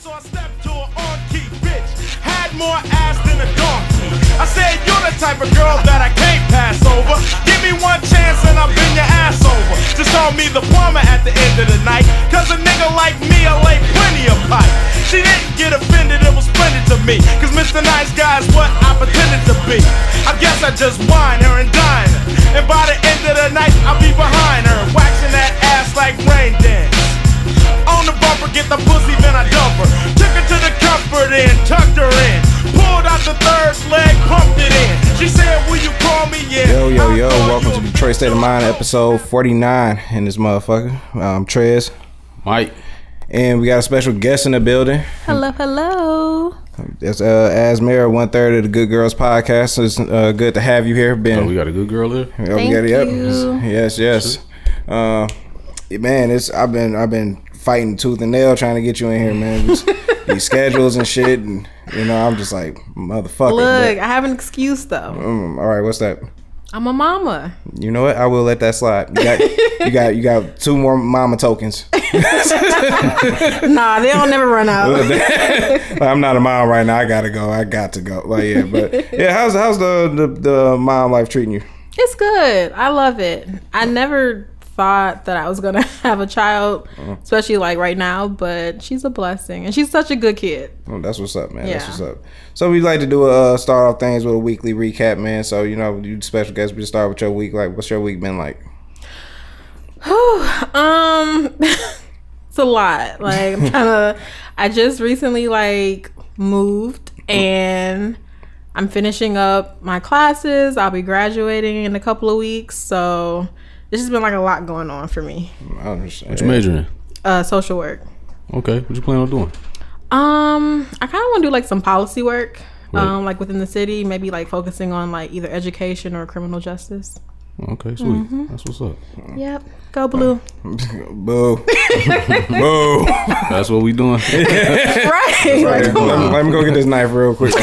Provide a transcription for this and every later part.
so I stepped to an on-key bitch. Had more ass than a donkey. I said, you're the type of girl that I can't pass over. Give me one chance and I'll bend your ass over. Just call me the plumber at the end of the night. Cause a nigga like me, I lay plenty of pipe. She didn't get offended, it was splendid to me. Cause Mr. Nice Guy is what I pretended to be. I guess I just whine her and dine her. And by the end of the night, I'll be behind her. Waxing that ass like rain dance. On the bumper, get the pussy, then I dump her. Took her to the comfort inn, tucked her in. Pulled out the third leg, pumped it in. She said, Will you call me? Yeah. Yo, yo, yo, welcome to Detroit State of. Mind, episode 49 in this motherfucker. Um, Trez. Mike. And we got a special guest in the building. Hello, hello. That's uh, Asmara, one third of the Good Girls podcast. It's uh, good to have you here. Ben, Oh, we got a good girl here. Yeah, we Thank got it, yep. you. Yes, yes. Uh, man, it's I've been I've been fighting tooth and nail trying to get you in here, man. These, these schedules and shit, and you know I'm just like motherfucker. Look, but, I have an excuse though. um, all right, what's that? I'm a mama. You know what? I will let that slide. You got you got you got two more mama tokens. Nah, they don't never run out. I'm not a mom right now. I gotta go. I got to go. Like yeah, but yeah. How's how's the the, the mom life treating you? It's good. I love it. I never thought that I was gonna have a child, Uh-huh. especially like right now. But she's a blessing, and she's such a good kid. Oh, that's what's up, man. That's what's up. So we like to do a uh, start off things with a weekly recap, man. So you know, you special guest. We just start with your week. Like, what's your week been like? Um, it's a lot. Like I'm trying to. I just recently like moved, and I'm finishing up my classes. I'll be graduating in a couple of weeks, so it's has been like a lot going on for me. I don't understand. What you majoring in? Uh, social work. Okay. What you plan on doing? Um, I kind of want to do like some policy work, Right. um, like within the city, maybe like focusing on like either education or criminal justice. Okay, sweet. That's what's up. Yep, go blue. Boo. Boo. That's what we doing. right. Right, Like, come let, me, on. let me go get this knife real quick.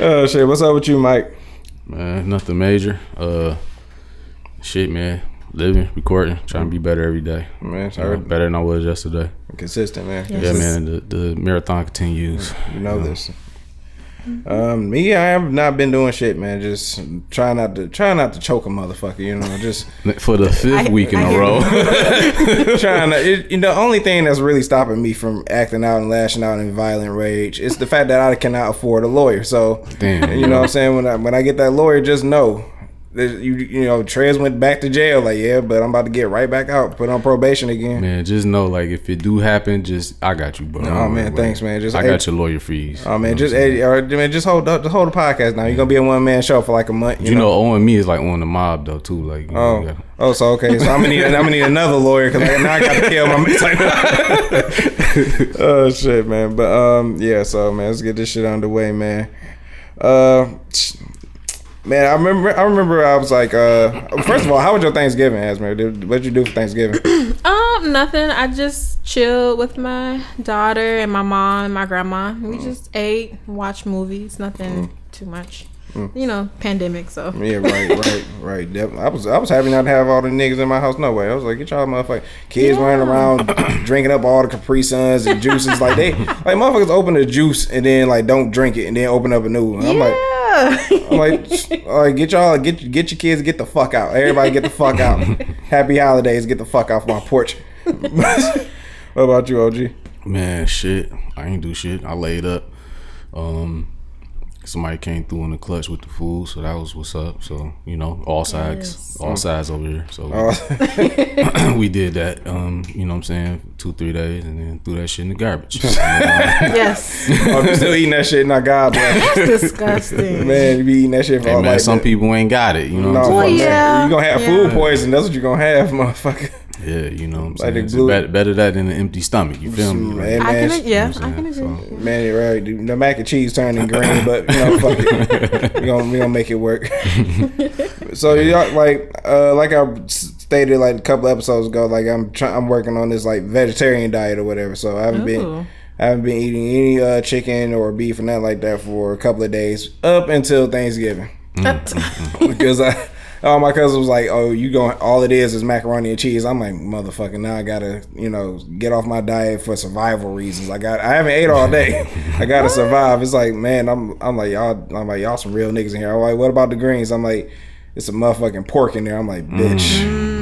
oh shit! What's up with you, Mike? man, nothing major. Uh, shit, man. Living, recording, trying to be better every day. Man, Uh, sorry. better than I was yesterday. Consistent, man. Yeah, man. The, the marathon continues. You know this. Um, me, I have not been doing shit, man. Just trying not to try not to choke a motherfucker. You know, just For the fifth I- week in I a row. trying to. It, you know, the only thing that's really stopping me from acting out and lashing out in violent rage is the fact that I cannot afford a lawyer. So, Damn, you know what I'm saying? When I when I get that lawyer, just know. You you know, Trez went back to jail. Like, yeah, but I'm about to get right back out, put on probation again. Man, just know, like, if it do happen, just I got you, bro. Don't man, thanks, man. Just- I got your lawyer fees. Oh man, just or, man, just hold up, just hold the podcast now. You're gonna be a one man show for like a month. You, You know, owing me is like owing the mob though too. Like, you know, Oh, oh, so okay. So I'm gonna need, I'm gonna need another lawyer because now I gotta kill my man. oh shit, man. But um, yeah. So man, let's get this shit underway, man. Uh, man, I remember, I remember, I was like, uh, first of all, how was your Thanksgiving, Asmer? Did What'd you do for Thanksgiving? Um, nothing. I just chilled with my daughter and my mom and my grandma. We just ate, watched movies. Nothing too much. You know, pandemic. So Yeah, right, right, right. Definitely. I was I was happy not to have all the niggas in my house. No way. I was like, get y'all motherfucking kids running around drinking up all the Capri Suns and juices. Like they like motherfuckers open the juice and then like don't drink it and then open up a new one. I'm like. I'm like, all right, get y'all, get get your kids, get the fuck out. Everybody, get the fuck out. Happy holidays, get the fuck off my porch. what about you, OG? man, shit. I ain't do shit. I laid up. Um, somebody came through in the clutch with the food, so that was what's up. So you know, all sides, Yes. all sides over here. So Oh, we did that. Um, you know what I'm saying? Two, three days, and then threw that shit in the garbage. yes. oh, you still eating that shit? Not God bless. That's disgusting. Man, you be eating that shit for hey all man, like some that. people ain't got it. You know No, what I'm Well, saying? man. yeah. you gonna have Yeah. food poison. That's what you are gonna have, motherfucker. Yeah, you know what I'm Like saying. the It's better, better that than an empty stomach. You feel me? Man, Like, I man, can. Yeah, you know I can agree. saying? Man, you're right. dude. The mac and cheese turning green, but you know, fuck it. We gonna we gonna make it work. so y'all like uh like I stated like a couple episodes ago, like I'm trying I'm working on this like vegetarian diet or whatever. So I haven't Ooh. been I haven't been eating any uh chicken or beef or nothing like that for a couple of days up until Thanksgiving Mm, because I all my cousins was like, "Oh, you going? All it is is macaroni and cheese." I'm like, "Motherfucker, now I gotta, you know, get off my diet for survival reasons. I got, I haven't ate all day. I gotta survive." It's like, man, I'm, I'm like y'all, I'm like y'all some real niggas in here. I'm like, what about the greens? I'm like, it's a motherfucking pork in there. I'm like, bitch. Mm.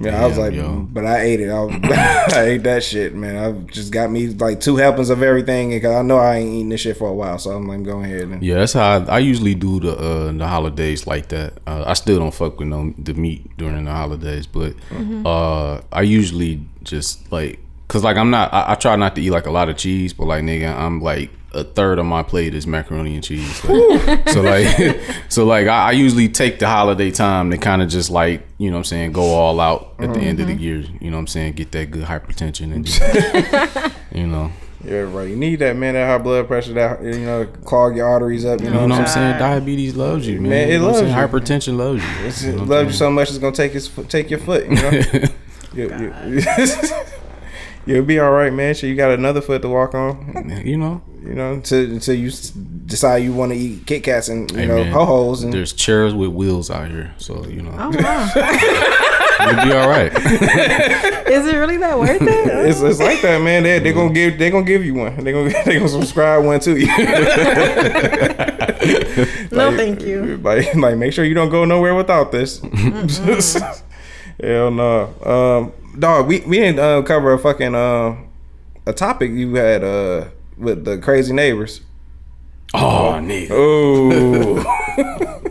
Yeah, I was like, yo. but I ate it. I, was- I ate that shit, man. I just got me like two helpings of everything because I know I ain't eating this shit for a while. So I'm like, go ahead and Yeah, that's how I, I usually do the uh, the holidays like that. Uh, I still don't fuck with no the meat during the holidays, but uh, I usually just like cause like I'm not I, I try not to eat like a lot of cheese, but like nigga, I'm like a third of my plate is macaroni and cheese. Like, so like so like I, I usually take the holiday time to kind of just like you know what I'm saying go all out at the end of the mm-hmm. year. You know what I'm saying get that good hypertension and just, you know. yeah, right. You need that man. That high blood pressure, that you know, clog your arteries up. You know, You know what I'm what I'm saying? Diabetes loves you, man. Man, it You know loves you. Hypertension loves you. It's, You know it loves you so much it's gonna take his take your foot. You know, you, you, you'll be all right, man. So you got another foot to walk on. You know, You know, until until you decide you want to eat Kit Kats and you Hey, know ho hos and there's chairs with wheels out here, so you know Oh wow. you'll be all right. Is it really that worth it? it's, it's like that, man. They they gonna give they gonna give you one. They gonna they gonna subscribe one to you. no, thank you. Like, like make sure you don't go nowhere without this. Hell no. Um, dog, we we didn't uh, cover a fucking uh, a topic you had uh with the crazy neighbors. Oh, nigga, Oh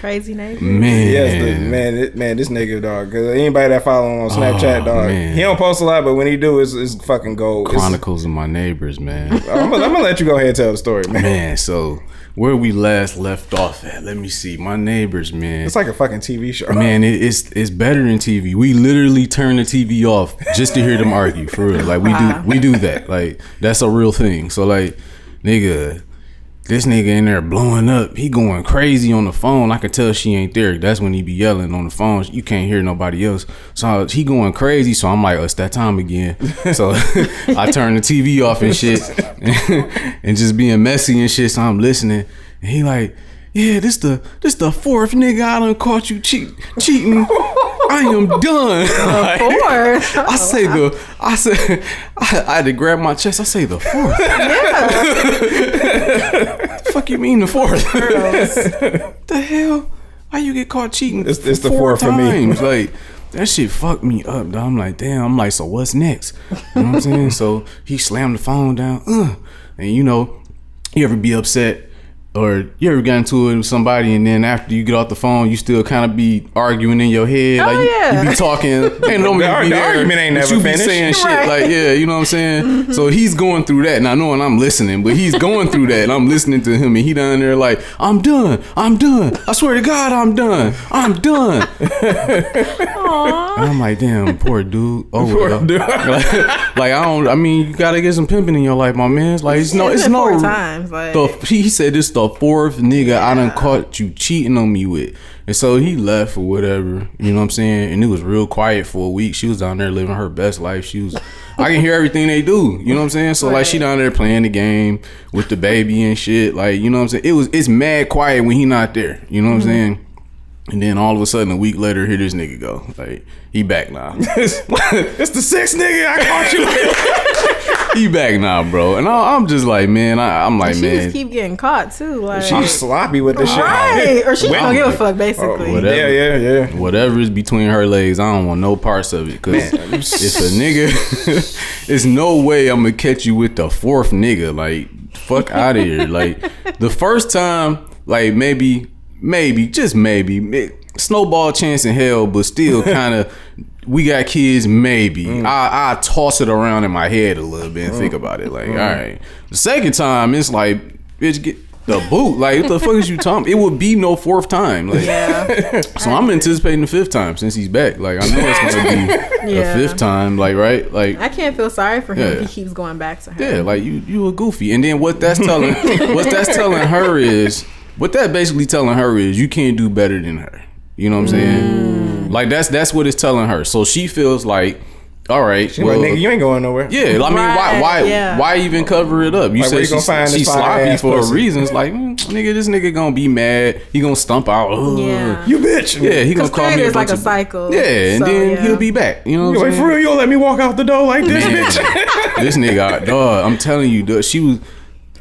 Crazy neighbor. man, yes, the, man, it, man, this nigga dog. Cause anybody that follow him on Snapchat, Oh, dog, man. he don't post a lot, but when he do, it's, it's fucking gold. It's- Chronicles of my neighbors, man. I'm, gonna, I'm gonna let you go ahead and tell the story, man. man, so where we last left off at? Let me see. My neighbors, man. It's like a fucking TV show. Man, it, it's it's better than TV. We literally turn the TV off just to hear them argue for real. Like we do we do that. Like that's a real thing. So like, nigga, this nigga in there blowing up. He going crazy on the phone. I can tell she ain't there. That's when he be yelling on the phone. You can't hear nobody else. So he going crazy. So I'm like, oh, it's that time again. So I turn the TV off and shit, and just being messy and shit. So I'm listening, and he like. Yeah, this the this the fourth nigga I done caught you cheat, cheating. I am done. Like, Fourth. I say the I say I, I had to grab my chest. I say the fourth. Fuck you mean the fourth? the hell? Why you get caught cheating? It's- it's the four fourth for me. Like that shit fucked me up. Dog. I'm like, damn. I'm like, so what's next? You know what I'm saying? So he slammed the phone down. Uh, and you know, you ever be upset? Or you ever got into it with somebody and then after you get off the phone, you still kind of be arguing in your head, Oh, like you, yeah. you be talking, ain't no The ar- be the there, argument ain't but never you be finished. saying shit Right. like, yeah, you know what I'm saying. Mm-hmm. So he's going through that, and I know, and I'm listening, but he's going through that, and I'm listening to him, and he down there like, I'm done, I'm done. I swear to God, I'm done, I'm done. And I'm like, damn, poor dude. Oh, well. dude. like, like, I don't. I mean, you gotta get some pimping in your life, my man. It's like it's no, It's it's no. times, like- the, he he said this the fourth nigga I done caught you cheating on me with, and so he left or whatever. You know what I'm saying? And it was real quiet for a week. She was down there living her best life. She was. I can hear everything they do. You know what I'm saying? So like she down there playing the game with the baby and shit. Like you know what I'm saying? It was it's mad quiet when he not there. You know what I'm mm-hmm. saying? And then all of a sudden, a week later, here this nigga go. Like he back now. it's the sixth nigga I caught you. With. he back now, bro. And I, I'm just like, man. I, I'm like, She man. just keep getting caught too. Like She's sloppy with this shit. right, or she don't give a fuck Oh, basically. whatever. Yeah, yeah, yeah. whatever is between her legs, I don't want no parts of it. Cause if a nigga, it's no way I'm gonna catch you with the fourth nigga. Like, fuck out of here. Like, the first time, like maybe, maybe, just maybe, snowball chance in hell, but still kind of. We got kids, maybe. Mm. I I toss it around in my head a little bit and think mm. about it. Like, mm. all right. The second time, it's like, bitch, get the boot. Like, what the fuck is you talking? It would be no fourth time. Like, yeah, so I'm anticipating the fifth time since he's back. Like I know it's gonna be Yeah. the fifth time. Like right, like I can't feel sorry for him Yeah. if he keeps going back to her. yeah, like you you a goofy. And then what that's telling what that's telling her is what that basically telling her is you can't do better than her. You know what I'm saying? Like that's that's what it's telling her. So she feels like all right, She well, like, nigga, you ain't going nowhere. yeah, I mean, why, Right, why, yeah. why even cover it up? You Like, said you gonna she's, find she's sloppy for pussy? a reason. It's like, mm, nigga, this nigga gonna be mad. He gonna stump out. Ugh. Yeah. You bitch. Yeah, he gonna call me a there's like bunch a of- cycle. Yeah, and So, then yeah. he'll be back. You know You what I'm for real, you gonna let me walk out the door like this, bitch? this nigga, dog. I'm telling you, dog, she was.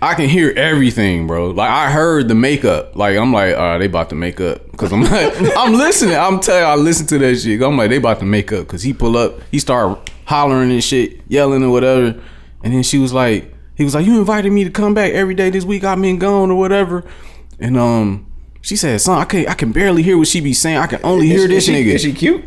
I can hear everything, bro. Like I heard the makeup. Like I'm like, all right, they about to make up because I'm like, I'm listening. I'm telling you, I listen to that shit. I'm like, they about to make up because he pull up, he start hollering and shit, yelling or whatever, and then she was like, he was like, you invited me to come back every day this week. I've been gone or whatever, and um. She said, "Son, I can I can barely hear what she be saying. I can only hear Is this she, nigga. Is she cute?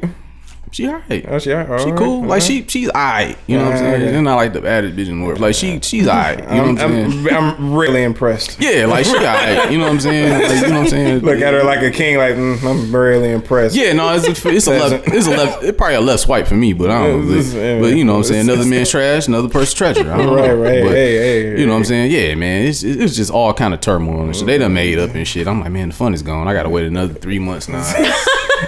She alright. Oh, she alright. She cool. Like she she's alright. You know what I'm saying? They're not like the added bitch in the world. Like she she's alright. You know what I'm saying? I'm, I'm really impressed. Yeah, like she alright. You know what I'm saying? Like, you know what I'm saying? Look at her like a king. Like mm, I'm really impressed. Yeah, no, it's a, it's a left, it's a left, it's probably a left swipe for me, but I don't know. But, but you know what I'm saying? Another man's trash, another person's treasure. I don't Right, know. right. But, Hey, hey, You know what I'm saying? Yeah, man. It's it's just all kind of turmoil and shit. They done made up and shit. I'm like, man, the fun is gone. I gotta wait another three months now.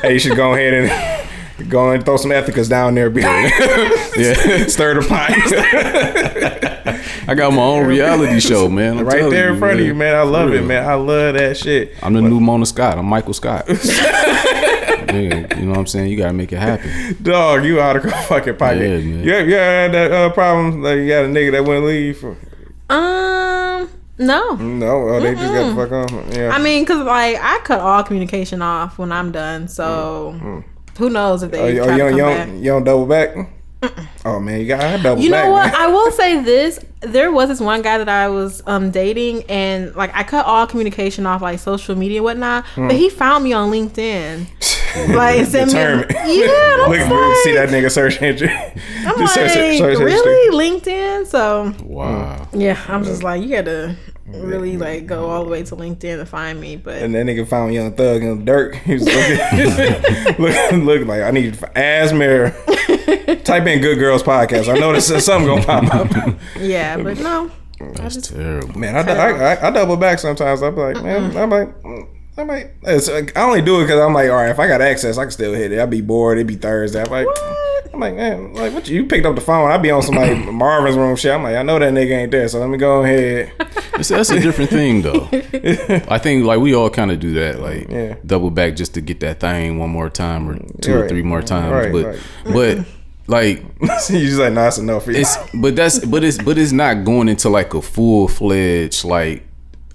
Hey, you should go ahead and go and throw some ethicas down there. Be yeah, stir the pot. I got my own reality show, man. I'm right telling there in front of you, man. I love it, man. I love that shit. I'm the new Mona Scott. I'm Michael Scott. Nigga, you know what I'm saying? You gotta make it happen. Dog, you out of fucking pocket. Yeah, man. You, you ever had that uh, problem? Like you got a nigga that wouldn't leave? Um, no. No, oh, they just got the fuck on. Yeah. I mean, cause like I cut all communication off when I'm done. So who knows if oh, they you, oh, try you, to don't, come you, back. don't, you don't double back? Oh man, you got to double back. You back. know what? man. I will say this. There was this one guy that I was um dating, and like I cut all communication off, like social media and whatnot. Hmm. But he found me on LinkedIn. like sent me, yeah. I Look, like, see that nigga search engine. I'm like, search search history. really LinkedIn? So Wow. yeah, I'm just like, you gotta really like go all the way to LinkedIn to find me. But And that nigga found Young Thug and Dirk. He was looking, look, look like I need ass mirror. Type in "Good Girls Podcast." I know there's something gonna pop up. yeah, but no. That's terrible. Man, I, I, I, I double back sometimes. I'm like, man, I'm like, mm, I might. It's, I only do it because I'm like, all right, if I got access, I can still hit it. I'd be bored. It'd be Thursday. I'm like, I'm like, man, like what? You, you picked up the phone. I'd be on somebody Marvin's room shit. I'm like, I know that nigga ain't there, so let me go ahead. That's, that's a different thing, though. I think like we all kind of do that, like Yeah. double back just to get that thing one more time or two or three more times. Right, but right. but like you just like, nah, that's enough for you. it's but that's but it's but it's not going into like a full fledged like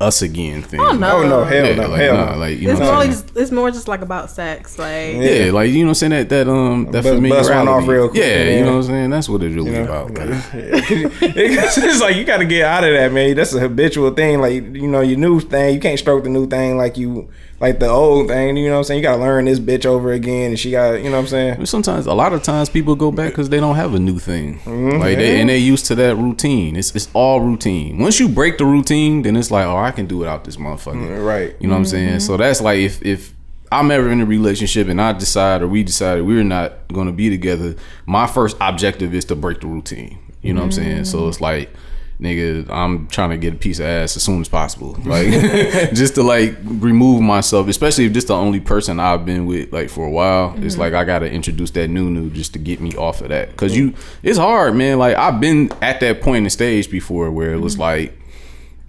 us again thing. Oh, no. oh no, hell Yeah, no, like, hell nah, no. like you It's know. more What I'm like saying? just, it's more just like about sex, like Yeah, like you know what I'm saying that that um that Bust- bust one off real quick, yeah, yeah. you know what I'm saying. That's what it's really You know? about. Like, it's it's like you got to get out of that, man. That's a habitual thing. Like you know, your new thing, you can't stroke the new thing like you like the old thing. You know what I'm saying? You got to learn this bitch over again, and she got, you know what I'm saying? Sometimes, a lot of times, people go back because they don't have a new thing, Mm-hmm. like they and they used to that routine. It's it's all routine. Once you break the routine, then it's like, oh, I can do without this motherfucker. Mm, right. You know what I'm saying? Mm-hmm. So that's like if if I'm ever in a relationship and I decide or we decided we're not going to be together, my first objective is to break the routine. You know what I'm saying? Mm-hmm. So it's like. Nigga, I'm trying to get a piece of ass as soon as possible, like just to like remove myself, especially if this the only person I've been with like for a while. It's mm-hmm. like I gotta introduce that new new just to get me off of that, cause you, it's hard, man. Like I've been at that point in the stage before where it was mm-hmm. like,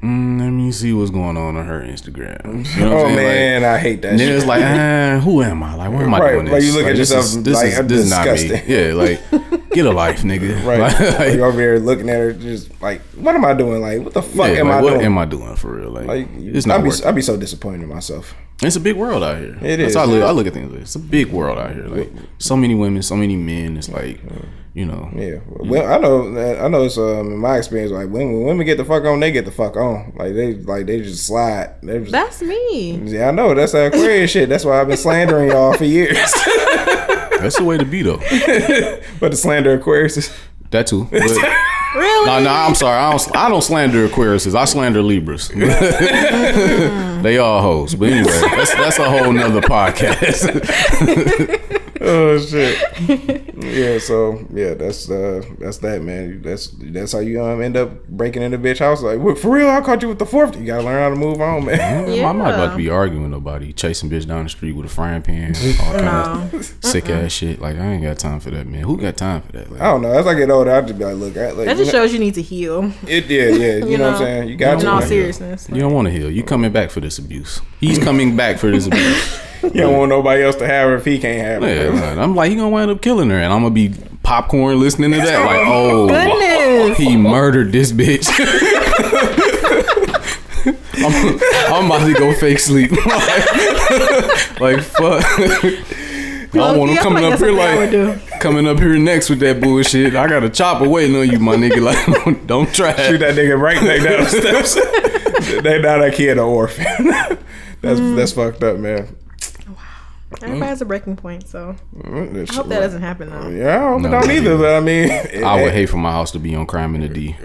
mm, let me see what's going on on her Instagram. You know Oh saying? Like, man, I hate that. and shit. it's like, ah, who am I? Like, where am I Right, doing this? like, you look at this yourself is- this like, is, I'm this is not me. disgusting. Yeah, like, get a life, nigga. right. Like, Like, you over here looking at her, just like, what am I doing? Like, what the fuck yeah, am like, I what doing? What am I doing for real? Like, Like, it's I'd not be, working. I'd be so disappointed in myself. It's a big world out here. It That's is. I look, I look at things. Like, it's a big world out here. Like so many women, so many men. It's like, you know, Yeah, well, I know, I know. It's um, in my experience, like when, when women get the fuck on, they get the fuck on. Like they, like they just slide. They just, that's me. yeah, I know. That's that Aquarius shit. That's why I've been slandering y'all for years. that's the way to be though. but the slander Aquarius is That too. But, Really? no, no, I'm sorry. I don't. I don't slander Aquariuses. I slander Libras. they all hoes. But anyway, that's that's a whole nother podcast. Oh shit. yeah, so yeah, that's uh that's that man. That's that's how you um end up breaking in into bitch house. Like, "What, for real, I caught you with the fourth. You gotta learn how to move on, man. Yeah. I'm not about to be arguing with nobody, chasing bitch down the street with a frying pan, all kind No. of sick ass shit. Like I ain't got time for that, man. Who got time for that? Like, I don't know. As I get older, I just be like, look, I, like, That just shows you need to heal. it. Yeah, yeah. You, know, what I'm saying? You got In to. In all man. seriousness. you don't want to heal. You coming back for this abuse. He's coming back for this abuse. You don't want nobody else to have her if he can't have her. Yeah, man. I'm like, he gonna wind up killing her, and I'm gonna be popcorn listening to that. Like, oh, Goodness. he murdered this bitch. I'm, I'm about to go fake sleep. like, like, fuck. I don't want him Low-key, coming up here something I would do. like coming up here next with that bullshit. I got a chopper waiting on you, my nigga. Like, don't, don't try. Shoot that nigga right back down the steps. they now that kid an orphan. that's Mm. that's fucked up, man. Everybody has a breaking point, so Mm, I hope that doesn't happen though. Yeah, I hope No, it don't me either. But I mean, I would hate for my house to be on crime in the D.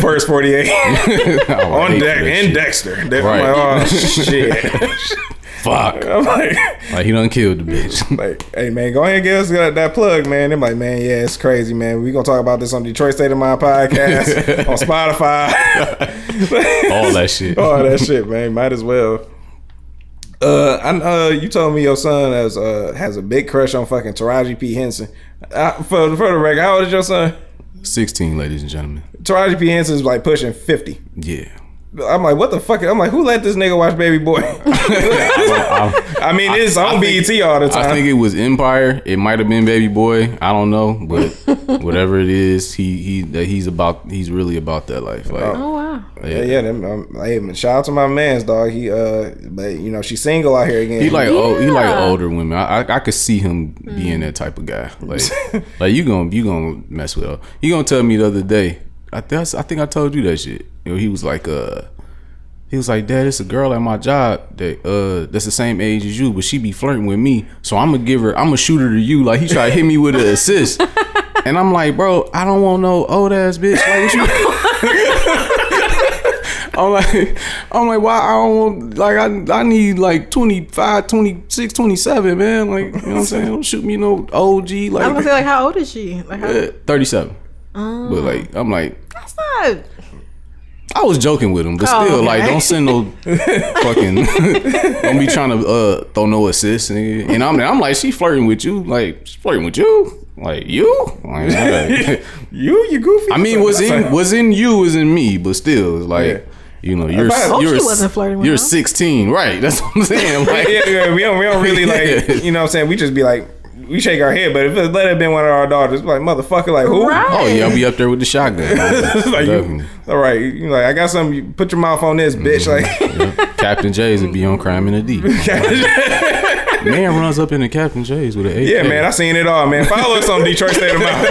first forty eight on deck that in shit. Dexter. They- Right. Like, oh shit. Fuck. I'm like, Like he done killed the bitch. like, hey man, go ahead and give us that, that plug, man. They're like, man, yeah, it's crazy, man. We gonna talk about this on Detroit State of Mind podcast on Spotify, All that shit. all that shit, man. Might as well. Uh, I, uh, you told me your son has uh has a big crush on fucking Taraji P Henson. Uh, for for the record, how old is your son? 16, ladies and gentlemen. Taraji P Henson is like pushing fifty. Yeah. I'm like, what the fuck? I'm like, who let this nigga watch Baby Boy? I, I mean, it's on think- BET all the time. I think it was Empire. It might have been Baby Boy. I don't know, but whatever it is, he he that he's about. He's really about that life. Like, Oh wow. yeah, yeah. Them, um, hey, shout out to my man's dog. He, uh, but you know, she's single out here again. He like oh he like older women. I, I I could see him being that type of guy. Like like you gonna you gonna mess with her. You gonna tell me the other day. I that's I think I told you that shit. You know, he was like uh he was like, Dad, it's a girl at my job that uh that's the same age as you, but she be flirting with me. So I'm gonna give her I'm gonna shoot her to you. Like he tried to hit me with an assist. And I'm like, bro, I don't want no old ass bitch. Like what you I'm like, I'm like, why I don't want, like, I, I need like 25, 26, 27, man. Like, you know what I'm saying? Don't shoot me no OG, Like I'm gonna say like how old is she? Like how, uh, 37. But like, I'm like, that's not I was joking with him, but Oh, still, okay. like, don't send no fucking, don't be trying to uh, throw no assist. nigga. And I'm, I'm like, she flirting with you, like, she flirting with you, like you. Like, like, you, you goofy. I mean, was in was in you was in me, but still, like. Yeah. You know, you're I- you're she wasn't flirting with You're him. 16, right? That's what I'm saying. Like, yeah, yeah, we don't, we don't really like, Yeah. you know, what I'm saying. We just be like, we shake our head. But if it let it been one of our daughters, like motherfucker, like who? Right. Oh yeah, I'll be up there with the shotgun. like you, all right, you like I got something. You put your mouth on this, bitch. Mm-hmm. Like, Captain Jay's would be on crime in the deep. Man runs up into Captain Jay's with an AK. yeah, man, I seen it all, man. Follow us on Detroit State of Mind.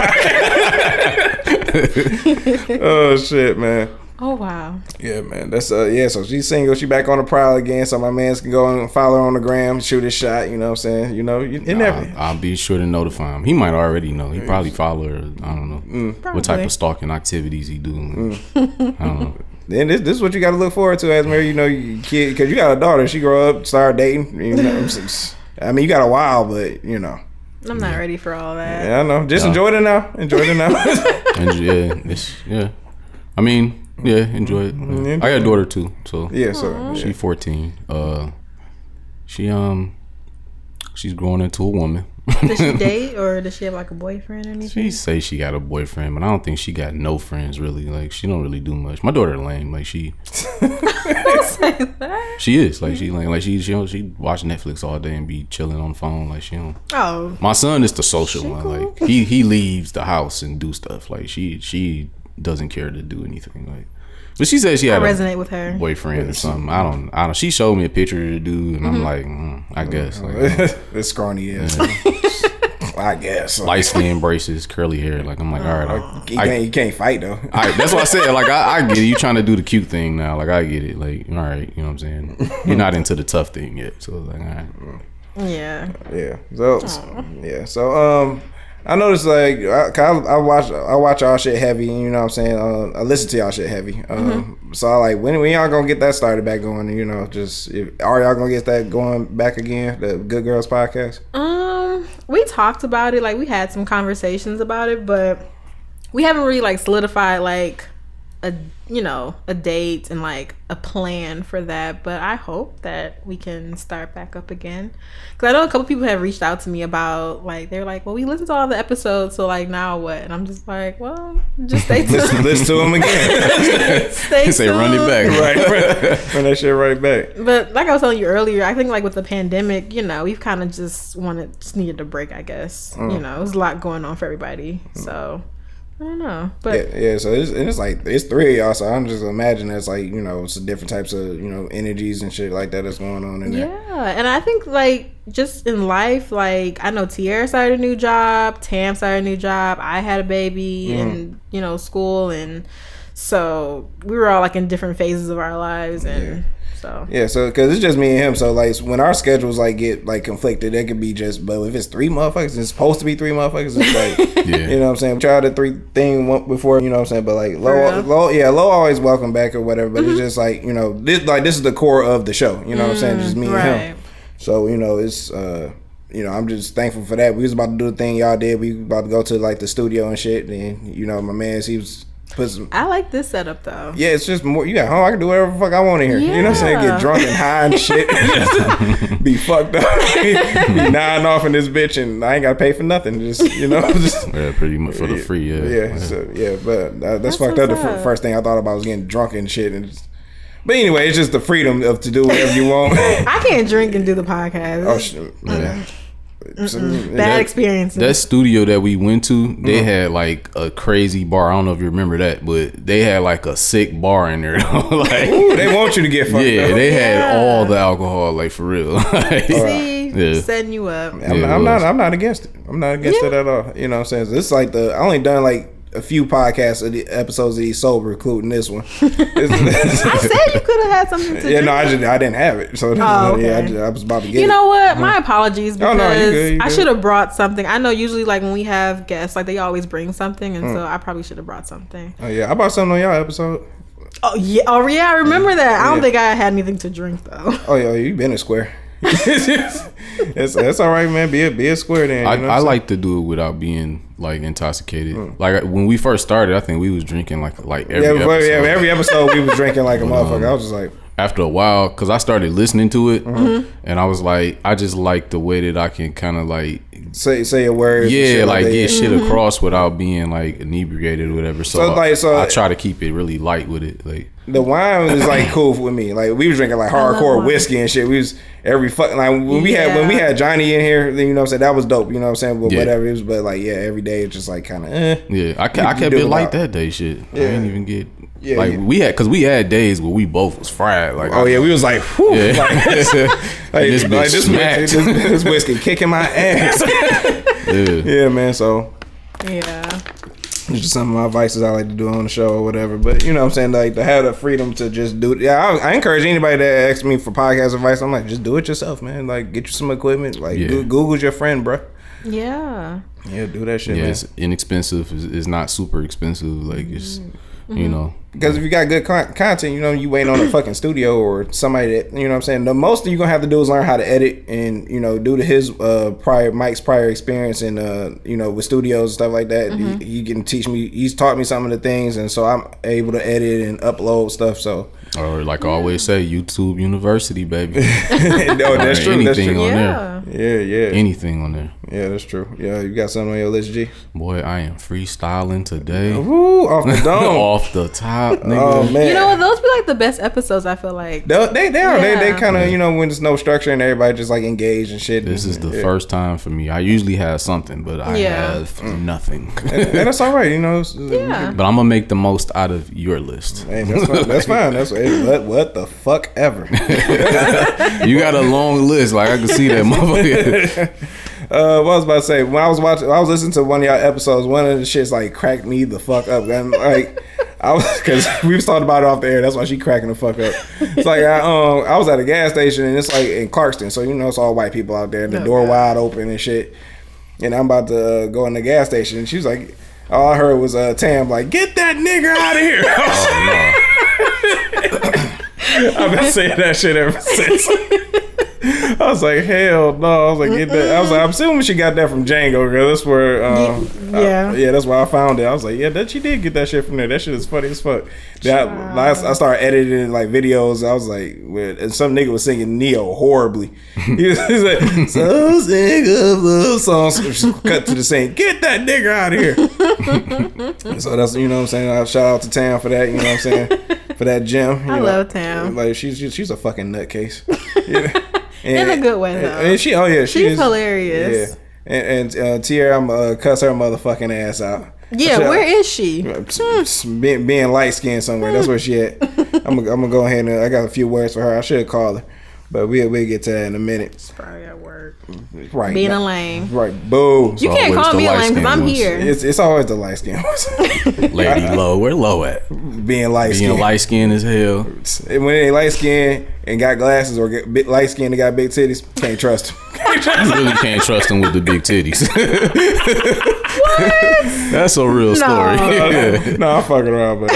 oh shit, man. Oh wow. Yeah, man. That's uh yeah, so she's single, she back on the prowl again, so my mans can go and follow her on the gram, shoot his shot, you know what I'm saying? You know, you, it never I'll, I'll be sure to notify him. He might already know. He probably follow her. I don't know what type of stalking activities he do. I don't know. Then this, this is what you got to look forward to as Mary. You know, you kid, because you got a daughter. She grow up, start dating. You know, I mean, you got a while, but you know, I'm not ready for all that. yeah, I know. Just enjoy it now. Enjoy it now. And yeah, it's, yeah. I mean, yeah, enjoy it. I got a daughter too, so yeah, so She 14. Uh, she um, she's growing into a woman. Does she date or does she have like a boyfriend or anything? She say she got a boyfriend, but I don't think she got no friends really. Like she don't really do much. My daughter lame. Like she, she is like she like like she she don't, she watch Netflix all day and be chilling on the phone. Like she don't. Oh, My son is the social one. cool. Like he he leaves the house and do stuff. Like she she doesn't care to do anything. Like, but she said she I had a resonate with her. boyfriend or something. I don't I don't. She showed me a picture of the dude, and I'm like, mm, I guess. Like, this scrawny is. I guess. light skin braces, curly hair. Like I'm like, all right, I, you, I, can't, you can't fight though. I, that's what I said. Like I, I get it. You trying to do the cute thing now. Like I get it. Like all right, you know what I'm saying. You're not into the tough thing yet. So it's like all right. Yeah. Yeah. So, so- yeah. So um I noticed like I, I watch I watch y'all shit heavy. You know what I'm saying? Uh, I listen to y'all shit heavy. Um, Mm-hmm. So I like when when y'all gonna get that started back going? You know, just if, are y'all gonna get that going back again? The Good Girls podcast. Um, we talked about it. Like we had some conversations about it, but we haven't really like solidified like a you know a date and like a plan for that. But I hope that we can start back up again. Because I know a couple people have reached out to me about like they're like, well, we listened to all the episodes, so like now what? And I'm just like, well, just stay Listen, tuned. listen to them again. stay Say run it back. right, right. Run that shit right back. But like I was telling you earlier, I think like with the pandemic, you know, we've kind of just wanted, just needed a break. I guess you Mm. know, it was a lot going on for everybody. So I don't know, but Yeah, yeah. So it's, and it's like it's three of y'all. So I'm just imagining it's like you know, it's different types of you know energies and shit like that that's going on in there. yeah, and I think like just in life, like I know Tierra started a new job, Tam started a new job, I had a baby, Mm. and you know, school, and so we were all like in different phases of our lives, and so Yeah, so because it's just me and him, so like when our schedules like get like conflicted, it could be just. But if it's three motherfuckers, it's supposed to be three motherfuckers. It's like, Yeah. you know what I'm saying. We tried the three thing before, you know what I'm saying. But like low, low, yeah, low always welcome back or whatever. But it's just like you know, this like this is the core of the show. You know what I'm saying? Just me and him. So you know, it's uh, you know, I'm just thankful for that. We was about to do the thing y'all did. We about to go to like the studio and shit. And you know, my man, he was put some. I like this setup though. Yeah, it's just more. You got home. I can do whatever the fuck I want in here. You know what I'm saying? Get drunk and high and shit. be fucked up. be nodding off in this bitch, and I ain't got to pay for nothing. Just you know, just Yeah, pretty much for the free. Yeah. yeah, so, yeah. But uh, that's, That's fucked up. The what's first thing I thought about was getting drunk and shit. And just, but anyway, it's just the freedom of to do whatever you want. I can't drink and do the podcast. oh shit. Yeah. So, Bad That- experiences. That studio that we went to, Mm-hmm. they had like a crazy bar. I don't know if you remember that, but they had like a sick bar in there. like, Ooh, they want you to get fucked yeah, up. they had Yeah. all the alcohol, like for real. Like, See, Yeah. setting you up. I'm, Yeah, not, I'm not. I'm not against it. I'm not against Yeah. it at all. You know what I'm saying? It's like the. I only done like a few podcasts of the episodes of these sober, including this one. I said you could have had something to yeah, drink. no, I just I didn't have it. So Oh, is- yeah, I, okay. just, I was about to get You know what? My apologies Oh, because no, you good, you I good. should have brought something. I know usually like when we have guests, like they always bring something, Mm. and so I probably should have brought something. Oh yeah, I bought something on y'all episode. Oh yeah, oh yeah, I remember that. I don't think I had anything to drink though. Oh yeah, you been a square. it's, that's all right, man. Be a be a square then. I, know I like to do it without being like intoxicated. Mm. Like when we first started, I think we was drinking like like every yeah, but, episode. yeah, every episode we was drinking like a motherfucker. I was just like, After a while, because I started listening to it, Mm-hmm. and I was like, I just like the way that I can kind of like say say words. and yeah, like that. get shit across without being like inebriated or whatever. So, So, like, so- I try to keep it really light with it. Like The wine is like cool with me. Like we was drinking like hardcore whiskey and shit. We was every fucking like when we had when we had Johnny in here. Then you know what I'm saying that was dope. You know what I'm saying, but Yeah. whatever it was. But like yeah, every day it's just like kind of eh. yeah, I, ca- You- I kept it it light that day. Shit, I didn't even get Yeah, like yeah. we had because we had days where we both was fried. Like Oh yeah, we was like, whew, yeah. like, like, this this, like this, whiskey, smacked. this, this whiskey kicking my ass. yeah. yeah, man. So yeah, it's just some of my vices I like to do on the show or whatever. But you know what I'm saying, like to have the freedom to just do it. Yeah, I, I encourage anybody that asks me for podcast advice. I'm like, just do it yourself, man. Like get you some equipment. Like Yeah. Goo- Google's your friend, bro. yeah. Yeah, do that shit, Yeah, man. it's inexpensive. It's, it's not super expensive. Like it's Mm-hmm. you know Because if you got good con- content, you know, you waiting on a fucking studio or somebody that, you know what I'm saying? The most you're going to have to do is learn how to edit and, you know, due to his uh, prior, Mike's prior experience and, uh, you know, with studios and stuff like that, he, he can teach me, he's taught me some of the things. And so I'm able to edit and upload stuff. So, or like I always say, YouTube University, baby. no, that's Or true. That's true. on Yeah. there. Yeah, yeah. Anything on there. Yeah, that's true. Yeah, you got something on your list, G? Boy, I am freestyling today. Woo, off the dome. Off the top, oh, nigga. oh, man. You know what? Those be like the best episodes. I feel like. They, they, they are. They, they kind of, you know, when there's no structure and everybody just like engaged and shit. This is the Yeah. first time for me. I usually have something, but I Yeah. have nothing. And that's all right, you know. it's- Yeah. but I'm gonna make the most out of your list. Hey, that's fine. That's fine. That's hey, what, what the fuck ever. You got a long list, like I can see that motherfucker. Uh, what I was about to say when I was watching, I was listening to one of y'all episodes. One of the shits like cracked me the fuck up. And like I was because we was talking about it off the air. That's why she cracking the fuck up. It's like I um I was at a gas station and it's like in Clarkston, so you know it's all white people out there. The Oh, door God. wide open and shit. and I'm about to uh, go in the gas station, and she was like, all I heard was uh, Tam like, "Get that nigga out of here." I've been saying that shit ever since. I was like, hell no. I was like, get that. I was like, I'm assuming she got that from Django, girl. That's where, um, yeah. I- yeah, that's where I found it. I was like, yeah, that she did get that shit from there. That shit is funny as fuck. That last, I started editing like videos. I was like, with, and some nigga was singing Ne-Yo horribly. He was, he was like, so sing of love songs. Cut to the same. get that nigga out of here. so that's you know what I'm saying. I shout out to Tam for that. You know what I'm saying for that you I know. love Tam. Like she's she's, she's a fucking nutcase. Yeah. In a good way, and- though. And she, oh yeah, she She's is- hilarious. Yeah, and, and uh, Tierra, I'm uh, cuss her motherfucking ass out. Yeah, She- where is she? being, being light skinned somewhere. That's where she at. I'm gonna, I'm gonna go ahead and uh, I got a few words for her. I should call her, but we'll we'll get to that in a minute. It's Probably at work. Right, Being a now. lame. Right, boo. You can't call me a lame because I'm ones. here. It's it's always the light skin ones. Lady low, where low at? being light Being skinned. light skinned as hell. And when they light skinned and got glasses or get bit light skin and got big titties, can't trust them. Can't trust You really can't trust them with the big titties. What? That's a real story. them. no, I'm fucking around, but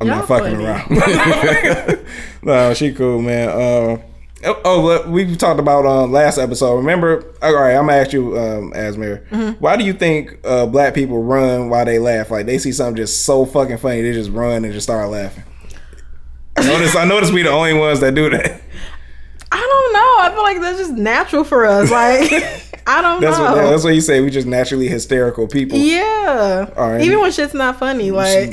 I'm Y'all not fucking funny. around. no, she cool, man. Uh, oh, oh, we talked about uh, last episode. Remember? All right, I'm gonna ask you, um, Asmir. Mm-hmm. Why do you think uh, black people run while they laugh? Like they see something just so fucking funny, they just run and just start laughing. I notice. I notice we the only ones that do that. I don't know. I feel like that's just natural for us. Like, I don't That's know. what. That's what you say. We just naturally hysterical people. yeah. All right. Even when shit's not funny, like.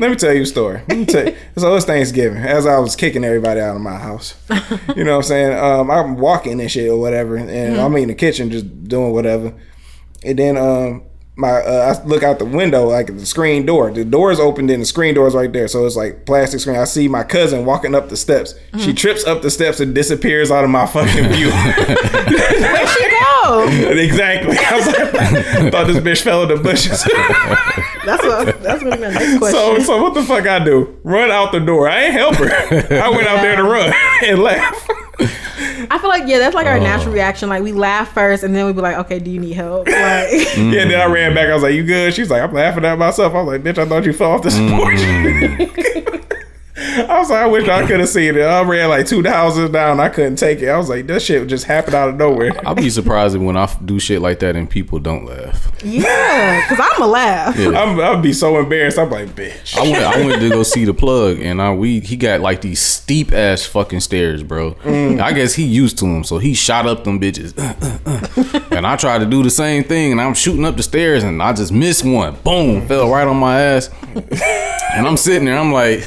Let me tell you a story. Let me tell you. So it's Thanksgiving. As I was kicking everybody out of my house, you know what I'm saying? Um, I'm walking and shit or whatever, and I'm in the kitchen just doing whatever. And then um, my uh, I look out the window like the screen door. The door is opened and the screen door is right there. So it's like plastic screen. I see my cousin walking up the steps. She trips up the steps and disappears out of my fucking view. Where'd she go? exactly. I was like, thought this bitch fell in the bushes. That's what. That's gonna be my next question. So, so what the fuck I do? Run out the door. I ain't help her. I went out there to run and laugh. I feel like yeah, that's like our Oh. natural reaction. Like we laugh first, and then we be like, okay, do you need help? Like, Yeah, then I ran back. I was like, "You good?" She's like, "I'm laughing at myself." I was like, "Bitch, I thought you fell off the mm. porch." I was like, "I wish I could have seen it." I ran like two houses down. I couldn't take it. I was like, "That shit just happened out of nowhere." I'll be surprised when I do shit like that and people don't laugh. yeah, because I'm a laugh. I'm, I'd be so embarrassed. I'm like, "Bitch." I went, I went to go see the plug, and I we he got like these steep ass fucking stairs, bro. Mm. I guess he used to them, so he shot up them bitches. Uh, uh, uh. and I tried to do the same thing, and I'm shooting up the stairs, and I just missed one. Boom, fell right on my ass. And I'm sitting there, I'm like.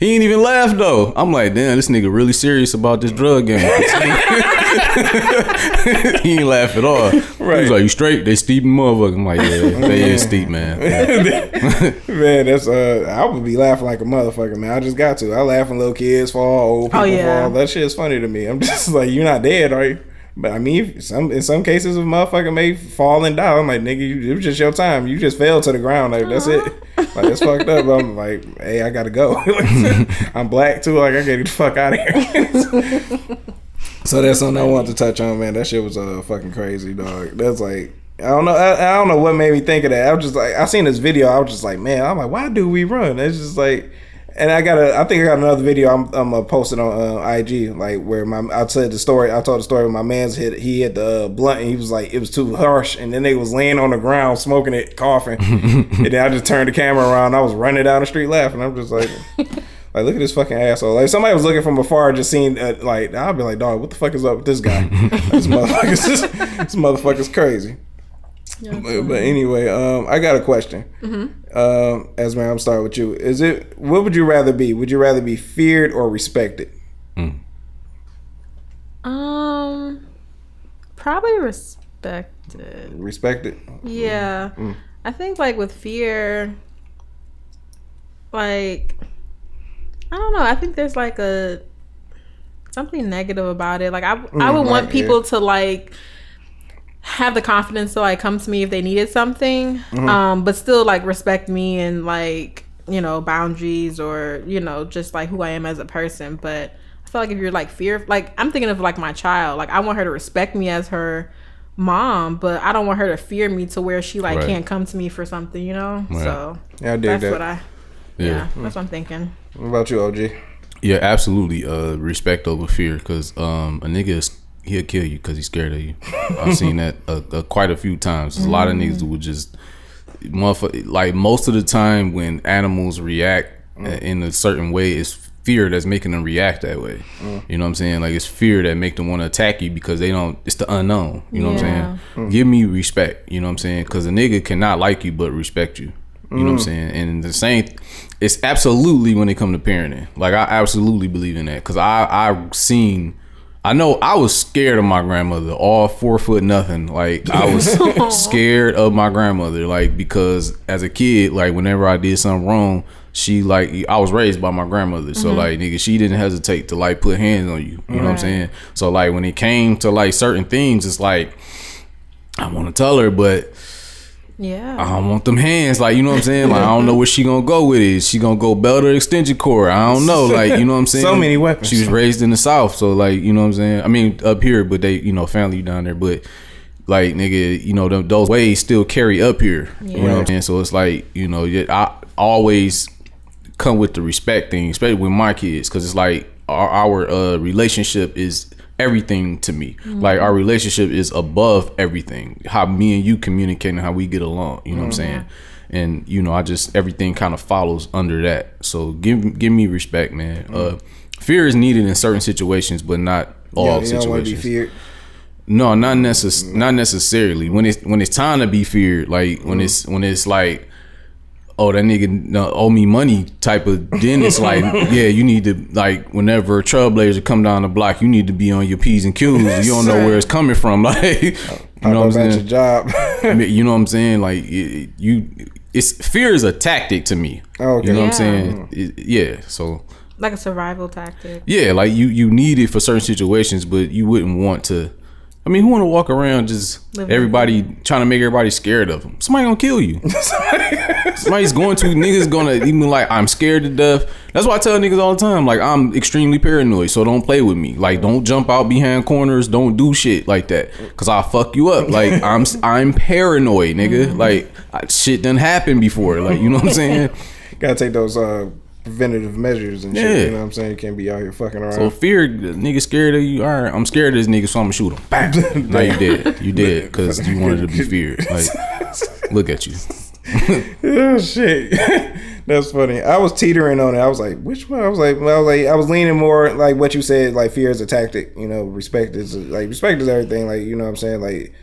He ain't even laugh though. I'm like, damn, this nigga really serious about this drug game. he ain't laugh at all. Right. He's like, you straight? They steep motherfucker. I'm like, yeah, they is steep, man. man, that's uh, I would be laughing like a motherfucker, man. I just got to. I laugh when little kids fall, old people Oh, yeah. fall. That shit is funny to me. I'm just like, you're not dead, are you? But I mean, some in some cases, a motherfucker may fall and die. I'm like, nigga, you, it was just your time. You just fell to the ground. Like that's it. Like that's fucked up. I'm like, hey, I gotta go. I'm black too. Like I gotta get the fuck out of here. so that's something I want to touch on, man. That shit was uh fucking crazy, dog. That's like. I don't know. I, I don't know what made me think of that. I was just like, I seen this video. I was just like, man. I'm like, why do we run? It's just like, and I got a. I think I got another video. I'm I'm uh, posting on uh, IG, like where my I said the story. I told the story. My man's hit. He hit the uh, blunt, and he was like, it was too harsh. And then they was laying on the ground smoking it, coughing. and then I just turned the camera around. I was running down the street laughing. I'm just like. Like, look at this fucking asshole. Like, somebody was looking from afar, just seeing, uh, like, I'll be like, dog, what the fuck is up with this guy? this motherfucker's, this, this motherfucker's crazy. But, but anyway, um, I got a question. Um, Esme, I'm starting with you. Is it what would you rather be? Would you rather be feared or respected? Um, probably respected. Respected. Yeah, I think like with fear, like I don't know. I think there's like a something negative about it. Like I, I would Mm, want right, people to like have the confidence to like come to me if they needed something, Mm-hmm. um, but still like respect me and like you know boundaries or you know just like who I am as a person. But I feel like if you're like fear, like I'm thinking of like my child. Like I want her to respect me as her mom, but I don't want her to fear me to where she like Right. can't come to me for something, you know. So Yeah, I dig that's that. what I. Yeah. Yeah, that's what I'm thinking. What about you, OG? Yeah, absolutely. Uh, respect over fear, because um, a nigga is, he'll kill you because he's scared of you. I've seen that uh, uh, quite a few times. There's a lot of niggas would just, motherfucker, like most of the time when animals react uh, in a certain way, it's fear that's making them react that way. You know what I'm saying? Like it's fear that make them want to attack you because they don't. It's the unknown. You know what I'm saying? Give me respect. You know what I'm saying? Because a nigga cannot like you but respect you. You know what I'm saying? And the same, it's absolutely when it come to parenting. Like I absolutely believe in that because I I've seen. I know I was scared of my grandmother, all four foot nothing. Like I was scared of my grandmother, like because as a kid, like whenever I did something wrong, she like I was raised by my grandmother, so mm-hmm. like nigga, she didn't hesitate to like put hands on you. You know what I'm saying? So like when it came to like certain things, it's like I want to tell her, but Yeah. I don't want them hands. Like, you know what I'm saying? Like, I don't know where she gonna go with it. Is she gonna go belt or extension cord? I don't know. Like, you know what I'm saying? So many weapons. She was raised in the South, so like, you know what I'm saying? I mean, up here, but they, you know, family down there, but like, nigga, you know, them, those ways still carry up here. You know what I'm saying? So it's like, you know, I always come with the respect thing, especially with my kids, because it's like our, our uh, relationship is everything to me. Like our relationship is above everything. How me and you communicate and how we get along. You know what I'm saying? And you know, I just everything kind of follows under that. So give give me respect, man. Uh, fear is needed in certain situations, but not all Yeah, you don't want to be situations. No, not necess- not necessarily. When it's when it's time to be feared, like Mm-hmm. when it's when it's like, oh that nigga uh, owe me money type of. Then it's like, yeah, you need to like whenever a trailblazer come down the block, you need to be on your p's and q's. You don't know where it's coming from, like you know what I'm up at your saying. job. You know what I'm saying? Like it, you, it's fear is a tactic to me. Oh, Okay. You know what I'm saying? It- yeah. So like a survival tactic. yeah, like you you need it for certain situations, but you wouldn't want to. I mean, who want to walk around just Living everybody trying to make everybody scared of them? Somebody gonna kill you. Somebody's going to niggas gonna even like I'm scared to death. That's why I tell niggas all the time, like I'm extremely paranoid, so don't play with me. Like don't jump out behind corners, don't do shit like that, cause I'll fuck you up. Like I'm I'm paranoid, nigga. Like I, shit done happened before. Like you know what I'm saying. Gotta take those uh, preventative measures and shit. You know what I'm saying? You can't be out here fucking around. So fear, nigga scared of you. All right, I'm scared of this nigga, so I'm gonna shoot him. Bam. no, you did. You did because you wanted to be feared. Like, look at you. Oh shit. That's funny. I was teetering on it. I was like, which one? I was like, I was like, I was leaning more like what you said. Like fear is a tactic. You know, respect is like respect is everything. Like you know what I'm saying. Like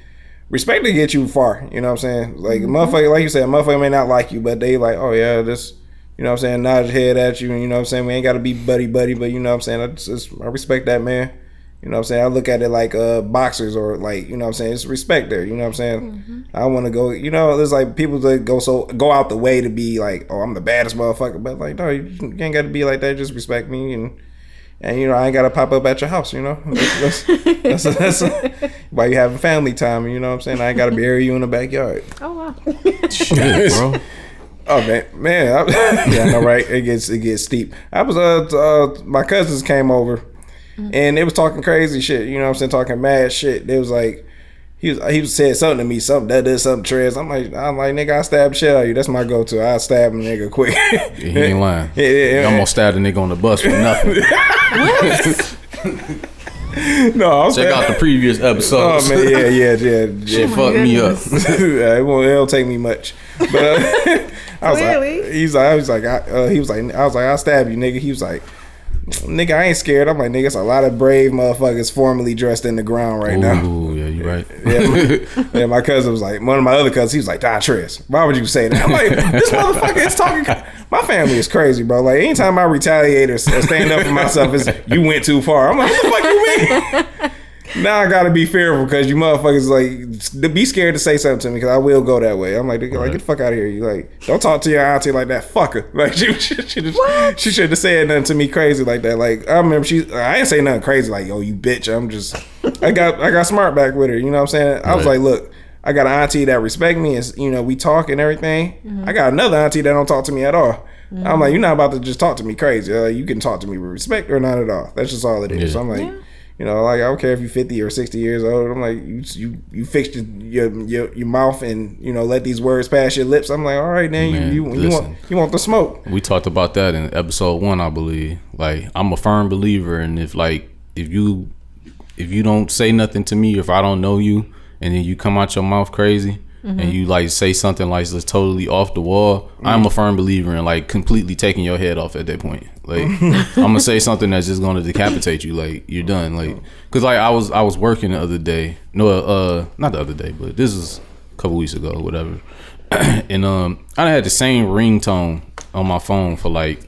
respect to get you far. You know what I'm saying. Like a mm-hmm. motherfucker, like you said, a motherfucker may not like you, but they like, oh yeah, this. You know what I'm saying? Nod his head at you. You know what I'm saying? We ain't got to be buddy buddy, but you know what I'm saying? I, just, I respect that man. You know what I'm saying? I look at it like uh boxers or like, you know what I'm saying? It's respect there. You know what I'm saying? I want to go, you know, there's like people that go so go out the way to be like, oh, I'm the baddest motherfucker. But like, no, you ain't got to be like that. Just respect me and and you know, I ain't got to pop up at your house, you know? That's, that's, that's, that's why you having family time, you know what I'm saying? I ain't got to bury you in the backyard. Oh wow. Shit, bro. Oh man, man, I, yeah, no, right. It gets it gets steep. I was uh, uh my cousins came over, and they was talking crazy shit. You know what I'm saying? Talking mad shit. They was like, he was he was said something to me, something that did something trans. I'm like, I'm like, nigga, I stab shit out of you. That's my go to. I stab a nigga quick. Yeah, he ain't lying. Yeah, yeah, yeah. You almost stabbed a nigga on the bus for nothing. no, I'm Check out the previous Oh man, yeah, yeah, yeah. yeah. Shit fucked me up. it won't. It don't take me much. But uh, I was Clearly. like, he's like, I was like, I, uh, he was like, I was like, I'll stab you, nigga. He was like, nigga, I ain't scared. I'm like, nigga, it's a lot of brave motherfuckers formally dressed in the ground right now. Ooh, yeah, you right. Yeah, yeah, my cousin was like, one of my other cousins, he was like, Don Tress, why would you say that? I'm like, this motherfucker is talking. My family is crazy, bro. Like, anytime I retaliate or, or stand up for myself, is you went too far. I'm like, what the fuck you mean? Now I gotta be fearful because you motherfuckers like to be scared to say something to me because I will go that way. I'm like, like get the fuck out of here. You like, don't talk to your auntie like that, fucker. Like she, she, she, she should have said nothing to me crazy like that. Like I remember she, I ain't say nothing crazy like, yo, you bitch. I'm just, I got, I got smart back with her. You know what I'm saying? I was Right. like, look. I got an auntie that respect me and you know we talk and everything. Mm-hmm. I got another auntie that don't talk to me at all. I'm like, you're not about to just talk to me crazy. Uh, you can talk to me with respect or not at all. That's just all it is. Yeah. So I'm like, You know, like I don't care if you're 50 or 60 years old. I'm like, you you, you fixed your, your your your mouth and you know let these words pass your lips. I'm like, all right, then Man, you you, you want you want the smoke. We talked about that in episode one, I believe. Like I'm a firm believer, and if like if you if you don't say nothing to me, if I don't know you, and then you come out your mouth crazy, and you like say something like that's totally off the wall, I'm a firm believer in like completely taking your head off at that point. Like I'm gonna say something that's just gonna decapitate you. Like you're done. Like because like I was I was working the other day. No, uh, not the other day, but this is a couple weeks ago, whatever. and um, I had the same ringtone on my phone for like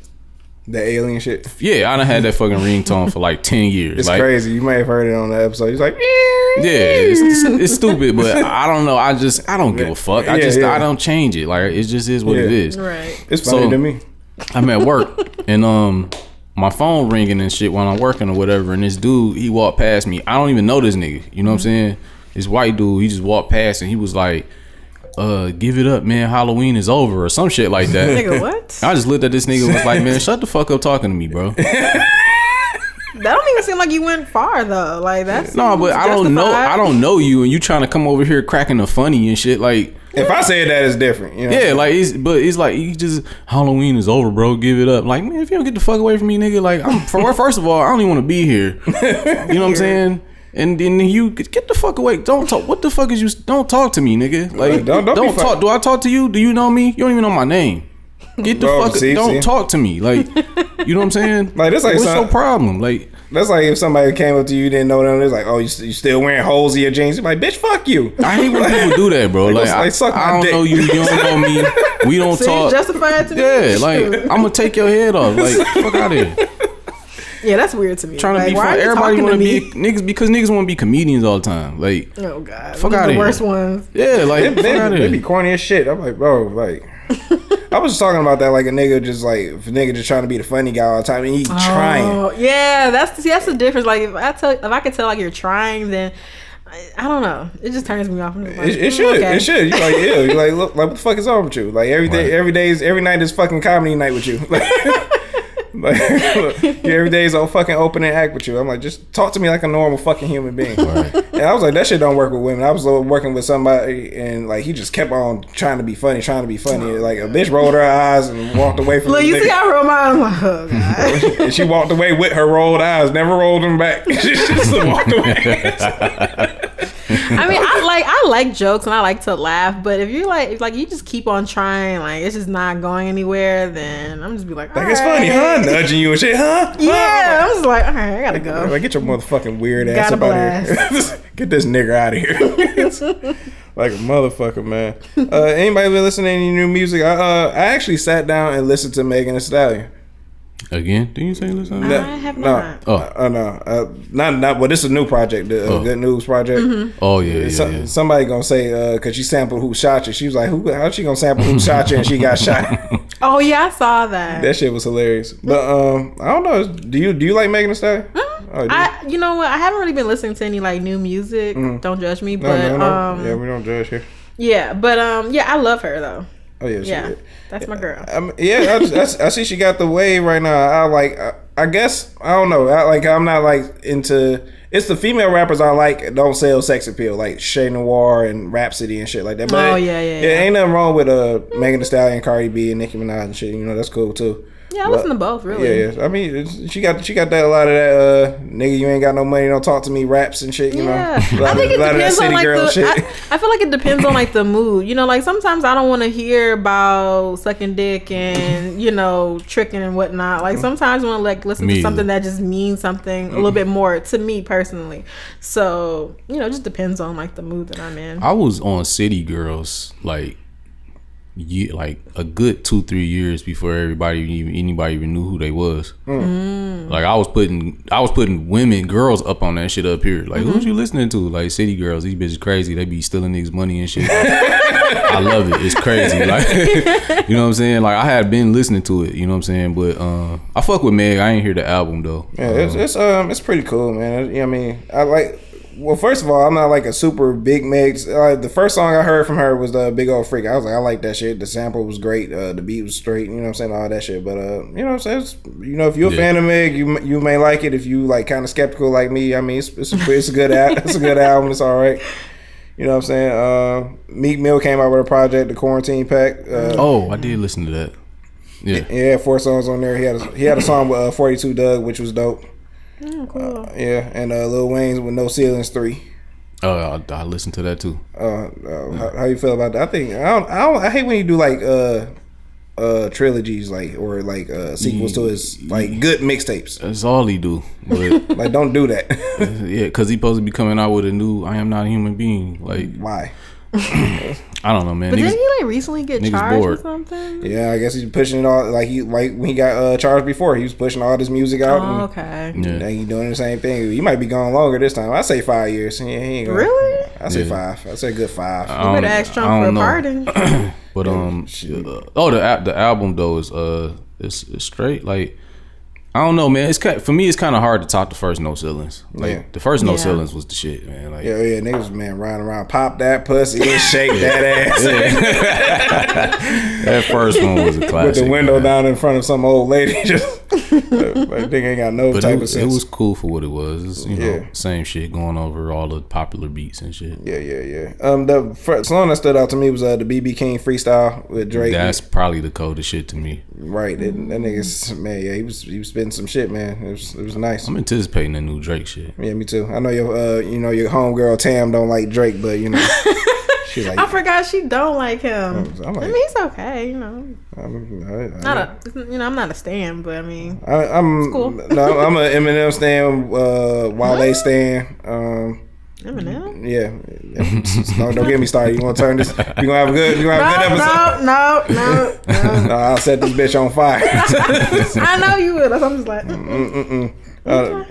The alien shit. yeah, I done had that fucking ringtone for like ten years. It's like, crazy. You may have heard it on the episode. He's like, Yeah, it's, it's, it's stupid, but I don't know. I just I don't give a fuck. I Yeah, just yeah. I don't change it. Like it just is what it Yeah. is. Right. It's funny So- to me. I'm at work and um my phone ringing and shit when I'm working or whatever, and this dude he walked past me. I don't even know this nigga. You know what I'm saying? This white dude, he just walked past and he was like, "Uh, give it up, man. Halloween is over" or some shit like that. Nigga, what? I just looked at this nigga and was like, "Man, shut the fuck up talking to me, bro." That don't even seem like you went far though. Like that's No, but I don't know. I don't know you, and you trying to come over here cracking a funny and shit. Like, If I said that, it's different. You know? yeah, like it's, but it's like you just Halloween is over, bro. Give it up. Like, man, if you don't get the fuck away from me, nigga. Like, I'm for first of all, I don't even want to be here. You know what I'm saying? And then you get get the fuck away. Don't talk. What the fuck is you? Don't talk to me, nigga. Like, Don't- don't, don't talk. fuck- Do I talk to you? Do you know me? You don't even know my name. Get the Bro, fuck. see, don't see? talk to me. Like, you know what I'm saying? Like, this like what's some- your problem? Like. That's like if somebody came up to you, you didn't know them. It's like, oh, you, you still wearing holes in your jeans? You're like, bitch, fuck you. I hate when people do that, bro. Like, Like, I, suck my I don't dick. know you. You don't know me. We don't See, talk. justified to me. yeah, like I'm gonna take your head off. Like, fuck out of here. Yeah, that's weird to me. Trying to be why are you Everybody talking want to to be niggas because niggas want to be comedians all the time. Like, Oh god, Fuck One of outta the here. worst ones. yeah, like They, fuck they, out of they be corny as shit. I'm like, bro, like, I was just talking about that, like a nigga just like, if a nigga just trying to be the funny guy all the time and he trying. Oh, yeah, that's see, that's the difference. Like if I tell, if I can tell like you're trying, then I, I don't know. It just turns me off. Like, It, it mm, should. okay. It should. You're like, yeah. You're like, look, like, what the fuck is wrong with you? Like every day, Right. every day is every night is fucking comedy night with you. Like, like every day is a fucking opening act with you. I'm like, just talk to me like a normal fucking human being. And I was like, that shit don't work with women. I was working with somebody, and like he just kept on trying to be funny, trying to be funny. Like a bitch rolled her eyes and walked away from. Look, you nigga. see how I roll my I'm like, oh and she walked away with her rolled eyes, never rolled them back. she just walked away. I mean, I like I like jokes and I like to laugh, but if you like if like you just keep on trying, like it's just not going anywhere, then I'm just be like, Like it's funny, huh? Nudging you and shit, huh? Yeah, I'm just like, all right, I gotta go. Like, get your motherfucking weird ass up out of here. get this nigga out of here. like a motherfucker, man. Uh, anybody been listening to any new music? I, uh, I actually sat down and listened to Megan Thee Stallion. Again? Did you say listen? I have not. No, Oh. uh, no, uh, not not. Well, this is a new project, the uh, Oh. Good News Project. Mm-hmm. Oh yeah, yeah, So- yeah. Somebody gonna say because she sampled who shot you. She was like, "Who? How she gonna sample who shot you?" And she got shot. Oh yeah, I saw that. that shit was hilarious. But um, I don't know. Do you do you like Megan Thee Stallion? Oh, do you? I, you know what? I haven't really been listening to any like new music. Don't judge me, Mm. no, but no, no. um, yeah, we don't judge here. yeah, but um, yeah, I love her though. Oh yeah, Yeah, that's my girl. Mean, yeah, I, just, I, I see she got the wave right now. I like. I, I guess I don't know. I, like I'm not like into. It's the female rappers I like don't sell sex appeal, like Shay Noir and Rapsody and shit like that. Oh, yeah, yeah, yeah. Ain't nothing wrong with uh Megan Thee Stallion, Cardi B, and Nicki Minaj and shit. You know that's cool too. Yeah, I listen to both really. Yeah, yeah. I mean, she got she got that a lot of that uh nigga. You ain't got no money, don't talk to me raps and shit. You Yeah, know, a lot I think of, it a lot of that depends on city like girl the. shit. I, I feel like it depends on like the mood. You know, like sometimes I don't want to hear about sucking dick and you know tricking and whatnot. Like sometimes I want to like listen Me to either. something that just means something a little bit more to me personally. So you know, it just depends on like the mood that I'm in. I was on City Girls like ye like a good two three years before everybody even anybody even knew who they was. Like I was putting I was putting women girls up on that shit up here. Like who's you listening to? Like City Girls. These bitches crazy. They be stealing niggas money and shit. I love it. It's crazy. Like you know what I'm saying. Like I had been listening to it. You know what I'm saying. But uh, I fuck with Meg. I ain't hear the album though. Yeah, it's, it's um it's pretty cool, man. You know what I mean, I like well, first of all, I'm not like a super big mix. Uh, the first song I heard from her was the Big Old Freak. I was like, I like that shit. The sample was great. Uh, the beat was straight. You know what I'm saying? All that shit. But uh, you know what I'm saying? It's, you know, if you're a Yeah. fan of Meg, you you may like it. If you like kind of skeptical like me, I mean, it's it's a, it's a good al- it's a good album. It's all right. You know what I'm saying? Uh, Meek Mill came out with a project, the Quarantine Pack. Uh, Oh, I did listen to that. Yeah. Had four songs on there. He had a, he had a song with uh, 42 Dugg, which was dope. Cool. Yeah, and uh, Lil Wayne's with No Ceilings three. Oh, I, I listened to that too. Uh, uh, how, how you feel about that? I think I don't, I don't. I hate when you do like uh uh trilogies, like or like uh sequels to his like good mixtapes. That's all he do. But Like, don't do that. yeah, because he supposed to be coming out with a new "I Am Not a Human Being." Like Why? I don't know, man. But Niggas- didn't he like recently get charged bored. or something? Yeah, I guess he's pushing it all. Like he like when he got uh charged before, he was pushing all this music out. Oh, and, okay. yeah. and he doing the same thing. He might be gone longer this time. I say five years. He, he ain't gonna, Really? I say Yeah. five. I say a good five. I You better don't- ask I Trump for a know. pardon. But um, uh, oh the the album though is uh it's, it's straight. Like I don't know, man. It's kind for me. It's kind of hard to top the first No Ceilings. Like Yeah. the first No Yeah. Ceilings was the shit, man. Like Yeah, yeah, niggas man riding around, pop that pussy and shake that ass that first one was a classic. with the window man. down in front of some old lady. Just like nigga ain't got no But type it, of was- sense. it was cool for what it was. It's, you know, same shit going over all the popular beats and shit. yeah, yeah, yeah. Um, the fir- song that stood out to me was uh the BB King freestyle with Drake. That's probably the coldest shit to me. right. That, that nigga's man. Yeah, he was he was spitting some shit, man. It was it was nice. I'm anticipating the new Drake shit. Yeah, me too. I know your uh you know your homegirl Tam don't like Drake, but you know she's like I forgot she don't like him. I'm I like- mean, he's okay, you know. I'm, I, Not a, you know, I'm not a stan, but I mean, I, I'm cool. no, I'm an Eminem stan, uh, Wale stan. Um, Eminem. yeah, no, don't get me started. You want to turn this? You gonna have a good? You gonna have a good episode? No, no, no, no. No, I'll set this bitch on fire. I know you would. I'm just like, Mm, Uh,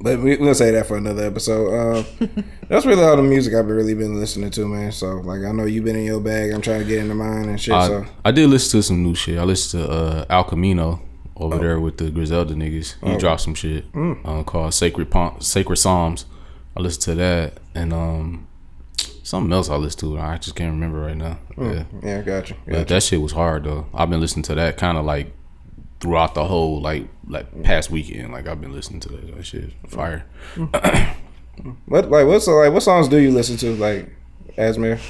but we, we'll say that for another episode. Um, that's really all the music I've really been listening to, man. So like, I know you've been in your bag. I'm trying to get into mine and shit. I, so I did listen to some new shit. I listened to uh, Elcamino over Oh. there with the Griselda niggas. He dropped some shit Hmm. um, called Sacred Pom- Sacred Psalms. I listened to that and um, something else I listened to. I just can't remember right now. Hmm. Yeah, yeah, gotcha. but that shit was hard though. I've been listening to that kind of like throughout the whole like like past weekend. Like I've been listening to that, that shit. Fire. What like what's like what songs do you listen to like, Asmir?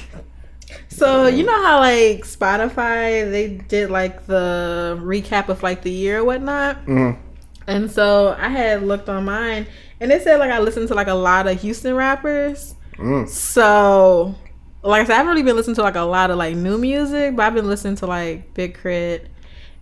so you know how like Spotify they did like the recap of like the year or whatnot, Mhm. and so I had looked on mine, and it said like I listened to like a lot of Houston rappers. Mm. So, like I said, I haven't really been listening to like a lot of like new music, but I've been listening to like Big K.R.I.T.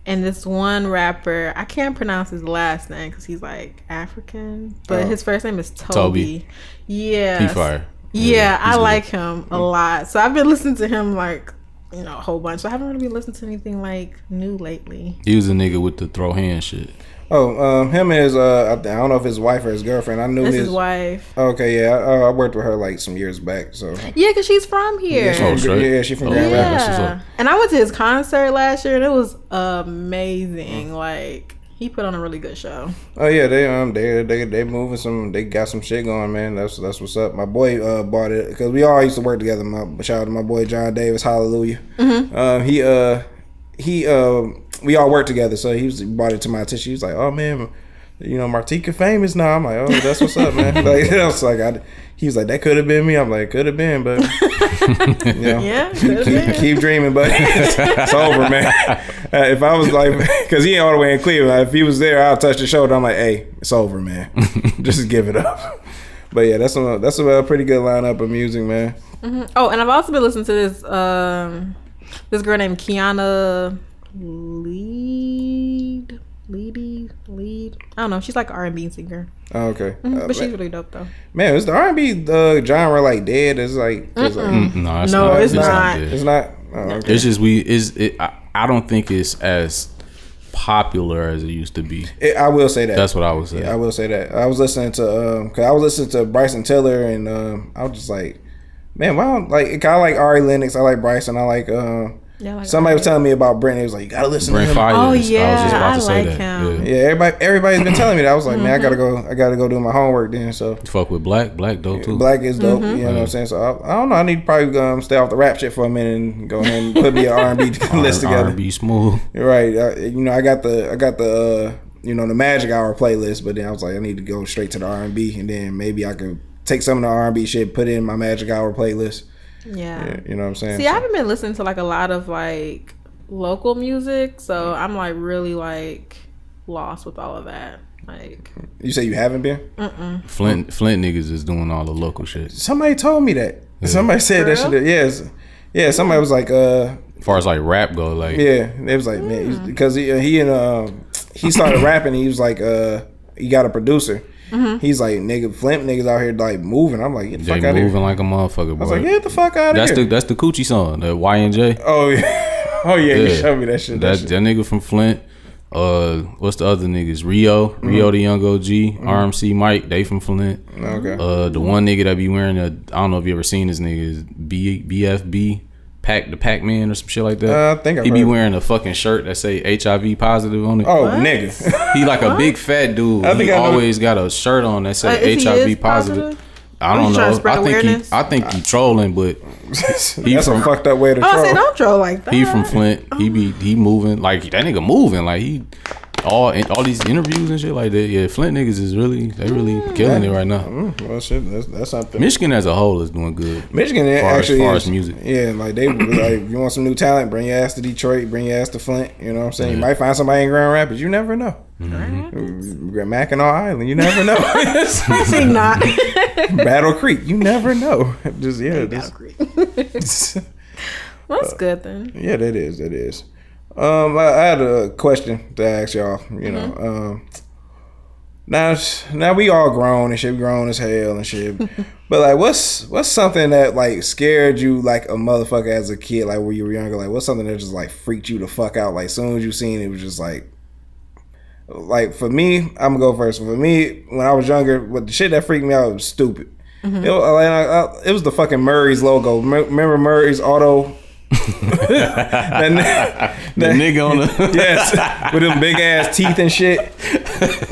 and this one rapper. I can't pronounce his last name because he's like African, but Oh. his first name is Tobe. Tobe. Yeah. He fire. Yeah, I good. like him a mm. lot. So I've been listening to him like you know a whole bunch. So I haven't really been listening to anything like new lately. He was a nigga with the throw hand shit. Oh, um, him and his uh, I, don't know if his wife or his girlfriend. I knew This his is wife. Okay, yeah, I, I worked with her like some years back. So Yeah, cause she's from here. she Oh, from, straight? yeah, she from Oh, Grand yeah. Rapids. That's what's Yeah. up. And I went to his concert last year and it was amazing. Like he put on a really good show. Oh yeah, they um they they they moving some. They got some shit going, man. That's that's what's up. My boy uh bought it because we all used to work together. My shout out to my boy John Davis. Hallelujah. Um, he uh he uh we all worked together, so he was he brought it to my attention. He was like, oh man. You know, Martika famous now. I'm like, oh, that's what's up, man. Like, I was like, I, he was like, that could have been me. I'm like, could have been, but you know, Yeah. keep, keep dreaming, but it's over, man. Uh, if I was like, because he ain't all the way in Cleveland, if he was there, I'll touch the shoulder. I'm like, hey, it's over, man. Just give it up. But yeah, that's a that's a pretty good lineup of music, man. Oh, and I've also been listening to this um this girl named Kiana Lead Leady Lead. I don't know. She's like an R and B singer, Oh, okay, Uh, but she's really dope though. man, is the R&B uh, genre like dead? It's like, it's, like, Mm, No, it's No, not. it's not. dead. it's not. Oh, okay. It's just we is it. I, I don't think it's as popular as it used to be. It- I will say that. That's what I was saying. I will say that. I was listening to um, cause I was listening to Bryson Tiller, and um, I was just like, man, why don't like I like Ari Lennox, I like Bryson, I like um, Yeah, like Somebody was telling me about Brent. He was like, you gotta listen Brent to him. Fires. Oh, I was just yeah, about I to say like that. him. Yeah. Yeah, everybody everybody's been telling me that. I was like, man, I gotta Mm-hmm. go. I gotta go do my homework then. So Fuck with Black. Black dope too. Black is dope. Mm-hmm. You know what I'm saying? So I, I don't know. I need to probably um, stay off the rap shit for a minute and go ahead and put me an R&B list together. R&B smooth. Right. I, you know, I got the I got the uh, you know the Magic Hour playlist, but then I was like, I need to go straight to the R&B, and then maybe I could take some of the R&B shit, put it in my Magic Hour playlist. Yeah. You know what I'm saying? See, I haven't been listening to like a lot of like local music, so I'm like really like lost with all of that. Like, you say you haven't been? Flint Flint niggas is doing all the local shit. Somebody told me that. Somebody said that For shit. Yes. Yeah. Somebody was like, uh, As far as like rap go, like Yeah, it was like man, Hmm. because he he and uh, he started rapping. He was like, uh, he got a producer. Mm-hmm. He's like, nigga, Flint niggas out here like moving. I'm like, get the they fuck out of moving like a motherfucker. I was like, get the fuck out of that's here. the that's the coochie song, the YN Jay. oh yeah, oh yeah, you Yeah. showed me that shit. That, That shit. that nigga from Flint. Uh, what's the other niggas? Rio, Mm-hmm. Rio Da Yung OG, RMC Mike. They from Flint. Okay. Uh, the one nigga that be wearing a, I don't know if you ever seen this nigga is B BFB, Pac the Pac Man or some shit like that. Uh, I think I've he be wearing a fucking shirt that say HIV positive on it. oh nigga, He like a big fat dude. I think he I know- always got a shirt on that Uh, say if he HIV positive. positive? I don't he's trying to know. I think awareness? he, I think he trolling, but that's from- a fucked up way to oh, say troll. don't troll like that. he from Flint. He be he moving like that nigga moving like he all all these interviews and shit like that. Yeah, Flint niggas is really they really killing it right now. Mm, well, shit, that's, that's something. Michigan as a whole is doing good. Michigan Far as- actually far is, as music. Yeah, like they like you want some new talent, bring your ass to Detroit, bring your ass to Flint. You know what I'm saying? You might find somebody in Grand Rapids. You never know. Mm-hmm. Mackinac Island, you never know. Actually not. Battle Creek, you never know. Just yeah, just, That's good then. yeah, that is that is. Um, I, I had a question to ask y'all. You know, um, now now we all grown and shit, grown as hell and shit. but like, what's what's something that like scared you like a motherfucker as a kid, like when you were younger? Like, what's something that just like freaked you the fuck out? Like, soon as you seen it, it was just like. Like for me, I'm gonna go first. For me, when I was younger, what the shit that freaked me out was stupid. It, was, like, I- I- it was the fucking Murray's logo. Me- Remember Murray's auto? That, ni- The nigga on the yes, with them big ass teeth and shit.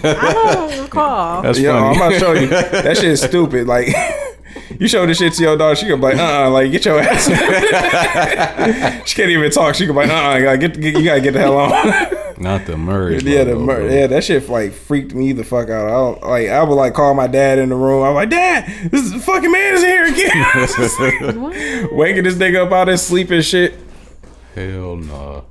I don't recall. that's Yo, I'm funny. about to show you. That shit is stupid. Like, you show this shit to your daughter, she gonna be like, uh, uh like get your ass. she can't even talk. She gonna be like, uh, uh gotta get, get, you gotta get the hell on. Not the Murray. yeah, the logo, mur- bro. yeah, that shit like freaked me the fuck out. I don't, like, I would like call my dad in the room. I'm like, Dad, this fucking man is here again. Waking this nigga up out of his sleep and shit. Hell no.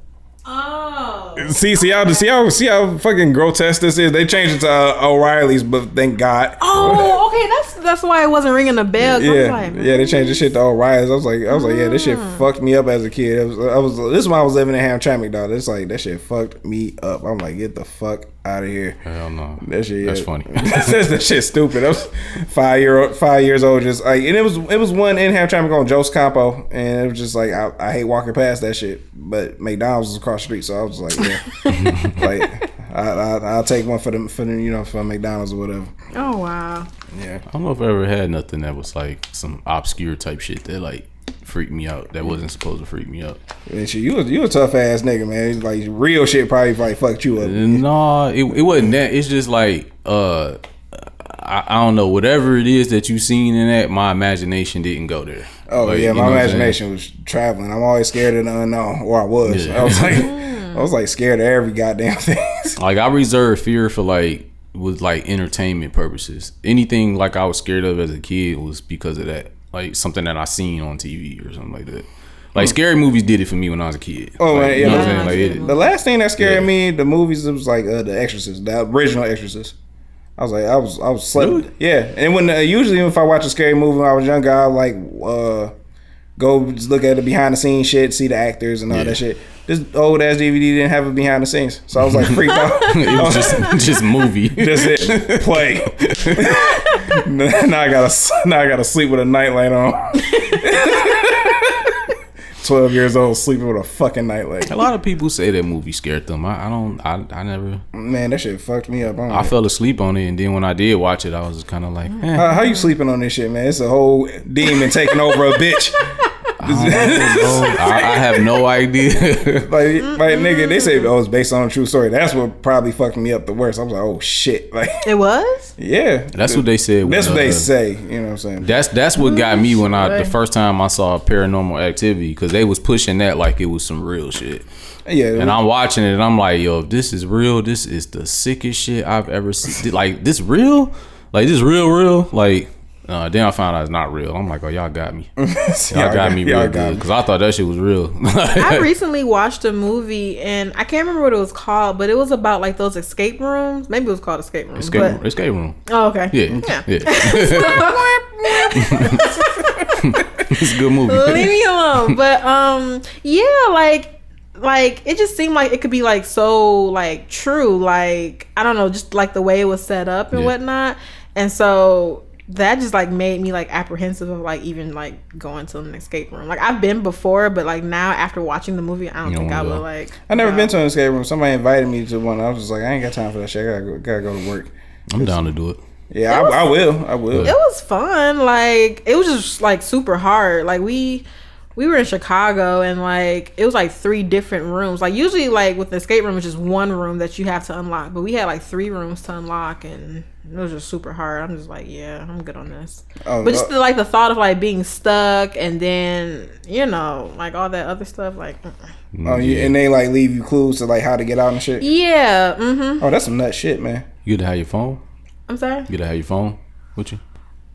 Oh. See, see how see how see how fucking grotesque this is. They changed it to uh, O'Reilly's, but thank God. Oh, okay. That's that's why it wasn't ringing a bell. 'cause I was Yeah, like, yeah, they changed the shit to O'Reilly's. I was like, I was like, yeah, this shit Mm. fucked me up as a kid. I was, I was this is why I was living in Hamtramck, dog. It's like that shit fucked me up. I'm like, get the fuck out of here. Hell no. That shit, That's yeah. funny. that's that shit stupid. I was five year old, five years old, just like, and it was it was one in Hamtramck on Jos. Campau, and it was just like I, I hate walking past that shit. But McDonald's was across the street, so I was like, yeah, like I, I, I'll take one for the for the, you know for McDonald's or whatever. oh wow. Yeah. I don't know if I ever had nothing that was like some obscure type shit that like freaked me out. That wasn't supposed to freak me out. And shit, you was you a tough ass nigga, man. Like real shit probably like fucked you up. No, it, it wasn't that. It's just like uh, I, I don't know. Whatever it is that you seen in that, my imagination didn't go there. Oh Like, yeah, my know what I'm saying? imagination was traveling. I'm always scared of the unknown, or I was. Yeah. I was like, I was like scared of every goddamn thing. Like I reserve fear for like with like entertainment purposes. Anything like I was scared of as a kid was because of that. Like something that I seen on TV or something like that. Like scary movies did it for me when I was a kid. Oh, like, man, you yeah, know what. I'm saying? Like, it, the last thing that scared Yeah. me, the movies, it was like uh, the Exorcist, the original Exorcist. I was like, I was, I was slept. Really? Yeah, and when uh, usually if I watch a scary movie when I was younger, I like uh, go look at the behind the scenes shit, see the actors and all Yeah. that shit. This old ass DVD didn't have a behind the scenes, so I was like freaked out. it was just just movie. Just it. Play. now I gotta now I gotta sleep with a nightlight on. Twelve years old sleeping with a fucking nightlight. a lot of people say that movie scared them. I, I don't. I, I never. Man, that shit fucked me up. I like, fell asleep on it, and then when I did watch it, I was kind of like, eh. how, how you sleeping on this shit, man? It's a whole demon taking over a bitch. I, don't know, bro. I, I have no idea. Like, like nigga, they say oh it's based on a true story. That's what probably fucked me up the worst. I was like, oh shit, like It was. yeah. That's what they said. That's when, what they uh, say. You know what I'm saying? That's that's what got me when I the first time I saw Paranormal Activity because they was pushing that like it was some real shit. yeah, And I'm watching it and I'm like, yo, if this is real, this is the sickest shit I've ever seen. Like this real? Like this real real? Like uh, then I found out it's not real. I'm like, oh y'all got me. Y'all got me y'all real good because I thought that shit was real. I recently watched a movie and I can't remember what it was called, but it was about like those escape rooms. Maybe it was called escape rooms. escape, but, room, escape room. Oh, okay. Yeah, Yeah. yeah. it's a good movie. Leave me alone. But um, yeah, like like it just seemed like it could be like so like true. Like I don't know, just like the way it was set up and Yeah. whatnot. And so that just like made me like apprehensive of like even like going to an escape room. Like I've been before, but like now after watching the movie, I don't think don't I wanna would like. I never go. been to an escape room. Somebody invited me to one. I was just like, I ain't got time for that shit. I gotta go, gotta go to work. I'm down to do it. Yeah, I, I will. I will. it was fun like it was just like super hard like we we were in chicago and like it was like three different rooms like usually like with the escape room it's just one room that you have to unlock but we had like three rooms to unlock and it was just super hard i'm just like yeah i'm good on this Oh, but just uh, the, like the thought of like being stuck and then you know like all that other stuff like mm-mm. Oh, you, and they like leave you clues to like how to get out and shit. yeah mm-hmm Oh, that's some nut shit, man. You gotta have your phone. i'm sorry You gotta have your phone with you.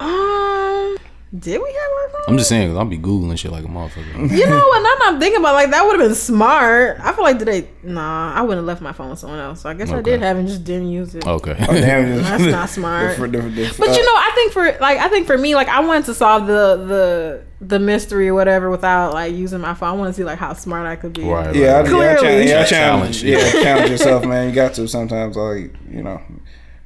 um did we have our phone? I'm just saying, cause I'll be googling shit like a motherfucker. You know what? Now that I'm thinking about like that would have been smart. I feel like today, nah, I wouldn't have left my phone with someone else. So I guess I did have and just didn't use it. Okay. Oh, damn, That's not smart. The- the- the- But you know, I think for like I think for me, like I wanted to solve the the the mystery or whatever without like using my phone. I want to see like how smart I could be. Right. Yeah, I, yeah, I Clearly. yeah, I Challenge, challenge, yeah, challenge yourself, man. You got to sometimes, like you know,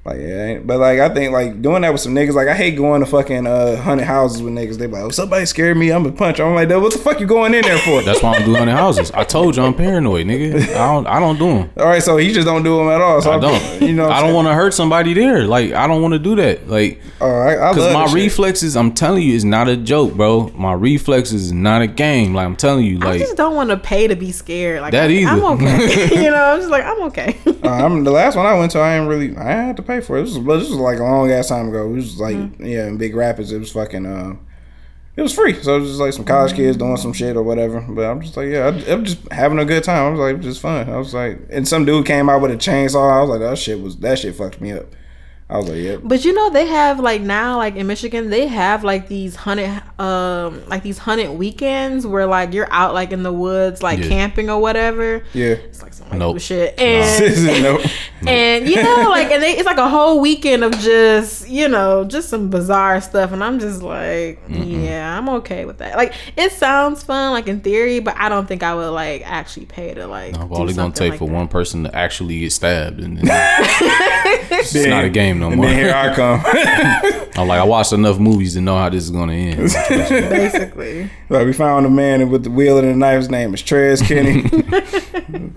like yeah. But like I think like doing that with some niggas, like I hate going to fucking uh haunted houses with niggas. They be like, oh, somebody scared me, I'm gonna punch. I'm like, what the fuck you going in there for? That's why I'm doing the houses. I told you I'm paranoid, nigga. I don't. I don't do them. All right, so you just don't do them at all. So I I'm- don't. You know, I don't want to hurt somebody there. Like I don't want to do that. Like All right, because my that shit. reflexes. I'm telling you, is not a joke, bro. My reflexes is not a game. Like I'm telling you, I like just don't want to pay to be scared. Like That I, either. I'm okay. you know, I'm just like I'm okay. Uh, I'm the last one I went to. I ain't really. I had to pay for it. This was, this was like a long ass time ago. It was like Mm-hmm. yeah, in Big Rapids. It was fucking. Um, it was free, so it was just like some college kids doing some shit or whatever. But I'm just like, yeah, I, I'm just having a good time. I was like, just fun. I was like, and some dude came out with a chainsaw. I was like, that shit was that shit fucked me up. I was like, yeah, But you know they have like now like in Michigan they have like these hunted um like these hunted weekends where like you're out like in the woods like Yeah. camping or whatever. yeah. It's like some like Nope. shit and no, and you know like and they, it's like a whole weekend of just you know just some bizarre stuff and I'm just like yeah I'm okay with that. Like it sounds fun like in theory, but I don't think I would like actually pay to like. I'm do only gonna take like for that. one person to actually get stabbed, and then it's not a game no and more. then here I come. I'm like, I watched enough movies to know how this is gonna end. Basically, like we found a man with the wheel and the knife. His name is Trez Kenny.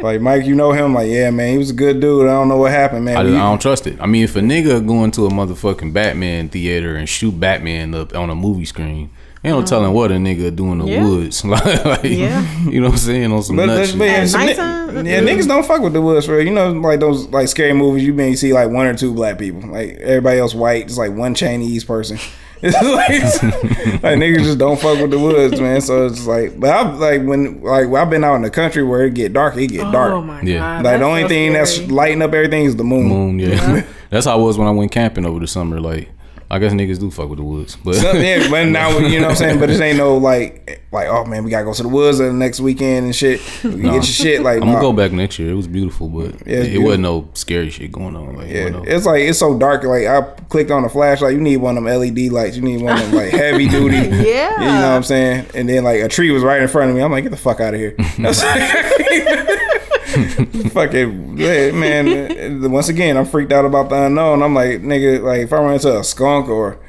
like Mike, you know him? Like yeah, man, he was a good dude. I don't know what happened, man. I, We- I don't trust it. I mean, if a nigga going to a motherfucking Batman theater and shoot Batman up on a movie screen, ain't no telling what a nigga do in the Yeah. woods. like, Yeah. you know what I'm saying? On some But, nut but, yeah, some nighttime? yeah, niggas don't fuck with the woods, for real. You know, like those like scary movies. You may see like one or two black people, like everybody else white. Just like one Chinese person. It's like, like niggas just don't fuck with the woods, man. So it's like, but I like when like I've been out in the country where it get dark, it get oh dark. Oh my Yeah. god! like the only so thing that's lighting up everything is the moon. Moon, yeah. That's how it was when I went camping over the summer. Like, I guess niggas do fuck with the woods, but So, yeah, but now you know what I'm saying. But this ain't no like like oh man, we gotta go to the woods the next weekend and shit. We can get your shit like. I'm gonna go back next year. It was beautiful, but Yeah, it, it wasn't no scary shit going on. Like, Yeah, wasn't no- it's like it's so dark. Like I clicked on the flashlight. You need one of them LED lights. You need one of them like heavy duty. Yeah. You know what I'm saying? And then like a tree was right in front of me. I'm like, get the fuck out of here. Fucking man. Once again, I'm freaked out about the unknown. I'm like, nigga, like if I run into a skunk or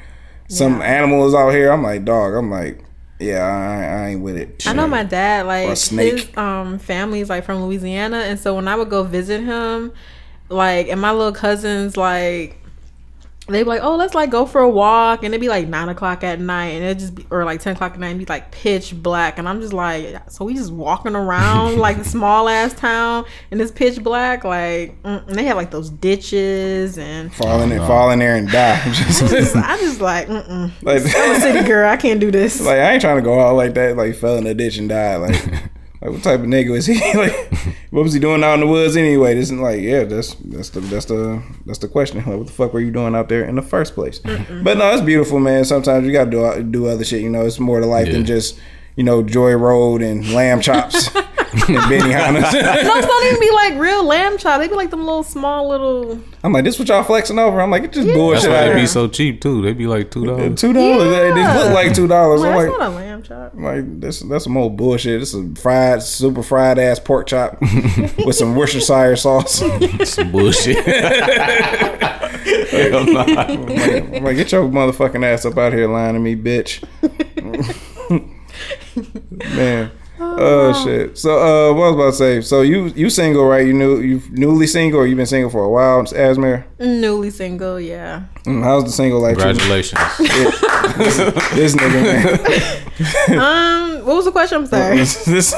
some Yeah. animals out here, I'm like, dog. I'm like, yeah, I, I ain't with it. I know my dad, like his um family is like from Louisiana, and so when I would go visit him, like, and my little cousins, like, they'd be like, "Oh, let's like go for a walk," and it'd be like nine o'clock at night, and it just be, or like ten o'clock at night, and be like pitch black, and I'm just like, so we just walking around like a small ass town, and it's pitch black, like, mm, and they have like those ditches, and Fall in there, fall in there and die. Just- I just like, mm-mm. like, I'm a city girl, I can't do this. like I ain't trying to go out like that. Like fell in a ditch and died. Like, like what type of nigga is he? like, what was he doing out in the woods anyway? This is like, yeah, that's that's the that's the that's the question. Like, what the fuck were you doing out there in the first place? But no, it's beautiful, man. Sometimes you gotta do do other shit. You know, it's more to life Yeah. than just you know Joy Road and lamb chops and Benihana. no, it's not even be like real lamb chop. They be like them little small little. I'm like, this what y'all flexing over? I'm like, it's just That's bullshit why they be so cheap too. They be like two dollars. Two dollars. They Yeah. just look like two dollars. Well, I'm that's like, not a lamb chop. Like this, that's some old bullshit. This is fried, super fried ass pork chop with some Worcestershire sauce. Some bullshit. Hell nah. like, I'm like, get your motherfucking ass up out here lying to me, bitch. Man, oh shit. So, uh, what was I about to say? So you you single, right? You new you newly single, or You've been single for a while, Asmir? Newly single, yeah. Mm, How's the single life? treating you? Congratulations. This nigga, man. Um, what was the question? I'm sorry. this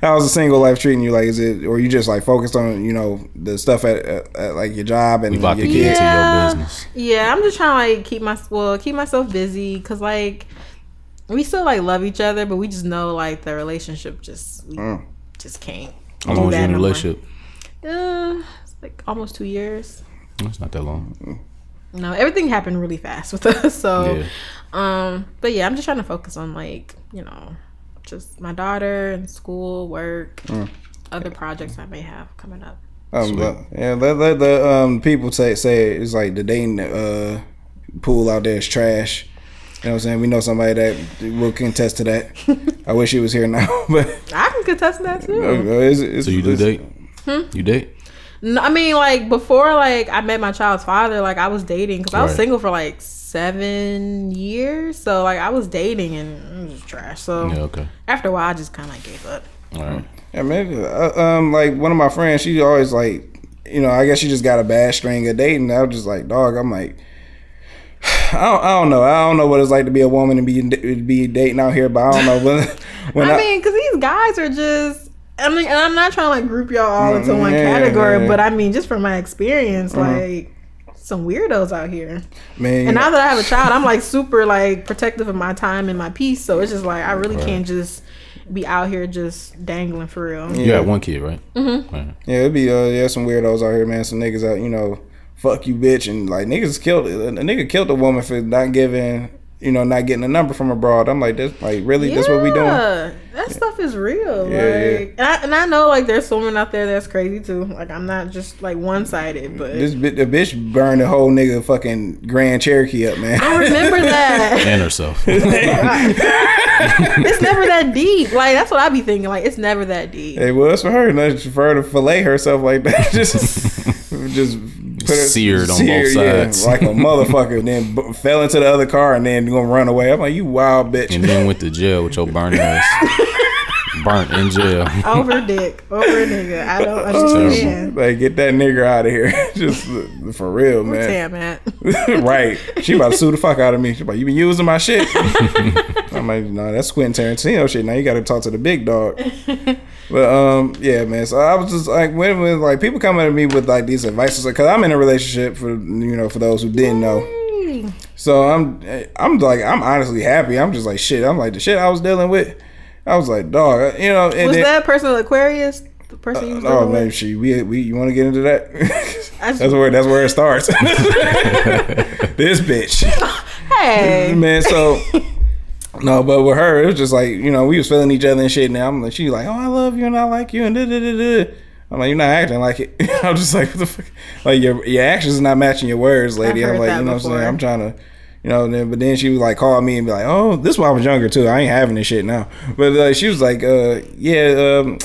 how's the single life treating you? Like, is it or you just like focused on you know the stuff at, at, at like your job and We about your to kids? get into your Yeah. business. Yeah, I'm just trying to like keep my well keep myself busy because like we still like love each other, but we just know like the relationship just we Mm. just can't. How do long was you in a relationship? Uh, it's like almost two years. It's not that long. No, everything happened really fast with us. So, Yeah. um, but yeah, I'm just trying to focus on like you know just my daughter and school, work, Mm. other projects I may have coming up. Um, Sweet. but, yeah, let, let the um people say say it's like the dating uh pool out there is trash. You know what I'm saying? We know somebody that will contest to that. I wish he was here now, but I can contest that too. it's, it's, So you do date? Hmm? You date? No, I mean, like before, like I met my child's father, like I was dating because I was Right. single for like seven years. So like I was dating and it was trash. So Yeah. Okay. after a while, I just kind of like gave up. All right. Yeah, man. Uh, um, like one of my friends, she always like, you know, I guess she just got a bad string of dating. I was just like, dog. I'm like, I don't, I don't know. I don't know what it's like to be a woman and be be dating out here, but I don't know when. when I mean, because these guys are just. I mean, and I'm not trying to like group y'all all into one category, yeah. but I mean, just from my experience, like some weirdos out here. man, And now that I have a child, I'm like super like protective of my time and my peace. So it's just like I really can't just be out here just dangling for real. You got one kid, right? Mm-hmm. Right. Yeah, it'd be uh yeah, some weirdos out here, man. Some niggas out, you know, fuck you, bitch, and like niggas killed a nigga killed a woman for not giving, you know, not getting a number from abroad. I'm like, this like really, that's what we doing? Yeah, That stuff is real. Yeah, like, And, I, and I know like there's women out there that's crazy too. Like I'm not just like one sided, but This bi- the bitch burned the whole nigga fucking Grand Cherokee up, man. I remember that. And herself. it's never that deep. Like that's what I be thinking. Like it's never that deep. It was for her, not for her to fillet herself like that. just, just Seared on both sides. like a motherfucker. then b- fell into the other car and then gonna run away. I'm like, you wild bitch. and then went to jail with your burning ass. Burnt in jail. Over dick, over a nigga. I don't understand. like get that nigga out of here, just for real, man. Damn it. right. She about to sue the fuck out of me. She like, you been using my shit. I'm like, no, that's Quentin Tarantino shit. Now you got to talk to the big dog. But um, yeah, man. So I was just like, when when like people coming at me with like these advices, because I'm in a relationship for you know for those who didn't know. So I'm I'm like I'm honestly happy. I'm just like shit. I'm like the shit I was dealing with. I was like, dog, you know. And Was then, that person Aquarius? The person you was uh, Oh living man, with? she we we you want to get into that? That's where that's where it starts. this bitch, Hey. man. So no, but with her, it was just like you know we was feeling each other and shit. Now I'm like, she's like, oh, I love you and I like you and da da da da. I'm like, you're not acting like it. I'm just like, what the fuck? Like your your actions is not matching your words, lady. I'm like, you know what I'm saying? I'm trying to, You know, then, but then she was like call me and be like, "Oh, this when I was younger too. I ain't having this shit now." But uh, she was like, uh, "Yeah, um,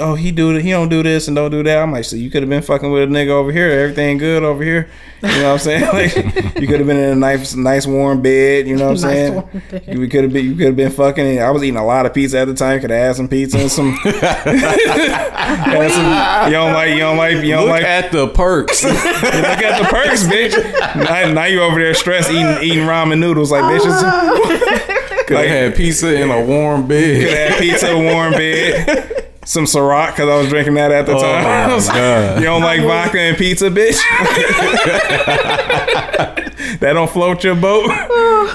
oh, he do it. he don't do this and don't do that." I'm like, "So you could have been fucking with a nigga over here. Everything good over here." You know what I'm saying? Like, you could have been in a nice, nice warm bed. You know what I'm Nice saying? warm bed. You could have been, you could have been fucking. And I was eating a lot of pizza at the time. Could have had some pizza and some. had some you don't like, you don't like, you don't Look like. at the perks. Look at the perks, bitch. Now, now you over there stressed eating eating ramen noodles like bitches. Could have had pizza in a warm bed. Could bed. have pizza, warm bed, some Ciroc because I was drinking that at the Oh time. my God. You don't like vodka and pizza, bitch? that don't float your boat.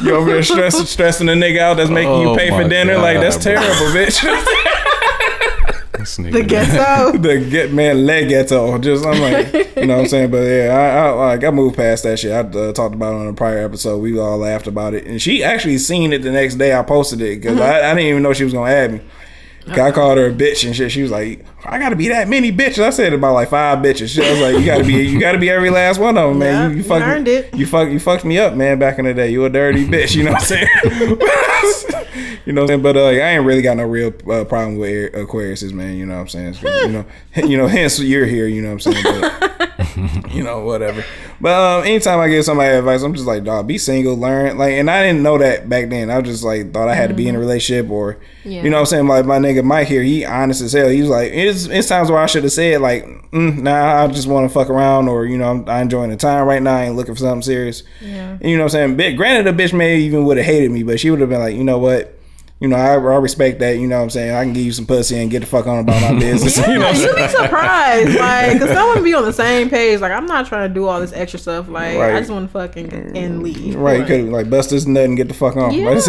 You over there stressing stressing a nigga out that's making you Oh pay for my dinner. like that's God, bro. terrible, bitch. This nigga, The ghetto. the get man leg ghetto. Just I'm like, you know what I'm saying. But yeah, I, I like I moved past that shit. I uh, talked about it on a prior episode. We all laughed about it, and she actually seen it the next day. I posted it because I, I didn't even know she was gonna add me. I called her a bitch and shit. She was like, "I gotta be that many bitches." I said about like five bitches. She was like, "You gotta be, you gotta be every last one of them, man. Yeah, you, you fucked, earned it. you fuck, you fucked me up, man. Back in the day, you a dirty bitch. You know what I'm saying? you know what I'm saying? But uh, I ain't really got no real uh, problem with Aquariuses, man. You know what I'm saying? you know, you know. Hence, you're here. You know what I'm saying? But, you know, whatever. But um, anytime I give somebody advice, I'm just like, dog, be single, learn. Like, and I didn't know that back then. I just like, thought I had to be in a relationship or, Yeah. you know what I'm saying? Like, my nigga Mike here, he honest as hell. He was like, it's, it's times where I should have said, like, mm, nah, I just want to fuck around or, you know, I'm, I'm enjoying the time right now. I ain't looking for something serious. Yeah. And you know what I'm saying? But granted, the bitch may even would have hated me, but she would have been like, you know what? You know, I, I respect that. You know what I'm saying? I can give you some pussy and get the fuck on about my business. you know you'd be surprised, like, cause someone be on the same page. Like, I'm not trying to do all this extra stuff. Like, Right. I just want to fucking and leave. Right, you could like bust this nut and get the fuck on. Yeah.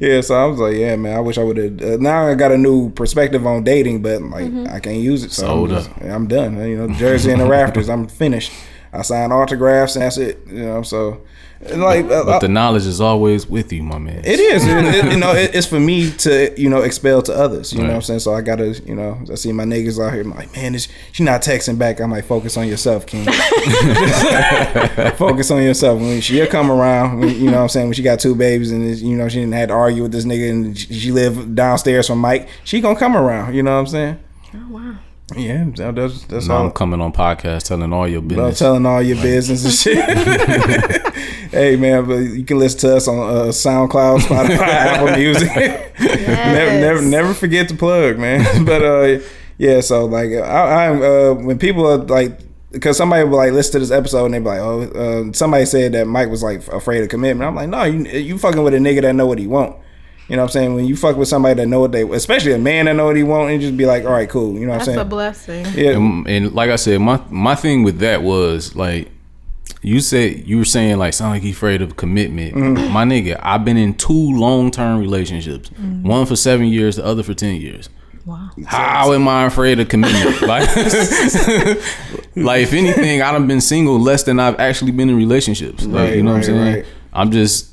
yeah, so I was like, yeah, man, I wish I would have. Uh, now I got a new perspective on dating, but like Mm-hmm. I can't use it, so Sold I'm, just- I'm done. You know, Jersey and the Rafters, I'm finished. I signed autographs and that's it. You know, so and, like uh, But the knowledge is always with you, my man. it is, it, it- you know, it, it's for me to, you know, expel to others. You know what I'm saying? So I gotta, you know, I see my niggas out here. I'm like, man, this, she not texting back. I'm like, focus on yourself, King. focus on yourself. When she'll come around, when, you know what I'm saying? When she got two babies and, you know, she didn't have to argue with this nigga and she, she lived downstairs from Mike, she gonna come around. You know what I'm saying? Oh wow. Yeah, that- that's, that's Now all. I'm coming on podcast telling all your I'm business. telling all your business and shit. hey man, but you can listen to us on uh, SoundCloud, Spotify, Apple Music. never, never, never forget to plug, man. But uh, yeah, so like I, I'm uh, when people are like. Because somebody will like listen to this episode and they be like, "Oh, uh, somebody said that Mike was like afraid of commitment." I'm like, "No, you you fucking with a nigga that know what he want." You know what I'm saying? When you fuck with somebody that know what they, especially a man that know what he want, and just be like, "All right, cool." You know what That's I'm saying? That's a blessing. yeah, and, and like I said, my my thing with that was like you said you were saying like sound like he afraid of commitment. Mm-hmm. My nigga, I've been in two long term relationships. One for seven years, the other for ten years. Wow. How am I afraid of commitment? like, like if anything, I've been single less than I've actually been in relationships. Like, Right, you know right, what I'm saying? right. I'm just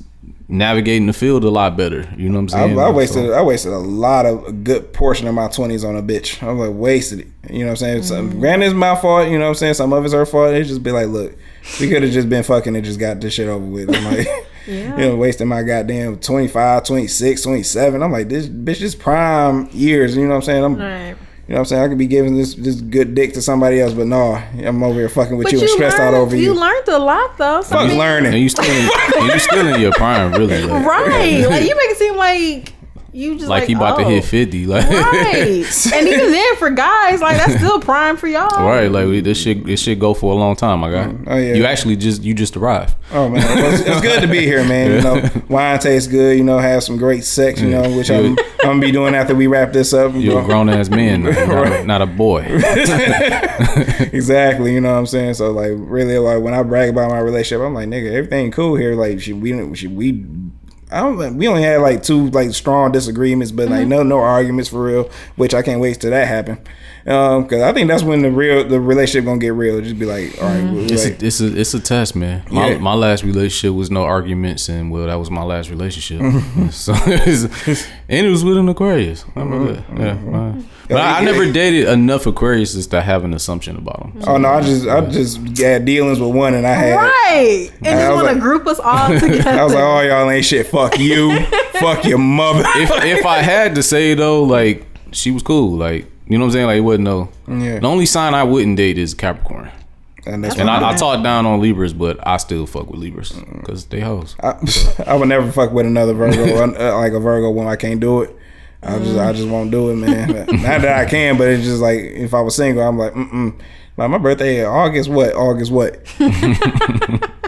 navigating the field a lot better. You know what I'm saying? I Like, wasted so- I wasted a lot of a good portion of my twenties on a bitch. I was like wasted it. You know what I'm saying? Some, mm-hmm. granted, it's my fault. You know what I'm saying? Some of it's her fault. It just be like, look, we could have just been fucking and just got this shit over with. I'm like, Yeah. you know, wasting my goddamn 25, 26, 27. I'm like, this bitch, this prime years. You know what I'm saying? I'm, Right. You know what I'm saying? I could be giving this this good dick to somebody else, but no, I'm over here fucking with But you you, and stressed learned, out over you. You learned a lot though. So I Fuck mean- learning. and you still in, and you still in your prime, really. Like, Right. Like you make it seem like you just like like, he about to oh. hit fifty. Like Right. and even then for guys, like that's still prime for y'all. Right, like we, this shit, this shit go for a long time, my guy. Mm. Oh, yeah. You actually just, you just arrived. Oh man, well, it's, it's good to be here, man. You know, wine tastes good. You know, have some great sex. You know, which I'm, I'm gonna be doing after we wrap this up. You You're a grown ass man, now, not, a, not a boy. exactly. You know what I'm saying? So like, really, like when I brag about my relationship, I'm like, nigga, everything cool here. Like, should we, should we. I don't. We only had like two like strong disagreements, but like mm-hmm. no no arguments for real. Which I can't wait till that happen. Um, because I think that's when the real the relationship gonna get real. Just be like, all right, Mm-hmm. well, It's like, a, it's a it's a test, man. My Yeah. my last relationship was no arguments, and well, that was my last relationship. so, and it was with an Aquarius. I remember that. Yeah, uh, but I, I never dated enough Aquariuses to have an assumption about them. oh no, I just I just had dealings with one, and I had. Right. And I just was want to like- group us all together. I was like, oh y'all ain't shit. Fuck you. Fuck your mother. if if I had to say though, like she was cool, like you know what I'm saying, like it wasn't no. Yeah. The only sign I wouldn't date is Capricorn, and that's and I, I talked down on Libras, but I still fuck with Libras because they hoes. I, I would never fuck with another Virgo, uh, like a Virgo when I can't do it. I just I just won't do it, man. Not that I can, but it's just like if I was single, I'm like, mm mm. Like my birthday, August what? August what?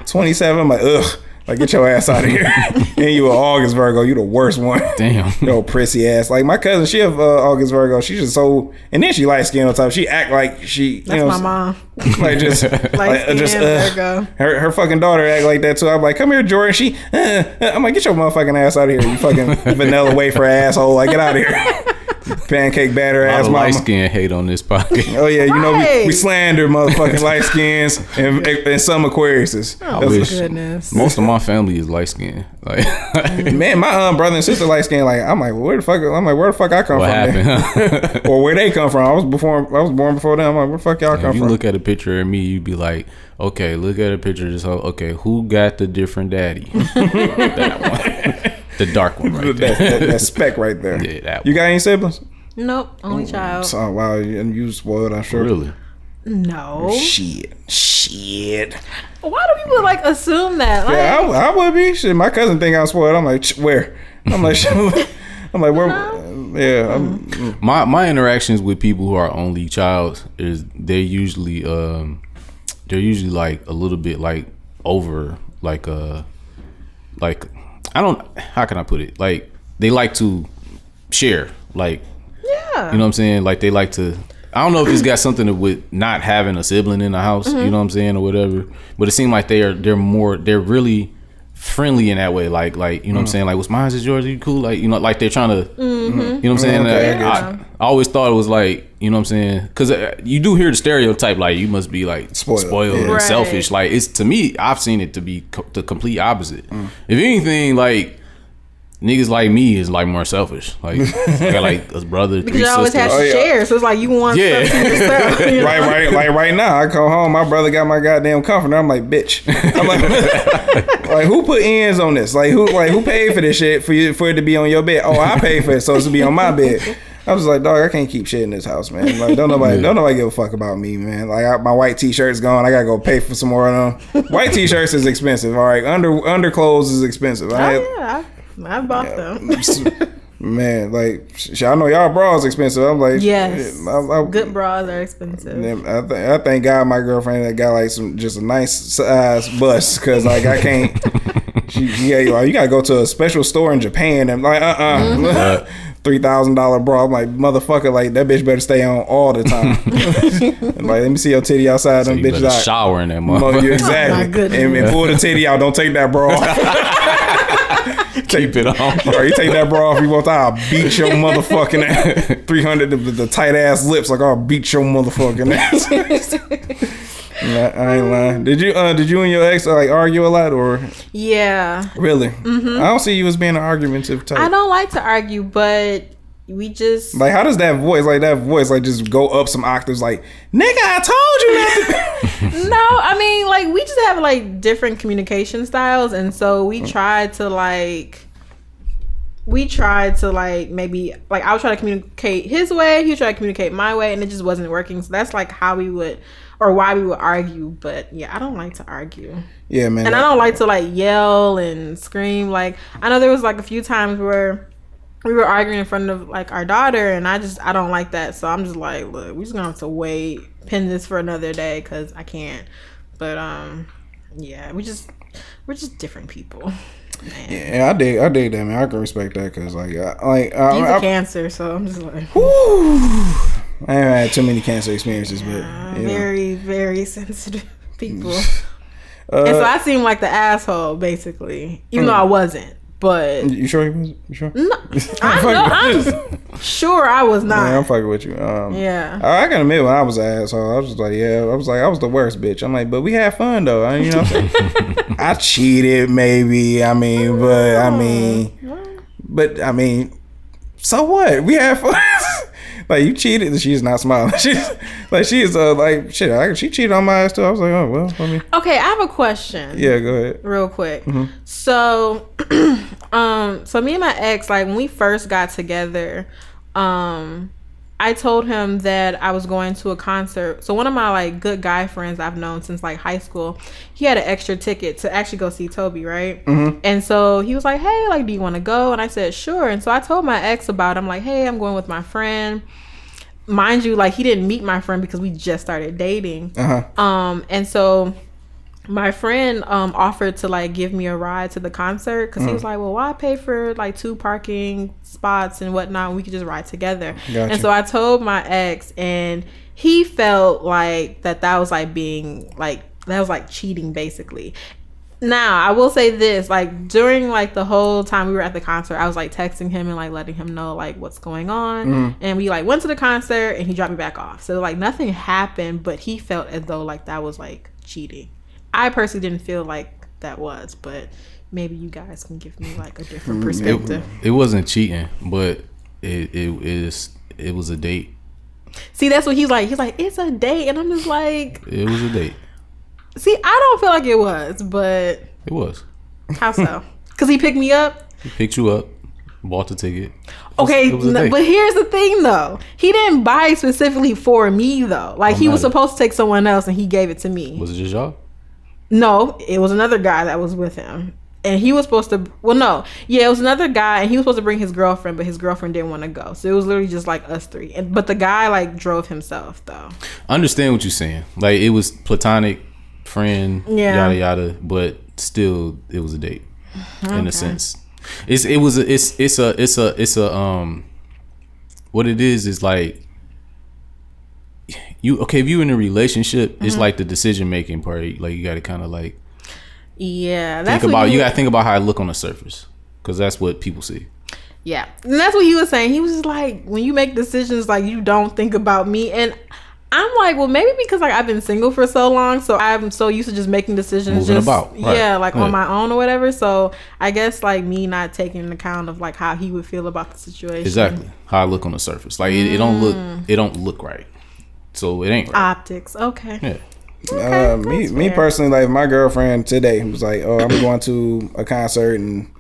Twenty seven. I'm like, ugh. Like get your ass out of here. and you an August Virgo. You the worst one. Damn. Yo, prissy ass. Like my cousin, she have uh, August Virgo. She's just so, and then she light skin on top. She act like she. You That's know, my mom. Like just, like, Light just uh, Virgo. her her fucking daughter act like that too. I'm like, come here, Jordan. She, uh, uh, I'm like, get your motherfucking ass out of here. You fucking vanilla wafer asshole. Like, get out of here. Pancake batter ass of light skin hate on this podcast. Oh yeah, you know we, we slander motherfucking light skins and, and some Aquariuses. I That's- Goodness. Most of my family is light skin. Like, Man, my um, brother and sister light skin. Like, I'm like, where the fuck? I'm like, where the fuck I come what from? man? happened? or where they come from? I was before. I was born before them. I'm like, where the fuck y'all come if you from? look at a picture of me, you'd be like, okay, look at a picture of this whole. Okay, who got the different daddy? that one, the dark one right that, there. that, that speck right there. Yeah, that You got any siblings? Nope. Only child. Oh wow, and you spoiled. I'm sure. Really? No. Shit. Shit. Why do people like assume that? Like, Yeah, I, I would be. Shit, my cousin think I'm spoiled. I'm like, where? I'm like, I'm like, where? Yeah, I'm, My my interactions with people who are only child is they're usually um they're usually like a little bit like over like uh like I don't how can I put it? Like they like to share like yeah. you know what I'm saying? Like they like to I don't know if it's got something to with not having a sibling in the house you mm-hmm. know what I'm saying or whatever but it seemed like they are they're more they're really friendly in that way like like you know what I'm mm. saying? Like what's mine? Is yours? Are you cool? Like you know like they're trying to mm-hmm. you know what I'm saying? Mm-hmm. Uh, okay, I Uh, get I, I always thought it was like, you know what I'm saying? Because uh, you do hear the stereotype, like you must be like Spoiled, spoiled, yeah. and Right. selfish. Like it's to me, I've seen it to be co- the complete opposite. Mm. If anything, like niggas like me is like more selfish. Like I got like a brother, Because three you always had sisters. to Oh, yeah. share, so it's like you want Yeah. stuff to yourself. you know? right, right, like right now. I come home, my brother got my goddamn comforter. I'm like, bitch. I'm like, like who put ends on this? Like who, like who paid for this shit for you for it to be on your bed? Oh, I paid for it, so it's to be on my bed. I was like, dog, I can't keep shit in this house, man. Like, don't nobody, don't nobody give a fuck about me, man. Like, I, my white t-shirt's gone. I gotta go pay for some more of them. White t-shirts is expensive. All right, under underclothes is expensive. I Oh, yeah, I, I bought them. Man, like, sh- I know y'all bras expensive. I'm like, Yes. I, I, Good bras are expensive. I, th- I thank God my girlfriend that got like some just a nice size bust because like I can't. she, yeah, like, you gotta go to a special store in Japan and like uh uh three thousand dollar bra. I'm like motherfucker, like that bitch better stay on all the time. like let me see your titty outside. So them you bitches better out. shower in that No, you motherfucker. Oh exactly. Oh, and, and pull the titty out. Don't take that bra off. Keep it on. or you take that bra off. You want I'll beat your motherfucking ass. Three hundred the, the tight ass lips. Like I'll beat your motherfucking ass. I ain't lying. Did you uh did you and your ex like argue a lot or Yeah. really? I don't see you as being an argumentative type. Mm-hmm. I don't like to argue, but we just Like how does that voice like that voice like just go up some octaves like nigga I told you not to no. I mean, like we just have like different communication styles, and so we tried to like we tried to like maybe like I would try to communicate his way, he would try to communicate my way, and it just wasn't working. So that's like how we would or why we would argue. But yeah, I don't like to argue. Yeah man. And I don't like to like yell and scream. Like I know there was like a few times where we were arguing in front of like our daughter, and I just I don't like that. So I'm just like, look, we're just gonna have to wait, pin this for another day because I can't. But um, yeah, we just we're just different people. Man. Yeah, I dig I dig that man. I can respect that because like I, like I, He's I, a cancer, so I'm just like Whew. I haven't had too many cancer experiences, but uh, you know. very very sensitive people. Uh, and so I seem like the asshole basically, even though I wasn't. but You sure? You, was- you sure? no, I know, I'm sure I was Yeah, I'm fucking with you. Um, Yeah. I, I can admit when I was an asshole, I was just like, yeah, I was like, I was the worst bitch. I'm like, but we had fun though. I, you know, what I'm saying? I cheated, maybe. I mean, but I mean, but I mean, so what? We had fun. Like you cheated, and she's not smiling. She's like she's uh like shit. I, she cheated on my ass too. I was like, oh well, let me. Okay, I have a question. Yeah, go ahead. real quick. Mm-hmm. So, um, so me and my ex, like when we first got together, um, I told him that I was going to a concert. So one of my like good guy friends I've known since like high school, he had an extra ticket to actually go see Tobe, right? Mm-hmm. And so he was like, "Hey, like, do you want to go?" And I said, "Sure." And so I told my ex about. It. I'm like, "Hey, I'm going with my friend." Mind you, like he didn't meet my friend because we just started dating. Uh huh. Um, and so my friend um offered to like give me a ride to the concert because he was like, "Well, why pay for like two parking spots and whatnot? We could just ride together." Gotcha. And so I told my ex, and he felt like that that was like being like that was like cheating basically. Now I will say this: like during like the whole time we were at the concert, I was like texting him and like letting him know like what's going on, and we like went to the concert and he dropped me back off. So like nothing happened, but he felt as though like that was like cheating. I personally didn't feel like that was, but maybe you guys can give me like a different mm, perspective. It wasn't cheating, but it it is it was a date. See, that's what he's like. He's like, it's a date, and I'm just like, It was a date. see, I don't feel like it was, but It was. how so? Because he picked me up. He picked you up, bought the ticket. Okay, it was a n- date. but here's the thing though. He didn't buy specifically for me though. Like oh, he was supposed to take someone else and he gave it to me. was it just y'all? No, it was another guy that was with him. And he was supposed to well no. Yeah, it was another guy and he was supposed to bring his girlfriend, but his girlfriend didn't want to go. So it was literally just like us three. And but the guy like drove himself though. I understand what you're saying. Like it was platonic, friend, Yeah. yada yada, but still it was a date in a sense. It's it was a, it's it's a it's a it's a um what it is is like you okay if you're in a relationship it's Mm-hmm. like the decision making part like you got to kind of like Yeah. That's think about you got to think about how i look on the surface because that's what people see Yeah. And that's what he was saying. He was just like, when you make decisions, like, you don't think about me. And I'm like, well, maybe because, like, I've been single for so long. So I'm so used to just making decisions. Moving just, about, right. Yeah, like Yeah. on my own or whatever. So I guess, like, me not taking account of, like, how he would feel about the situation. exactly how I look on the surface like it, it don't look Mm. it don't look right so it ain't right Optics. Okay. yeah Uh, me, that's me personally, like my girlfriend today was like, "Oh, I'm going to a concert," and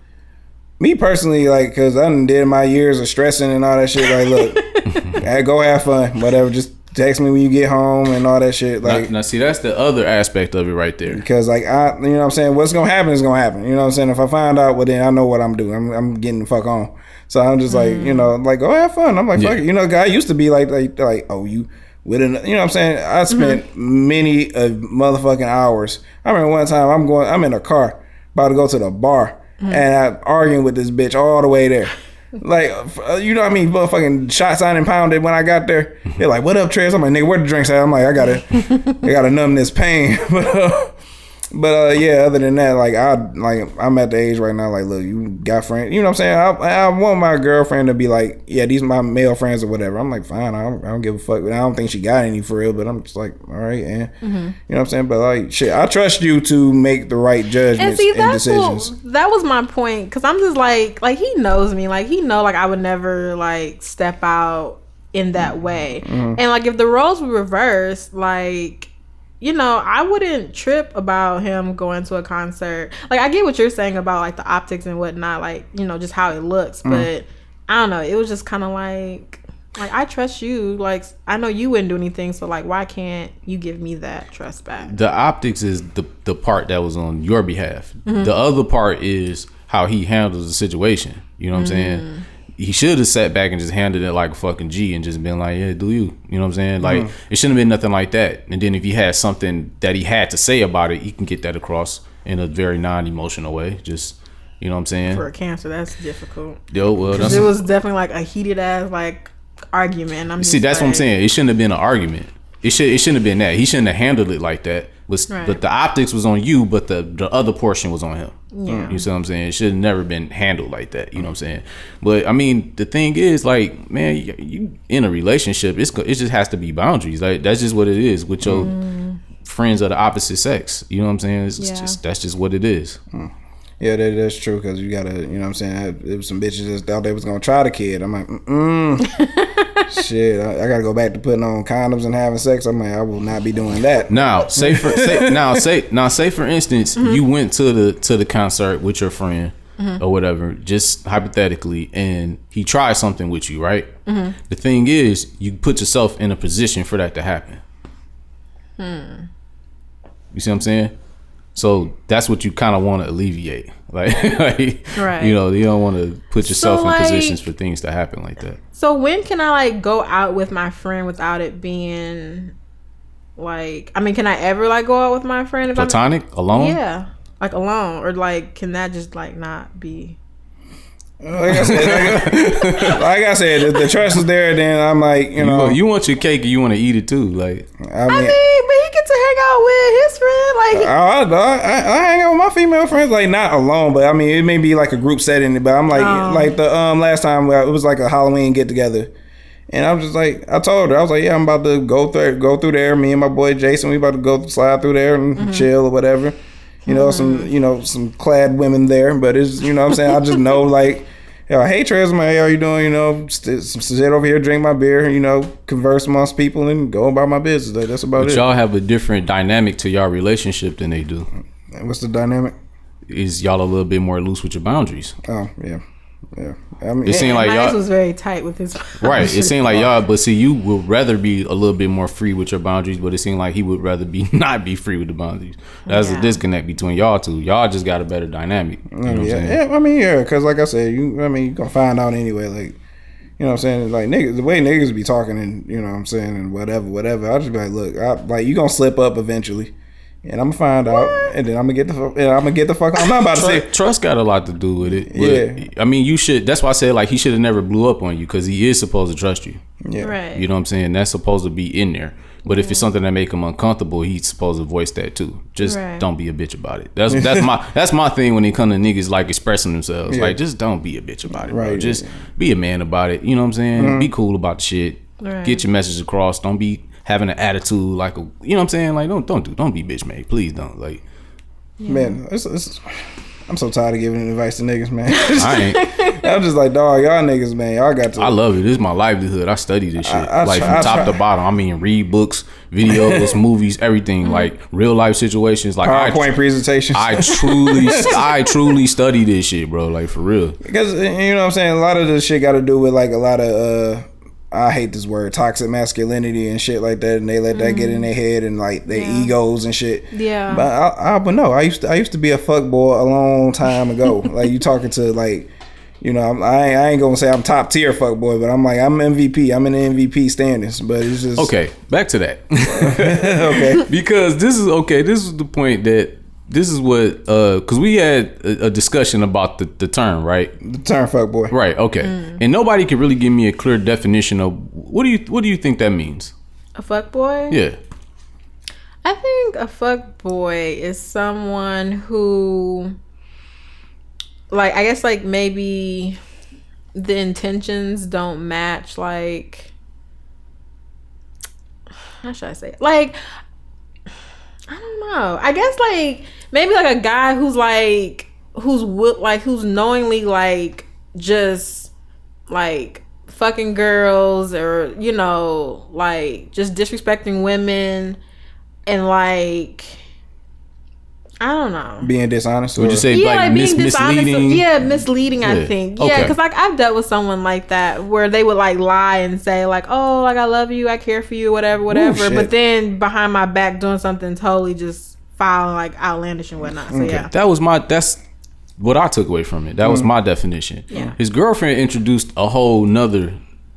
me personally, like, cause I done did my years of stressing and all that shit. Like, look, hey, go have fun, whatever. Just text me when you get home and all that shit. Like, now see that's the other aspect of it right there because like I, you know, what I'm saying what's gonna happen is gonna happen. You know what I'm saying? If I find out, well, then I know what I'm doing. I'm, I'm getting the fuck on. So I'm just like, you know, like go have fun. I'm like, fuck it. You know, guy used to be like, like, like, oh, you with an, you know what I'm saying? I spent many of motherfucking hours. I remember one time I'm going, I'm in a car about to go to the bar, and I'm arguing with this bitch all the way there. Like, uh, you know what I mean? Motherfucking shots I and pounded when I got there. They're like, what up, Trez? I'm like, nigga, where the drinks at? I'm like, I gotta, I gotta numb this pain. but, uh, but uh, yeah, other than that, like I like I'm at the age right now. Like, look, you got friends. You know what I'm saying? I, I want my girlfriend to be like, yeah, these are my male friends or whatever. I'm like, fine. I don't, I don't give a fuck. But I don't think she got any for real. But I'm just like, all right, and you know what I'm saying. But like, shit, I trust you to make the right And judgments see, and, that's decisions. what, that was my point. Cause I'm just like, like he knows me. Like he know, like I would never like step out in that way. Mm-hmm. And like if the roles were reversed, like you know, I wouldn't trip about him going to a concert. Like I get what you're saying about like the optics and whatnot, like you know, just how it looks. Mm. But I don't know. It was just kind of like. Like I trust you. Like I know you wouldn't do anything, so like why can't you give me that trust back? the optics is the the part that was on your behalf. Mm-hmm. The other part is how he handles the situation. You know what I'm saying? Mm. He should have sat back and just handed it like a fucking G and just been like, "Yeah, do you?" You know what I'm saying? Like Mm-hmm. it shouldn't have been nothing like that. And then if he had something that he had to say about it, he can get that across in a very non-emotional way. Just you know what I'm saying? For a cancer, that's difficult. Yo, well, that's it was definitely like a heated ass like argument. I'm See, that's what I'm saying. It shouldn't have been an argument. It should. It shouldn't have been that. He shouldn't have handled it like that. But Right. but the optics was on you, but the the other portion was on him. Yeah. You see what I'm saying? It should have never been handled like that. You know what I'm saying? But I mean, the thing is, like, man, you, you in a relationship, it's it just has to be boundaries. Like that's just what it is with your friends of the opposite sex. You know what I'm saying? It's Yeah. just that's just what it is. Yeah, that, that's true because you gotta, you know what I'm saying? I- There was some bitches that thought they was gonna try the kid. I'm like, mm Shit, I, I gotta go back to putting on condoms and having sex. I'm like, I will not be doing that. Now, say for say, now say now say for instance, mm-hmm. you went to the to the concert with your friend mm-hmm. or whatever, just hypothetically, and he tried something with you, right? Mm-hmm. The thing is, you put yourself in a position for that to happen. Hmm. You see what I'm saying? So that's what you kind of want to alleviate, like, like Right. you know, you don't want to put yourself in like- positions for things to happen like that. So when can I like go out with my friend without it being like I mean, can I ever like go out with my friend if Platonic alone, I'm Yeah. Like alone. Or like can that just like not be Like I said, like, like I said, if the trust is there, then I'm like, you you, know, want, you want your cake and you want to eat it too, like. I I mean, mean, but he get to hang out with his friend. Like I, I, I, I hang out with my female friends, like not alone, but I mean it may be like a group setting. But I'm like, Oh. like the um last time it was like a Halloween get together, and I was just like, I told her I was like, yeah, I'm about to go through go through there. Me and my boy Jason, we about to go slide through there and chill or whatever. You know, some mm-hmm. you know some clad women there, but it's you know what I'm saying I just know like. Yo, hey Trez, man, how you doing? You know, st- sit over here, drink my beer, you know, converse amongst people, and go about my business. Like, That's about But it. y'all have a different dynamic to y'all relationship than they do. What's the dynamic? Is y'all a little bit more loose with your boundaries? Oh yeah, yeah. I mean, It seemed like y'all was very tight with his right. It seemed like y'all, but see, you would rather be a little bit more free with your boundaries, but it seemed like he would rather be not be free with the boundaries. That's Yeah. a disconnect between y'all two. Y'all just got a better dynamic. You know what I'm yeah, saying? yeah. I mean, yeah, because like I said, you. I mean, you gonna find out anyway. Like, you know what I'm saying? Like niggas, the way niggas be talking and you know what I'm saying and whatever, whatever. I just be like, look, I, like you gonna slip up eventually, and I'm gonna find out, and then I'm gonna get the, fu- and I'm gonna get the fuck. I'm not about to say. Trust got a lot to do with it. But, Yeah. I mean, you should. That's why I said like he should have never blew up on you because he is supposed to trust you. Yeah, Right. You know what I'm saying? That's supposed to be in there. But if it's mm-hmm. something that make him uncomfortable, he's supposed to voice that too. Just Right. don't be a bitch about it. That's that's my that's my thing when it come to niggas like expressing themselves. Yeah. Like just don't be a bitch about it, bro. Right. Just be a man about it. You know what I'm saying? Be mm-hmm. cool about the shit. Right. Get your message across. Don't be having an attitude like a you know what I'm saying? Like don't don't do don't be bitch made. Please don't. Like man, it's, it's, I'm so tired of giving advice to niggas, man. I ain't I'm just like, dog, y'all niggas, man, y'all got to. I love it. This is my livelihood. I study this shit. I- I like try- from I top try. to bottom. I mean read books, videos, movies, everything. Like real life situations. Like I PowerPoint presentations. I truly, I truly study this shit, bro. Like for real. Because you know what I'm saying, a lot of this shit got to do with like a lot of uh I hate this word, toxic masculinity and shit like that, and they let that get in mm. their head and like their Yeah. egos and shit. Yeah. But I, I but no, I used to I used to be a fuck boy a long time ago. like you talking to like. You know, I'm, I, ain't, I ain't gonna say I'm top tier fuck boy, but I'm like I'm MVP. I'm in the MVP standings, but it's just Okay, back to that. okay. because this is okay. This is the point that this is what uh, because we had a, a discussion about the the term, right? The term fuck boy. Right. Okay. And nobody could really give me a clear definition of what do you what do you think that means? a fuck boy. Yeah. I think a fuck boy is someone who, like, I guess, like maybe the intentions don't match. Like, how should I say? It? Like, I don't know. I guess like maybe like a guy who's like who's like who's knowingly like just like fucking girls or you know like just disrespecting women and like I don't know. Being dishonest. Would you say Yeah, like, like, mis- being dishonest. misleading? Yeah, misleading. I Yeah. think. Yeah, because like I've dealt with someone like that where they would like lie and say like, "Oh, like I love you, I care for you, whatever, whatever," shit. but then behind my back doing something totally just foul, like outlandish and whatnot. So yeah, That was my that's what I took away from it. That was my definition. Yeah. His girlfriend introduced a whole nother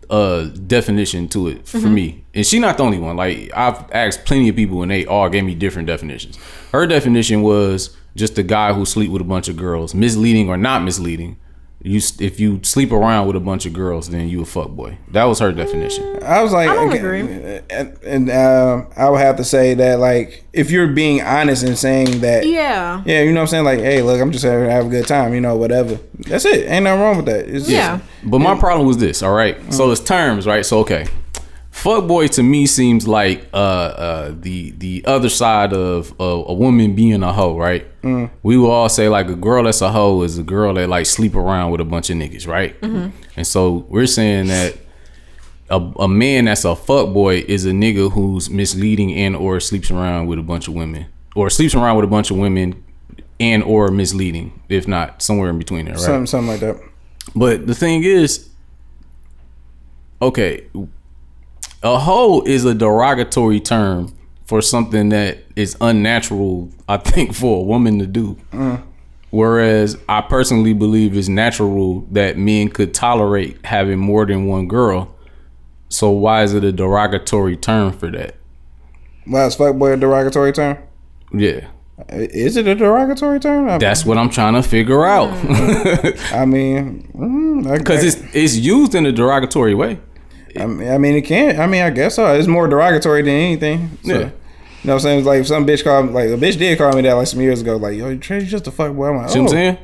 uh definition to it for me. And she not the only one. Like I've asked plenty of people and they all gave me different definitions. Her definition was just a guy who sleep with a bunch of girls, misleading or not misleading. You if you sleep around with a bunch of girls, then you a fuck boy. That was her definition. I was like, I don't okay, agree. and, and uh, I would have to say that like if you're being honest and saying that, Yeah. yeah, you know what I'm saying, like, hey, look, I'm just having have a good time, you know, whatever. That's it. Ain't nothing wrong with that. It's just, Yeah. But my problem was this, all right? So it's terms, right? So okay. Fuck boy to me seems like uh uh the the other side of a, a woman being a hoe, right? We will all say like a girl that's a hoe is a girl that like sleep around with a bunch of niggas, right? And so we're saying that a, a man that's a fuck boy is a nigga who's misleading and or sleeps around with a bunch of women or sleeps around with a bunch of women and or misleading, if not somewhere in between there, right? something, something like that. But the thing is, okay, a hoe is a derogatory term for something that is unnatural, I think, for a woman to do. Whereas I personally believe it's natural that men could tolerate having more than one girl. So why is it a derogatory term for that? Why is fuckboy a derogatory term? Yeah. Is it a derogatory term? I, That's what I'm trying to figure out. I mean, mm, I- Cause it's it's used in a derogatory way. I mean, I mean, it can't. I mean, I guess so. It's more derogatory than anything. So, Yeah. You know what I'm saying? It's like some bitch called like a bitch did call me that like some years ago. Like, yo, Trey, you just a fuck boy. I'm like, See what I'm oh. saying?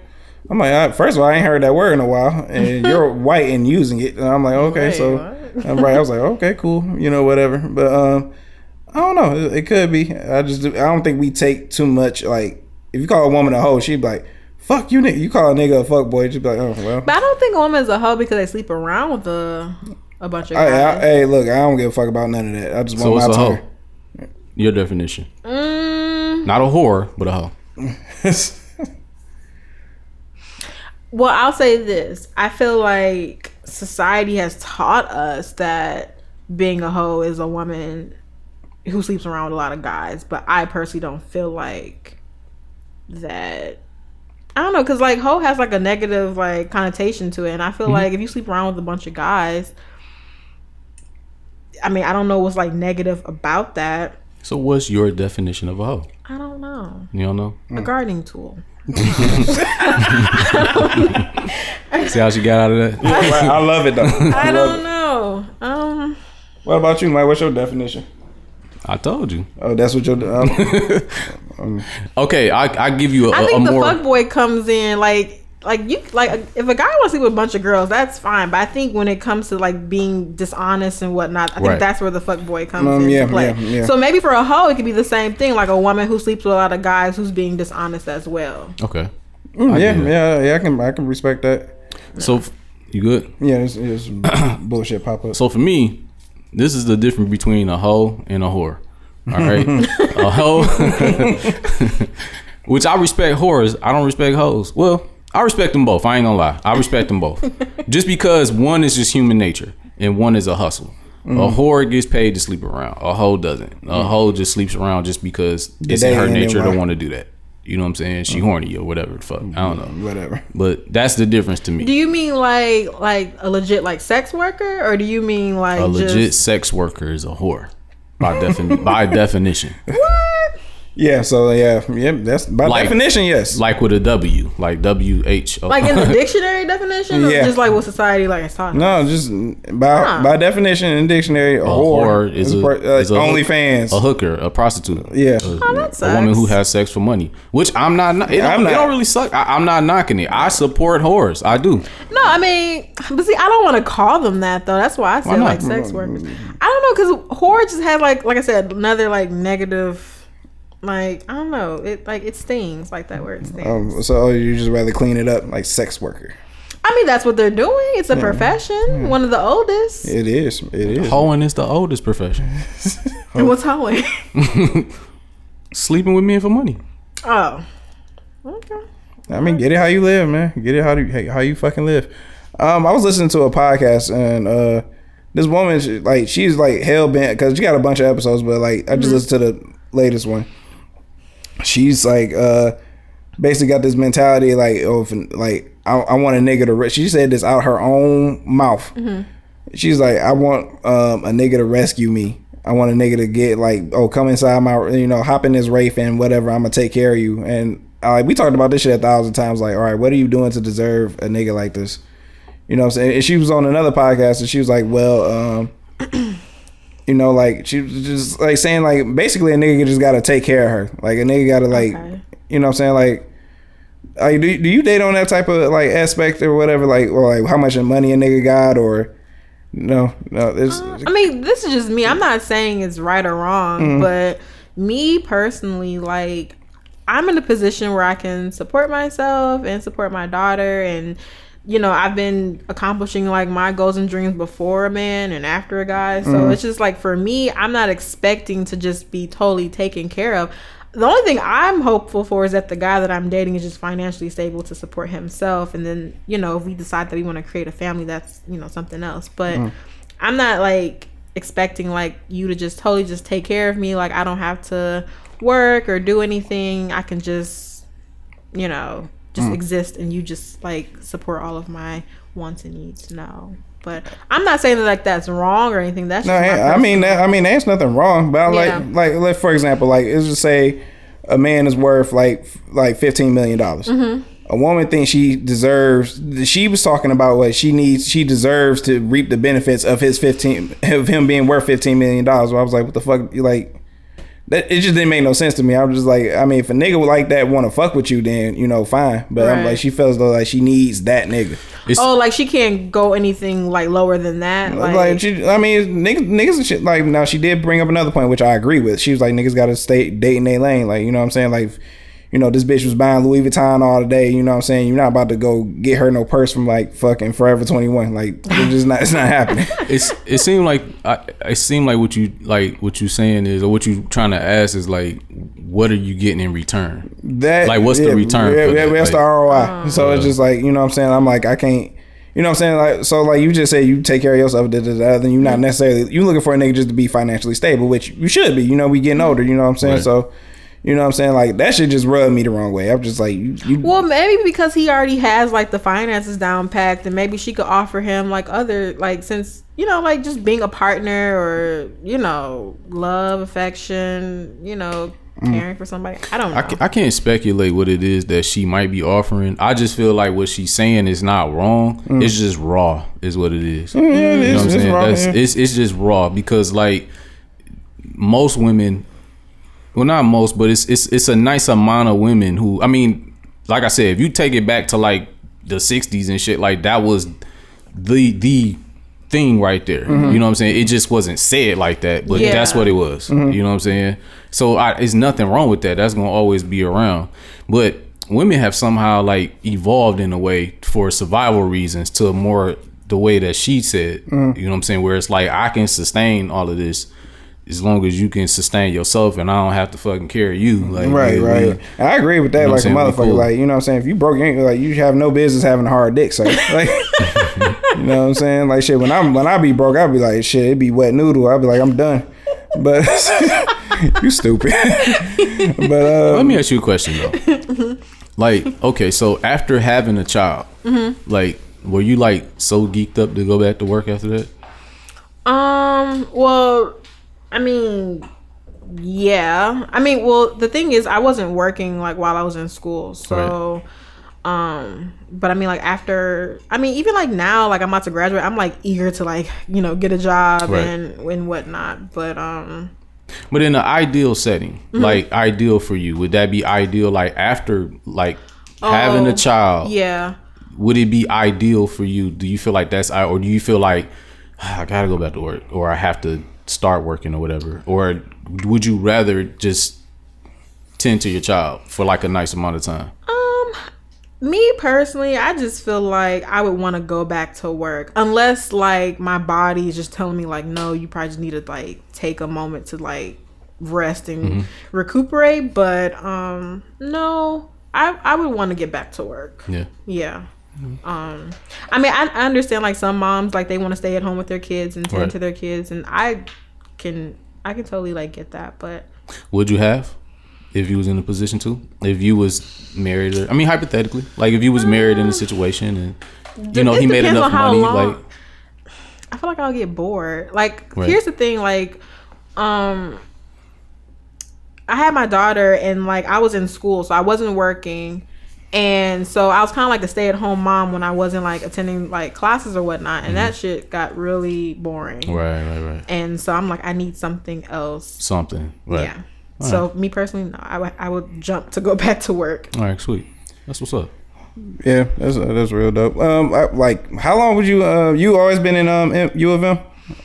I'm like, uh, first of all, I ain't heard that word in a while, and you're white and using it. And I'm like, okay, Wait, so I'm right. I was like, okay, cool, you know, whatever. But um, I don't know. It, it could be. I just, I don't think we take too much. Like, if you call a woman a hoe, she'd be like, fuck you, nigga. You call a nigga a fuck boy, she'd be like, oh well. But I don't think a woman's a hoe because they sleep around with a a bunch of I, I, guys. hey, look, I don't give a fuck about none of that. I just So want it's my a hoe. Your definition. Mm, Not a whore, but a hoe. well, I'll say this. I feel like society has taught us that being a hoe is a woman who sleeps around with a lot of guys, but I personally don't feel like that. I don't know, cause like hoe has like a negative like connotation to it, and I feel like if you sleep around with a bunch of guys, I mean, I don't know what's like negative about that. So what's your definition of a hoe? I don't know. You don't know? Mm. A gardening tool. See how she got out of that? I love it though. I love don't it. know. Um, What about you, Mike? What's your definition? I told you. Oh, that's what your. Um, Okay, I I give you a, I a, think the more. fuck boy comes in like like you like if a guy wants to sleep with a bunch of girls, that's fine. But I think when it comes to like being dishonest and whatnot, I think Right. that's where the fuck boy comes Um, into yeah, play. yeah, yeah. So maybe for a hoe, it could be the same thing, like a woman who sleeps with a lot of guys who's being dishonest as well. Okay. yeah, yeah, yeah. I can, I can respect that. So you good? Yeah, it's, it's bullshit pop up. So for me, this is the difference between a hoe and a whore. All right, a hoe, which I respect whores. I don't respect hoes. Well, I respect them both. I ain't gonna lie. I respect them both. just because one is just human nature and one is a hustle. A whore gets paid to sleep around. A hoe doesn't. A hoe just sleeps around just because it's in her nature to want to do that. You know what I'm saying? She horny or whatever the fuck. I don't know. Whatever. But that's the difference to me. Do you mean like like a legit like sex worker, or do you mean like a legit just sex worker is a whore by defin- by definition. Yeah. So yeah, yeah. That's by Like- definition. Yes. Like with a W, like W H. like in the dictionary definition, or Yeah. just like what society like is talking? no, just by Huh. by definition in dictionary, a, a whore, whore is a, a, per- uh, is a OnlyFans. a hooker, a prostitute. Yeah. a, Oh, that a woman who has sex for money. Which I'm not. It, I'm it not- don't really suck. I, I'm not knocking it. I support whores. I do. No, I mean, but see, I don't want to call them that though. That's why I said not? like sex workers. I don't know because whore just had like, like I said, another like negative. Like I don't know, it like it stings like that word stings. Um, so you just rather clean it up like sex worker. I mean, that's what they're doing. It's a profession. One of the oldest. It is. It is. Hoeing is the oldest profession. And what's hoeing? Sleeping with men for money. oh, okay. I mean, get it how you live, man. Get it how you how you fucking live. Um, I was listening to a podcast and uh, this woman, she, like, she's like hell bent because she got a bunch of episodes, but like, I just listened to the latest one. She's like, uh, basically got this mentality like, oh, if, like I, I want a nigga to. Re-. She said this out her own mouth. She's like, I want um, a nigga to rescue me. I want a nigga to get like, oh, come inside my, you know, hop in this Wraith and whatever. I'm gonna take care of you. And like we talked about this shit a thousand times. Like, all right, what are you doing to deserve a nigga like this? You know what I'm saying? And she was on another podcast and she was like, well, um, you know, like she was just like saying like basically a nigga just gotta take care of her. Like a nigga gotta like, Okay. you know what I'm saying? Like, like do, do you date on that type of like aspect or whatever? Like, or like how much money a nigga got or no, no. It's, I mean, this is just me. I'm not saying it's right or wrong, Mm-hmm. but me personally, like, I'm in a position where I can support myself and support my daughter. And, you know, I've been accomplishing like my goals and dreams before a man and after a guy. So Mm-hmm. it's just like for me, I'm not expecting to just be totally taken care of. The only thing I'm hopeful for is that the guy that I'm dating is just financially stable to support himself. And then, you know, if we decide that we want to create a family, that's, you know, something else. But Mm. I'm not like expecting like you to just totally just take care of me. Like I don't have to work or do anything. I can just, you know, just Mm. exist and you just like support all of my wants and needs. No. But I'm not saying that like that's wrong or anything. That's No, I mean, that, I mean, there's nothing wrong. But Yeah. like, like, like, for example, like, let's just say a man is worth like, like fifteen million dollars. Mm-hmm. A woman thinks she deserves. She was talking about what she needs. She deserves to reap the benefits of his fifteen of him being worth fifteen million dollars. I was like, what the fuck? You like? That, it just didn't make no sense to me. I was just like, I mean, if a nigga like that want to fuck with you, then you know, fine. But I'm like, she feels though like she needs that nigga. It's, Oh, like she can't go anything like lower than that. Like, Like, she, I mean, niggas, niggas and shit. Like, now she did bring up another point, which I agree with. She was like, niggas got to stay dating their lane. Like, you know what I'm saying? Like, you know, this bitch was buying Louis Vuitton all day. You know what I'm saying? You're not about to go get her no purse from like fucking Forever 21. Like, it's just not, it's not happening. it's it seemed like I, it seemed like what you like what you saying is or what you trying to ask is like what are you getting in return? That Like, what's the return Yeah, for yeah, that? that's the Like- ROI. Oh. so it's just like, you know what I'm saying? I'm like, I can't. You know what I'm saying? Like, so like you just say you take care of yourself, da, da, da, then you're not mm-hmm. necessarily you looking for a nigga just to be financially stable, which you should be. You know, we getting mm-hmm. older. You know what I'm saying? Right. So, you know what I'm saying? Like that shit just rubbed me the wrong way. I'm just like, you, you Well, maybe because he already has like the finances down packed, and maybe she could offer him like other like since you know like just being a partner or you know love, affection, you know caring for somebody. I don't know. I, I can't speculate what it is that she might be offering. I just feel like what she's saying is not wrong. It's just raw, is what it is. Mm. yeah, it You know what I'm It's saying? raw, That's, yeah. it's it's just raw because like most women, well not most, but it's it's it's a nice amount of women who I mean, like I said, if you take it back to like the '60s and shit, like that was the the thing right there. Mm-hmm. You know what I'm saying? It just wasn't said like that, but Yeah. that's what it was. Mm-hmm. You know what I'm saying? So I, it's nothing wrong with that. That's gonna always be around. But women have somehow like evolved in a way for survival reasons to more the way that she said. Mm. You know what I'm saying? Where it's like I can sustain all of this as long as you can sustain yourself and I don't have to fucking carry you. Like right, we- right. we- I agree with that, You know like a what I'm saying? We motherfucker. cool. Like you know what I'm saying? If you broke, you ain't like you have no business having a hard dick. So like, you know what I'm saying? Like shit. When I'm when I be broke, I'll be like shit. it'd be wet noodle. I'll be like I'm done. But you stupid. but uh, Let me ask you a question though. like, okay, so after having a child, Mm-hmm. like, were you like so geeked up to go back to work after that? Um. Well, I mean, yeah. I mean, well, the thing is, I wasn't working like while I was in school, so. Um, but I mean, like after, I mean, even like now, like I'm about to graduate, I'm like eager to like you know get a job Right. and and whatnot. But um, But in the ideal setting, Mm-hmm. like ideal for you, would that be ideal? Like after like having Oh, a child, yeah. would it be ideal for you? Do you feel like that's or do you feel like "Ah, I gotta go back to work or I have to start working or whatever? Or would you rather just tend to your child for like a nice amount of time? Um, me personally, I just feel like I would want to go back to work unless like my body is just telling me like, no, you probably just need to like take a moment to like rest and recuperate. But um, no, I I would want to get back to work. Yeah. Yeah. Um, I mean, I, I understand like some moms like they want to stay at home with their kids and tend Right. to their kids, and I can I can totally like get that, but Would you have if you was in a position to? If you was married or I mean hypothetically, like if you was married in a situation and you know he made enough money, long- like I feel like I'll get bored. Like Right. here's the thing, like um I had my daughter and like I was in school, so I wasn't working. And so I was kind of like a stay at home mom when I wasn't like attending like classes or whatnot. And that shit got really boring. Right, right, right. And so I'm like, I need something else. Something. Right. Yeah. So me personally, no, I would- I would jump to go back to work. All right, sweet. That's what's up. Yeah, that's that's real dope. Um, I, like, how long would you? Uh, you always been in um M- U of M,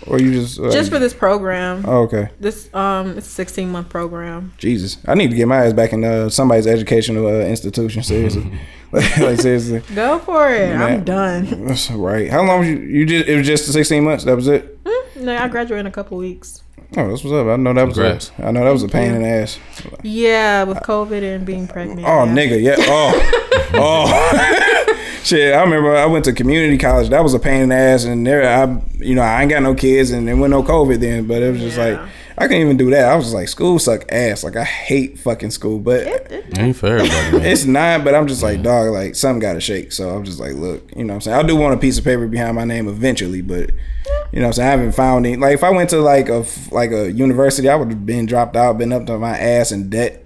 or you just uh, Just for this program. Oh, okay. This um, it's a 16 month program. Jesus, I need to get my ass back in uh, somebody's educational uh, institution. Seriously, like, like, seriously. Go for it. Man. I'm done. That's right. How long was you? You just it was just sixteen months. That was it. No, I graduate in a couple weeks. Oh, that's what's up. I know that Congrats. was. A, I know that was a pain in the ass. Yeah, with COVID and being pregnant. Oh, yeah. nigga, yeah. Oh, oh. Shit, I remember I went to community college. That was a pain in the ass, and there, I, you know, I ain't got no kids, and there went no COVID then. But it was just like I couldn't even do that. I was just like, school suck ass. Like I hate fucking school, but it Ain't for everybody, man. it's not. But I'm just like, dog, like something got to shake. So I'm just like, look, you know, what I'm saying I do want a piece of paper behind my name eventually, but you know, what I'm saying I haven't found any. Like if I went to like a like a university, I would have been dropped out, been up to my ass in debt.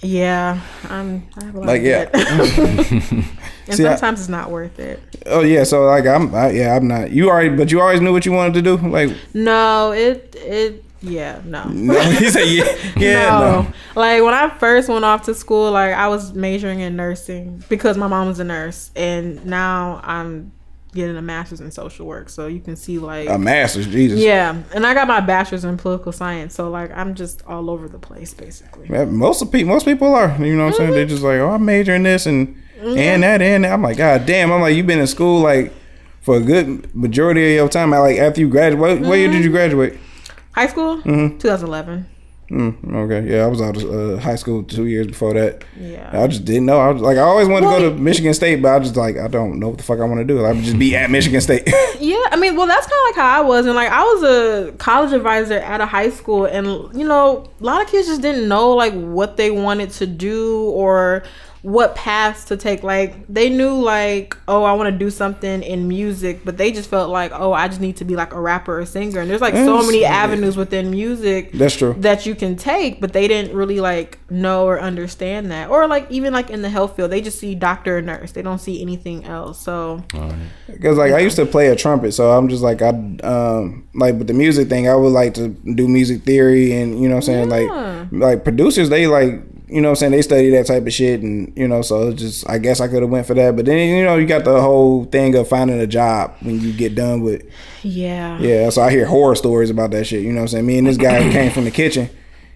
Yeah, I'm. I have a lot Like of yeah. and See, I- sometimes it's not worth it. Oh yeah, so like I'm, I, yeah, I'm not. You already, but you always knew what you wanted to do. Like, No, it it yeah no. no, he said, yeah, yeah, no. no. Like when I first went off to school, like I was majoring in nursing because my mom was a nurse, and now I'm getting a master's in social work. So you can see like A master's, Jesus. yeah, and I got my bachelor's in political science. So like I'm just all over the place basically. Most of people, most people are. You know what I'm saying? They're mm-hmm. just like, oh, I'm majoring this and and that and that. I'm like, God damn. I'm like, you've been in school like for a good majority of your time. I like after you graduate. What, what year did you graduate? High school, 2011. Mm, okay, yeah, I was out of uh, high school two years before that. Yeah. I just didn't know. I was like, I always wanted to go to Michigan State, but I just like, I don't know what the fuck I want to do. I would just be at Michigan State. Yeah, I mean, well, that's kind of like how I was, and like I was a college advisor at a high school, and you know, a lot of kids just didn't know like what they wanted to do or what paths to take. Like they knew like, oh, I want to do something in music, but they just felt like, oh, I just need to be like a rapper or singer. And there's like so many avenues within music That's true. that you can take, but they didn't really like know or understand that. Or like even like in the health field, they just see doctor or nurse. They don't see anything else. So Because like I used to play a trumpet, so I'm just like I um like with the music thing, I would like to do music theory and you know what I'm saying Yeah. like like producers they like you know what I'm saying they study that type of shit and you know so it's just I guess I could have went for that, but then you know you got the whole thing of finding a job when you get done with yeah, yeah. So I hear horror stories about that shit. You know what I'm saying? Me and this guy came from the kitchen.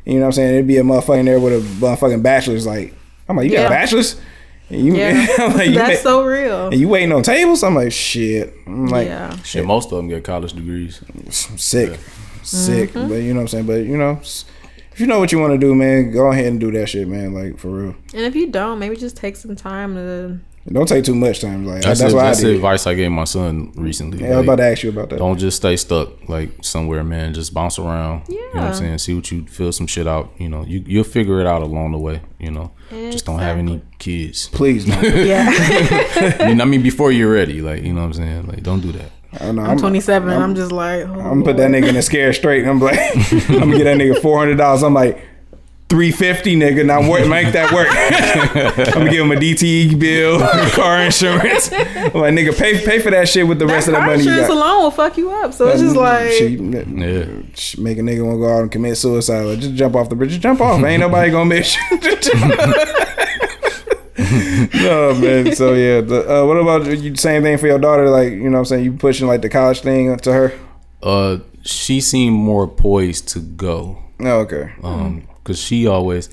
You know what I'm saying? It'd be a motherfucking there with a motherfucking bachelor's. Like I'm like you got a bachelor's? And you, Yeah, I'm like, you that's ma- so real. and you waiting on tables? I'm like, shit. I'm like, yeah. Shit, most of them get college degrees. I'm sick, sick. Mm-hmm. But you know what I'm saying. But you know, s- if you know what you want to do, man, go ahead and do that shit, man. Like for real. And if you don't, maybe just take some time to. Don't take too much time. Like That's, that's, it, what that's I the advice I gave my son recently. Yeah, I was about to ask you about that. Don't just stay stuck like somewhere, man. Just bounce around. Yeah. You know what I'm saying? See what you feel some shit out. You know, you you'll figure it out along the way. You know, just don't have any kids. Please, no. Yeah, I mean, I mean, before you're ready, like you know what I'm saying. Like, don't do that. I know, I'm 27. I'm, just like, oh, I'm gonna put that nigga in a scare straight. I'm like, I'm gonna get that nigga four hundred dollars. I'm like, three fifty, nigga. Now work, make that work. I'm gonna give him a DTE bill, car insurance. I'm like, nigga, pay pay for that shit with the that rest of the car money you insurance got. alone will fuck you up. So it's just like, She- Yeah. she make a nigga want to go out and commit suicide. Like, just jump off the bridge. Just jump off. Ain't nobody gonna miss you. No man. So yeah. The, uh, what about you? Same thing for your daughter. Like you know, what I'm saying you pushing like the college thing to her. Uh, she seemed more poised to go. Oh, okay. um because she always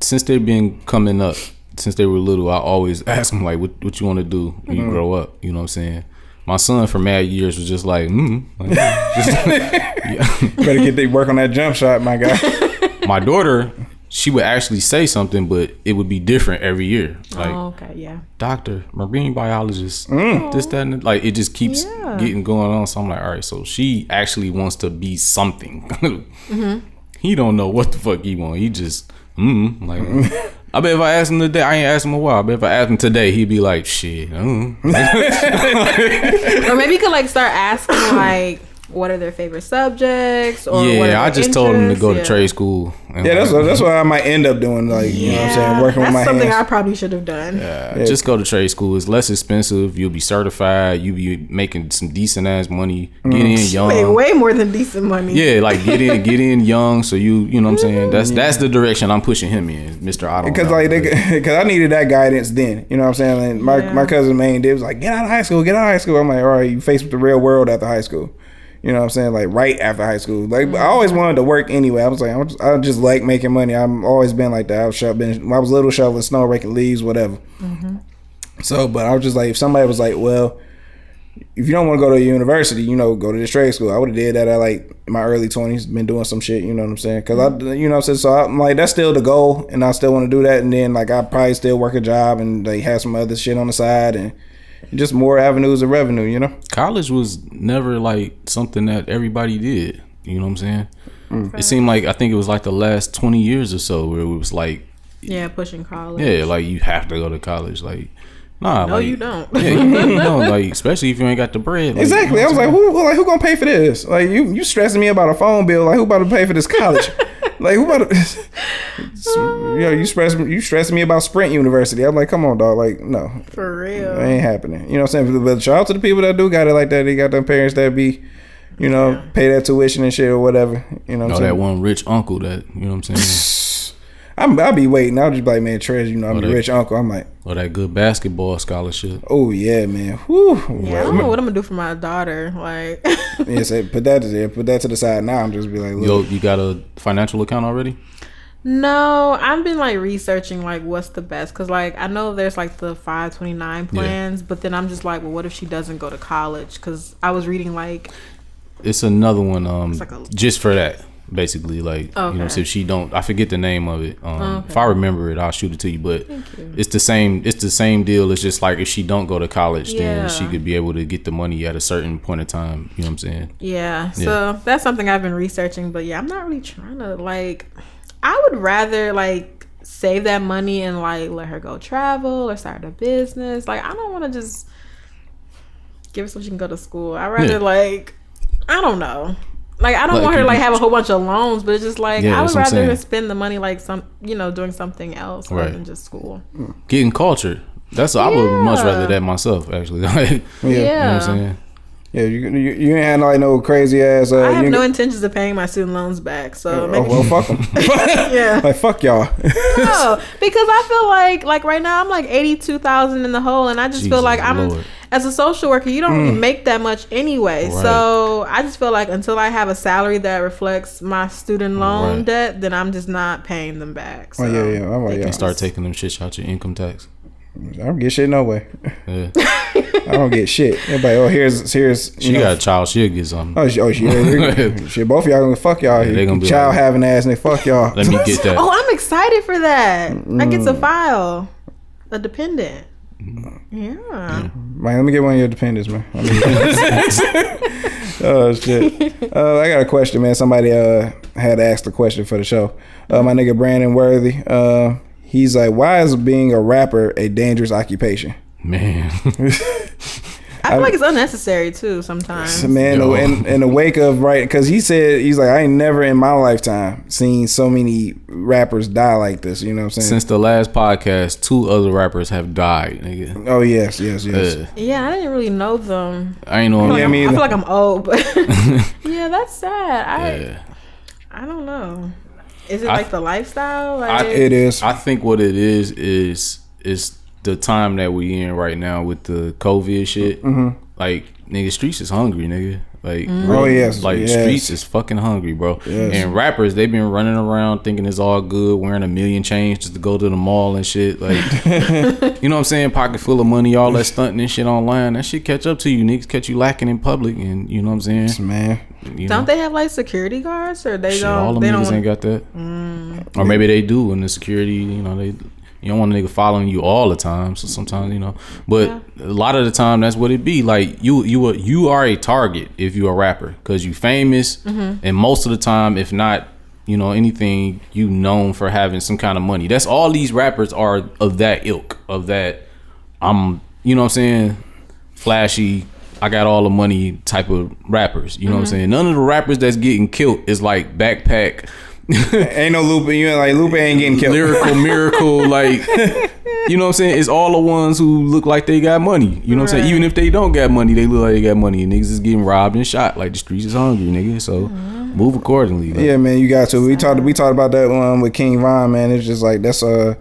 since they've been coming up since they were little i always ask them like what, what you want to do when you grow up you know what i'm saying my son for mad years was just like mm. Like, just- Better get they work on that jump shot, my guy. my daughter she would actually say something but it would be different every year like oh, okay, yeah. doctor marine biologist this that and that. like it just keeps Yeah. getting going on so i'm like all right so she actually wants to be something he don't know what the fuck he want he just mm like i bet if i asked him today i ain't asked him a while i bet if i asked him today he'd be like shit mm. Or maybe you could like start asking like what are their favorite subjects or yeah, their I just told him to interests. go to trade school. Yeah, that's what, that's what I might end up doing. Like you know what I'm saying, Yeah, working with that's my something hands. I probably should have done. Yeah, Yeah. just go to trade school. It's less expensive. You'll be certified. You'll be making some decent ass money. Get in mm. young. Wait, way more than decent money. Yeah, like get in, get in young. So you, you know what I'm saying. That's mm-hmm. that's the direction I'm pushing him in, Mister. I don't Because like because I needed that guidance then, you know what I'm saying. And my Yeah. my cousin main did was like, get out of high school, get out of high school. I'm like, all right, you face with the real world after high school, you know what I'm saying. Like right after high school, like I mm-hmm. always wanted to work anyway. I was like, I'm just, I just like making money. I'm always been like that. I was shoveling, I was little shoveling snow, raking leaves, whatever. Mm-hmm. So, but I was just like, if somebody was like, well. If you don't want to go to a university, you know, go to this trade school. I would have did that at like my early twenties, been doing some shit. You know what I'm saying? Because I, mm-hmm. you know, what I'm saying. So I'm like, that's still the goal, and I still want to do that. And then like, I probably still work a job and they have some other shit on the side, and just more avenues of revenue. You know? college was never like something that everybody did. You know what I'm saying? Mm. It seemed like I think it was like the last 20 years or so where it was like, Yeah, pushing college. yeah, like you have to go to college. Like, nah, No, like, you don't. Yeah, you, you don't. Like, especially if you ain't got the bread. Like, Exactly. you I was like, who, like, who gonna pay for this? Like, you, you stressing me about a phone bill? Like, who about to pay for this college? like, who about to? you know, you stress, you stressing me about Sprint University. I'm like, come on, dog. Like, no, For real. It ain't happening. You know what I'm saying? But shout out to the people that do got it like that. They got their parents that be, you know, pay that tuition and shit or whatever. You know what Know I'm saying? that one rich uncle that you know what I'm saying, I'm, I'll be waiting. I'll just be like, man, Trez, you know, I'm Oh, a they- rich uncle. I'm like, or that good basketball scholarship. oh yeah, man. Whew. Yeah, I don't know what I'm gonna do for my daughter. Like, Yeah, say, put that to there. Put that to the side now. I'm just be like, Yo, you got a financial account already? no, I've been like researching like what's the best because like I know there's like the 529 plans, but then I'm just like, well, what if she doesn't go to college? Because I was reading like, It's another one. Um, like a- just for that, basically. Like you know, so if she don't, I forget the name of it. Um, Okay. if I remember it, I'll shoot it to you. But you. it's the same. It's the same deal. It's just like if she don't go to college, then she could be able to get the money at a certain point in time. You know what I'm saying? yeah. So that's something I've been researching, but yeah, I'm not really trying to like. I would rather like save that money and like let her go travel or start a business. Like I don't want to just give her so she can go to school. I rather Yeah. like I don't know. Like I don't Like, want her to like have a whole bunch of loans, but it's just like Yeah, I would rather saying. spend the money like some you know doing something else rather than just school. Getting cultured. That's what I would much rather that myself. Actually, like, you yeah, Yeah. know what I'm saying? yeah. You, you, you ain't had like no crazy ass. Uh, I have you no ain't- intentions of paying my student loans back, so Oh maybe well, fuck them. yeah. like fuck y'all. No, because I feel like like right now I'm like eighty two thousand in the hole, and I just feel like I'm Lord. As a social worker, you don't really make that much anyway. Right. So I just feel like until I have a salary that reflects my student loan Right. debt, then I'm just not paying them back. So. oh yeah, yeah. I'm like, yeah. And start taking them shits out your income tax. I don't get shit no way. Yeah. I don't get shit. Everybody, oh here's here's She know, got a child. She'll get something. Oh, she, oh, she, yeah, shit, both of y'all gonna fuck y'all. they gonna be child like- having ass and they fuck y'all. Let me get that. Oh, I'm excited for that. I Mm. get to file a dependent. Yeah. Man, let me get one of your dependents, man. Let me- oh shit. Uh, I got a question, man. Somebody uh had asked a question for the show. Uh, my nigga Brandon Worthy. Uh, he's like, why is being a rapper a dangerous occupation? Man. I feel like it's unnecessary too sometimes. Man, Yo. in, in the wake of right, because he said he's like, I ain't never in my lifetime seen so many rappers die like this. You know what I'm saying? Since the last podcast, two other rappers have died, nigga. oh yes, yes, yes. Uh, Yeah, I didn't really know them. I ain't know. I feel, like Yeah, I'm, I feel like I'm old, but yeah, that's sad. I Yeah. I don't know. Is it I- like the lifestyle? I- it is. I think what it is is is the time that we in right now with the COVID shit. Mm-hmm. Like nigga, streets is hungry, nigga. Like Oh, yes, like yes. streets is fucking hungry, bro. Yes. And rappers, they've been running around thinking it's all good, wearing a million chains just to go to the mall and shit. Like, you know what I'm saying? Pocket full of money, all that stunting and shit online. That shit catch up to you, niggas catch you lacking in public, and you know what I'm saying? man. You don't know? they have like security guards or they Shit, don't? all them they niggas don't. ain't got that. Or maybe they do, and the security, you know, they you don't want a nigga following you all the time. So sometimes, you know, but a lot of the time, that's what it be. Like you, you, are, you are a target if you are a rapper because you famous, mm-hmm. and most of the time, if not, you know, anything, you known for having some kind of money. That's all these rappers are of that ilk, of that. I'm, you know, what I'm saying, flashy. I got all the money type of rappers. You know what I'm mm-hmm. saying? None of the rappers that's getting killed is like backpack Ain't no Lupe. You ain't like Lupe ain't getting killed. lyrical miracle like you know what I'm saying? It's all the ones who look like they got money. You know what I'm saying? Even if they don't got money, they look like they got money. And niggas is getting robbed and shot. Like the streets is hungry, nigga. So move accordingly. Like, Yeah, man, you got to. We talked. We talked about that one with King Von, man. It's just like that's uh,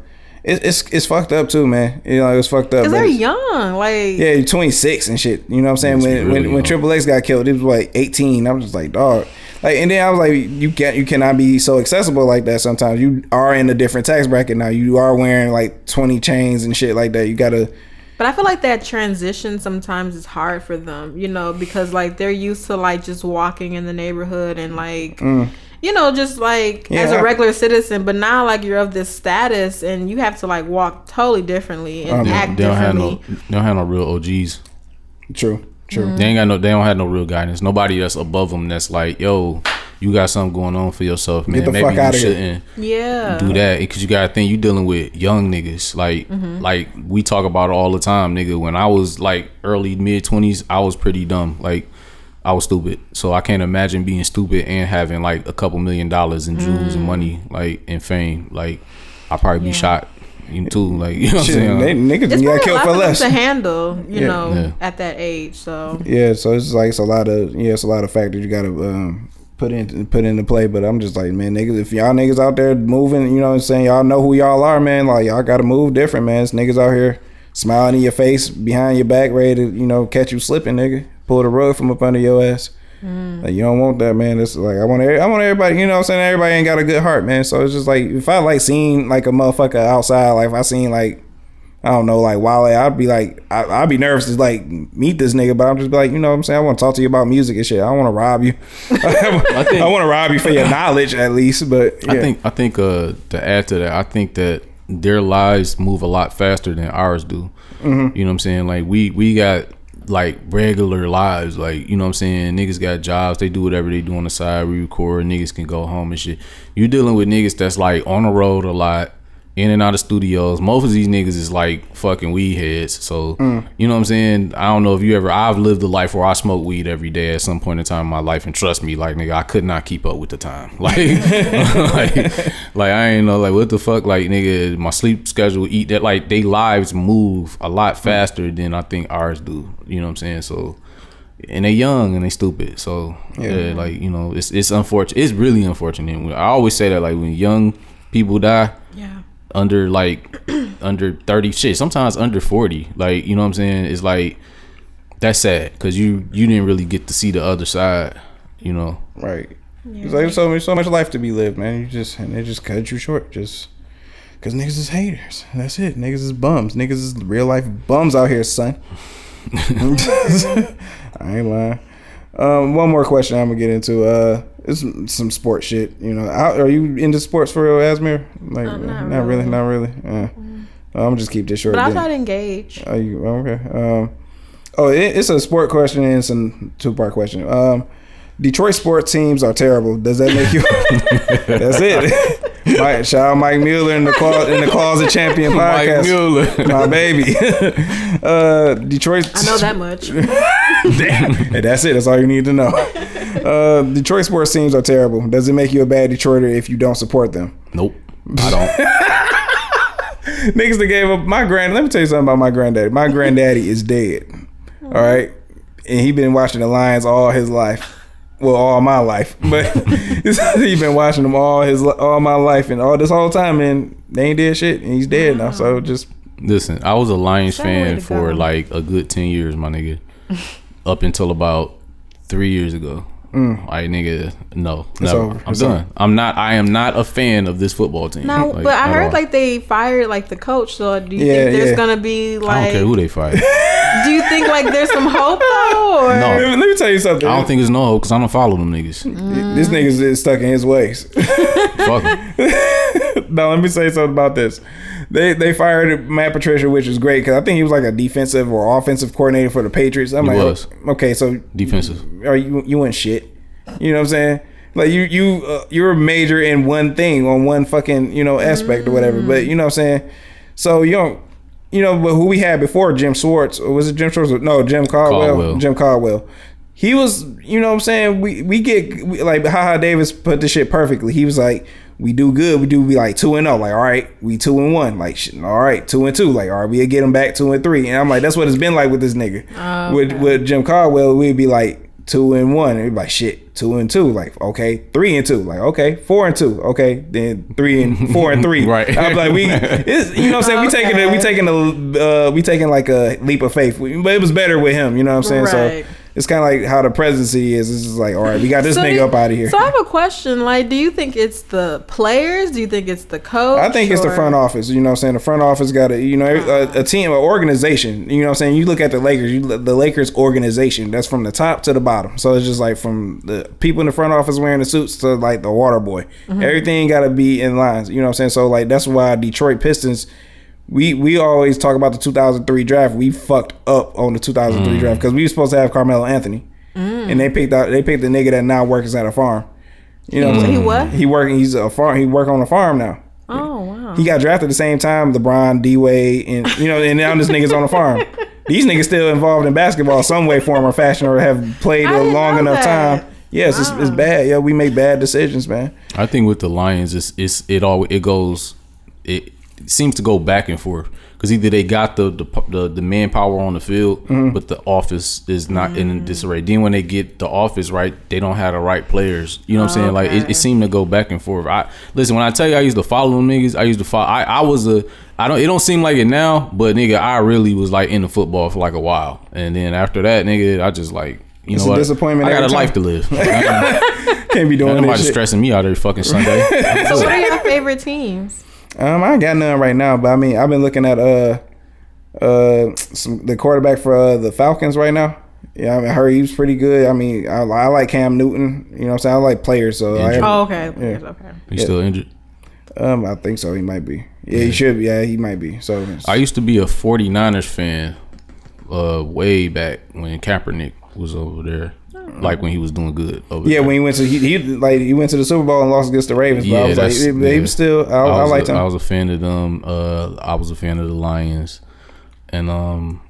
it, it's it's fucked up too, man. You know, it's fucked up. Cause they're young. Like Yeah, you're 26 and shit. You know what I'm saying? When really when when. Triple X got killed, it was like 18. I was just like, dog. Like, and then I was like, you can't, you cannot be so accessible like that. Sometimes you are in a different tax bracket now. You are wearing like 20 chains and shit like that. You gotta. But I feel like that transition sometimes is hard for them, you know, because like they're used to like just walking in the neighborhood and like, you know, just like as a Yeah, I- a regular citizen. But now like you're of this status and you have to like walk totally differently and Um, act they don't have no differently. they don't have no real OGs. True. True. Mm-hmm. They ain't got no. They don't have no real guidance. Nobody that's above them. That's like, yo, you got something going on for yourself, man. the Maybe fuck you outta shouldn't Yeah. do that because you gotta think you dealing with young niggas. Like, mm-hmm. like we talk about it all the time, nigga. When I was like early mid twenties, I was pretty dumb. Like, I was stupid. So I can't imagine being stupid and having like a couple million dollars in jewels and mm. money, like and fame. Like, I'd probably be Yeah. shot. You too. Like, you know what I'm saying? they, niggas It's got probably a killed lot for for them less. to handle, you Yeah. know, Yeah. at that age. So Yeah, so it's like it's a lot of yeah, it's a lot of factors you gotta um, put in put into play. But I'm just like, man, niggas, if y'all niggas out there moving, you know what I'm saying, y'all know who y'all are, man. Like y'all gotta move different, man. It's niggas out here smiling in your face, behind your back, ready to, you know, catch you slipping, nigga. Pull the rug from up under your ass. Like you don't want that, man. It's like I want every- I want everybody, you know what I'm saying? Everybody ain't got a good heart, man. So it's just like if I like seen like a motherfucker outside, like if I seen like I don't know, like Wale, I'd be like, I, I'd be nervous to like meet this nigga, but I'm just be like, you know what I'm saying? I want to talk to you about music and shit. I don't want to rob you. I, think- want to rob you for your knowledge at least, but yeah. I think I think uh to add to that, I think that their lives move a lot faster than ours do. Mm-hmm. You know what I'm saying? Like we we got like regular lives, like you know what I'm saying. Niggas got jobs, they do whatever they do on the side. Record, niggas can go home and shit. You dealing with niggas that's like on the road a lot, in and out of studios. Most of these niggas is like fucking weed heads. So Mm. you know what I'm saying. I don't know if you ever. I've lived a life where I smoke weed every day at some point in time in my life, and trust me, like nigga, I could not keep up with the time. Like, like, like I ain't know like what the fuck. Like nigga, my sleep schedule, eat that. Like they lives move a lot faster than I think ours do. You know what I'm saying? So. And they young and they stupid, so yeah. like you know, it's it's unfortunate. It's really unfortunate. I always say that, like when young people die, yeah. Under like under 30 shit sometimes under 40 like you know what i'm saying it's like that's sad because you you didn't really get to see the other side you know right. It's like there's so much, so much life to be lived, man. You just and they just cut you short, just because niggas is haters. That's it. Niggas is bums. Niggas is real life bums out here, son. I ain't lying. Um, one more question I'm gonna get into. Uh, it's some- some sports shit. You know, How- are you into sports for real, Asmir? Like, Uh, not not really, really. not really. Uh, I'm gonna just keep this short. But I'll then. try to engage. Are you okay? Um, oh, it, it's a sport question and it's a two part question. Um, Detroit sports teams are terrible. Does that make you? That's it. Mike, shout out Mike Mueller in the clo- in the closet champion podcast. Mike Mueller. My baby. uh, Detroit. I know that much. Damn. And that's it. That's all you need to know. Uh, Detroit sports teams are terrible. Does it make you a bad Detroiter if you don't support them? nope i don't Niggas that gave up my grand. Let me tell you something about my granddaddy. My granddaddy is dead. All right, and he been watching the Lions all his life. Well, all my life, but he been watching them all his all my life, and all this whole time, and they ain't did shit, and he's dead now. So just listen i was a lions Sad fan for go. like a good 10 years my nigga up until about three years ago mm. I nigga, no, no. I'm done. over. I'm not. I am not a fan of this football team. No, Like, but I heard all. like they fired like the coach. So do you Yeah, think there's yeah. gonna be like? I don't like? care who they fired. do you think like there's some hope though? Or? No. let me tell you something. I don't think it's no hope because I don't follow them niggas. this nigga's is stuck in his ways. Fuck 'em. no, let me say something about this. They they fired Matt Patricia, which is great because I think he was like a defensive or offensive coordinator for the Patriots. I'm He like, was. okay, so Defensive. are you you ain't shit? You know what I'm saying? Like you you uh, you're a major in one thing on one fucking you know aspect or whatever. But you know what I'm saying? So you don't you know, but who we had before Jim Schwartz or was it Jim Schwartz? No, Jim Caldwell. Caldwell. Jim Caldwell. He was, you know, what I'm saying we we get we, like Haha Davis put the shit perfectly. He was like, we do good, we do be like two and zero. Like, all right, we two and one. Like, all right, two and two. Like, all right, we get him back two and three. And I'm like, that's what it's been like with this nigga. With with Jim Caldwell, we'd be like two and one. And we'd be like, shit, two and two. Like, okay, three and two. Like, okay, four and two. Okay, then three and four and three. Right. I'm like, we, it's, you know, what I'm saying we taking a, we taking a uh, we taking like a leap of faith. We- But it was better with him. You know what I'm saying? Right. So. It's kind of like how the presidency is. It's just like, all right, we got this So nigga do- up out of here. So I have a question. Like, do you think it's the players? Do you think it's the coach? I think it's the front office. You know what I'm saying? The front office got a, you know, a, a team, an organization. You know what I'm saying? You look at the Lakers, you the Lakers organization, that's from the top to the bottom. So it's just like from the people in the front office wearing the suits to like the water boy. Mm-hmm. Everything got to be in lines. You know what I'm saying? So like that's why Detroit Pistons we we always talk about the 2003 draft. We fucked up on the 2003 mm. draft because we were supposed to have Carmelo Anthony, mm. and they picked out they picked the nigga that now works at a farm. You know, what I'm So he saying? what? He working. He's a farm. He work on a farm now. Oh wow. He got drafted the same time LeBron, D Wade, and you know, and now this nigga's on a farm. These niggas still involved in basketball some way, form, or fashion, or have played a long enough that. time. Yes, it's, it's bad. Yeah, we make bad decisions, man. I think with the Lions, it's, it's it all it goes. It, seems to go back and forth because either they got the the, the the manpower on the field, Mm-hmm. but the office is not in disarray. Then when they get the office right, they don't have the right players. You know what I'm saying? Like it, it seemed to go back and forth. I listen when I tell you I used to follow them niggas. I used to follow. I, I was a. I don't. It don't seem like it now, but nigga, I really was like into football for like a while, and then after that, nigga, I just like. You It's know a what? disappointment I got a time. life to live. Can't be doing Nobody this stressing me out every fucking Sunday. So what are your favorite teams? Um, I ain't got none right now, but I mean, I've been looking at uh, uh, some, the quarterback for uh, the Falcons right now. Yeah, I, mean, I heard he was pretty good. I mean, I, I like Cam Newton. You know, what I'm saying I like players, so I, Injured. Oh, okay. Players, Okay. He's still injured. um, I think so. He might be. Yeah, he should be. Yeah, he might be. So I used to be a 49ers fan uh way back when Kaepernick was over there. Like when he was doing good over Yeah, there. when he went to he, he like he went to the Super Bowl and lost against the Ravens. But Yeah, I was like, that's- he, he was still. I, I, was liked a, him. I was a fan of them. Uh I was a fan of the Lions. And um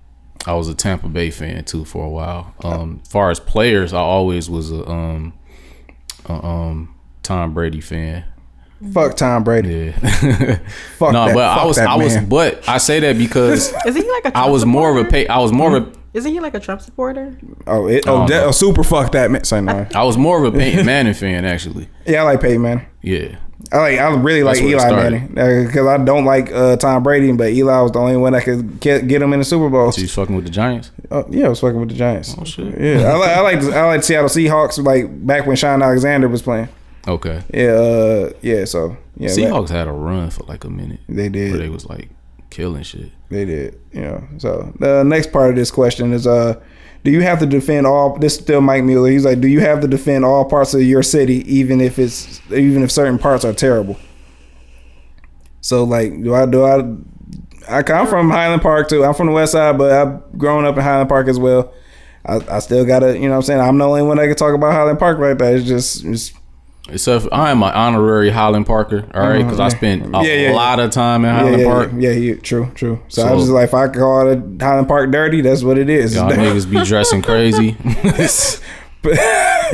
I was a Tampa Bay fan too for a while. Um far as players, I always was a um a, um Tom Brady fan. Fuck Tom Brady. Yeah. Fuck no, that. but I was that I was man. but I say that because Isn't he like a? Trump I was more of a pay I was more of a Isn't he like a Trump supporter? Oh, it, oh, that, oh, super fuck that man. Say no. I was more of a Peyton Manning fan actually. Yeah, I like Peyton Manning. Yeah. I like. I really like That's where Eli started. Manning because I don't like uh, Tom Brady, but Eli was the only one that could get, get him in the Super Bowl. So he's fucking with the Giants. Oh, yeah, I was fucking with the Giants. Oh shit. Yeah, I like. I like. I like Seattle Seahawks. Like back when Shaun Alexander was playing. Okay. Yeah. Uh, yeah. So yeah, that- Seahawks had a run for like a minute. They did. Where they was like killing shit. They did, you know. So the next part of this question is, uh, do you have to defend all? This is still Mike Mueller. He's like, do you have to defend all parts of your city, even if it's even if certain parts are terrible? So like, do I do I? I come from Highland Park too. I'm from the West Side, but I've grown up in Highland Park as well. I, I still gotta, you know, what I'm saying I'm the only one that can talk about Highland Park like that. It's just, it's, Except for- I am an honorary Highland Parker, all right, because I spent a Mm-hmm. Yeah, yeah, yeah. lot of time in yeah, Highland yeah, Park. yeah, yeah, true, true. So, I was just like, if I call it Highland Park dirty, that's what it is. Y'all niggas be dressing crazy. But-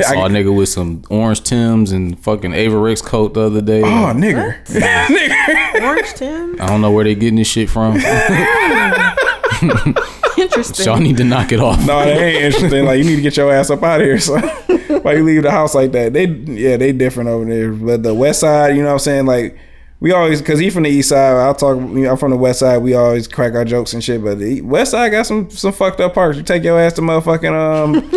Saw a nigga with some orange Tims and fucking Avirex coat the other day. Oh, nigger. nigger. Orange Tim. I don't know where they getting this shit from. Interesting. Y'all need to knock it off. No, that ain't interesting. Like you need to get your ass up out of here. So why you leave the house like that? They yeah, they different over there. But the west side, you know what I'm saying? Like we always cause he from the east side. I'll talk you know, I'm from the west side, we always crack our jokes and shit. But the west side got some some fucked up parks. You take your ass to motherfucking um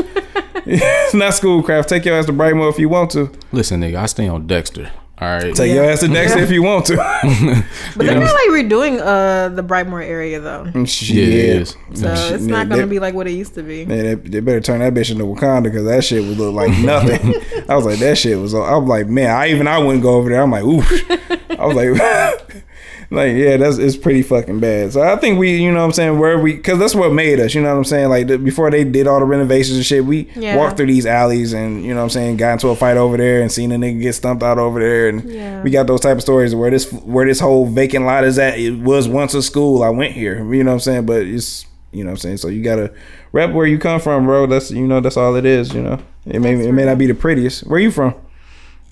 it's not schoolcraft. Take your ass to Brightmoor if you want to. Listen, nigga, I stay on Dexter. All right. Take your ass to Dexter if you want to. But they're not like redoing uh the Brightmoor area though, Shit. Yeah, it is. so it's not they- gonna be like what it used to be. Man, they, they better turn that bitch into Wakanda because that shit would look like nothing. I was like, that shit was. I'm like, man, I even I wouldn't go over there. I'm like, oof. I was like, like yeah, that's it's pretty fucking bad. So I think we, you know, what I'm saying where we, because that's what made us. You know what I'm saying? Like the, before they did all the renovations and shit, we Yeah. walked through these alleys and you know what I'm saying, got into a fight over there and seen a nigga get stumped out over there, and Yeah. we got those type of stories where this where this whole vacant lot is at. It was once a school. I went here. You know what I'm saying? But it's you know what I'm saying. So you gotta rep where you come from, bro. That's you know that's all it is. You know, it may it may not be the prettiest. Where you from?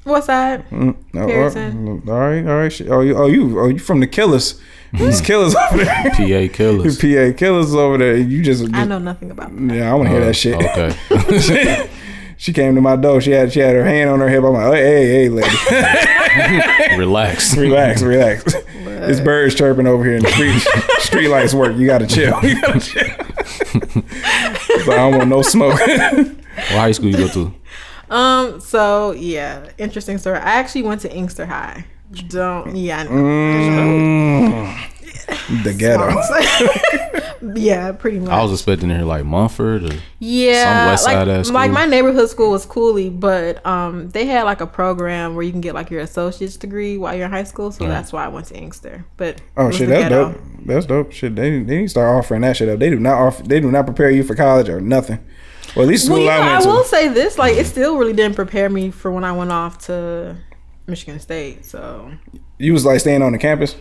What's that? Mm, no, Pearson. Mm, all right, all right. shit. Oh, you, oh, you, oh, you from the Killers? These hmm. Killers over there. PA killers. PA Killers over there. You just, just I know nothing about that. yeah. I want to hear that shit. Oh, okay. she came to my door. She had she had her hand on her hip. I'm like, hey, hey, hey lady, Relax. relax, relax. This bird's chirping over here, in the street street lights work. You gotta chill. You gotta chill. so I don't want no smoke. What high school you go to? Um. So yeah, interesting story. I actually went to Inkster High. Don't. Yeah. I. Mm, the ghetto. yeah. Pretty much. I was expecting to hear like Mumford or Yeah, Some West like, Side ass like my neighborhood school was Cooley, but um, they had like a program where you can get like your associate's degree while you're in high school. So that's why I went to Inkster. But Oh shit, that's ghetto. dope. That's dope. Shit, they they need to start offering that shit up. They do not offer. They do not prepare you for college or nothing. Well, at least Well, you know, I I will say this: like, it still really didn't prepare me for when I went off to Michigan State. So, You was like staying on the campus.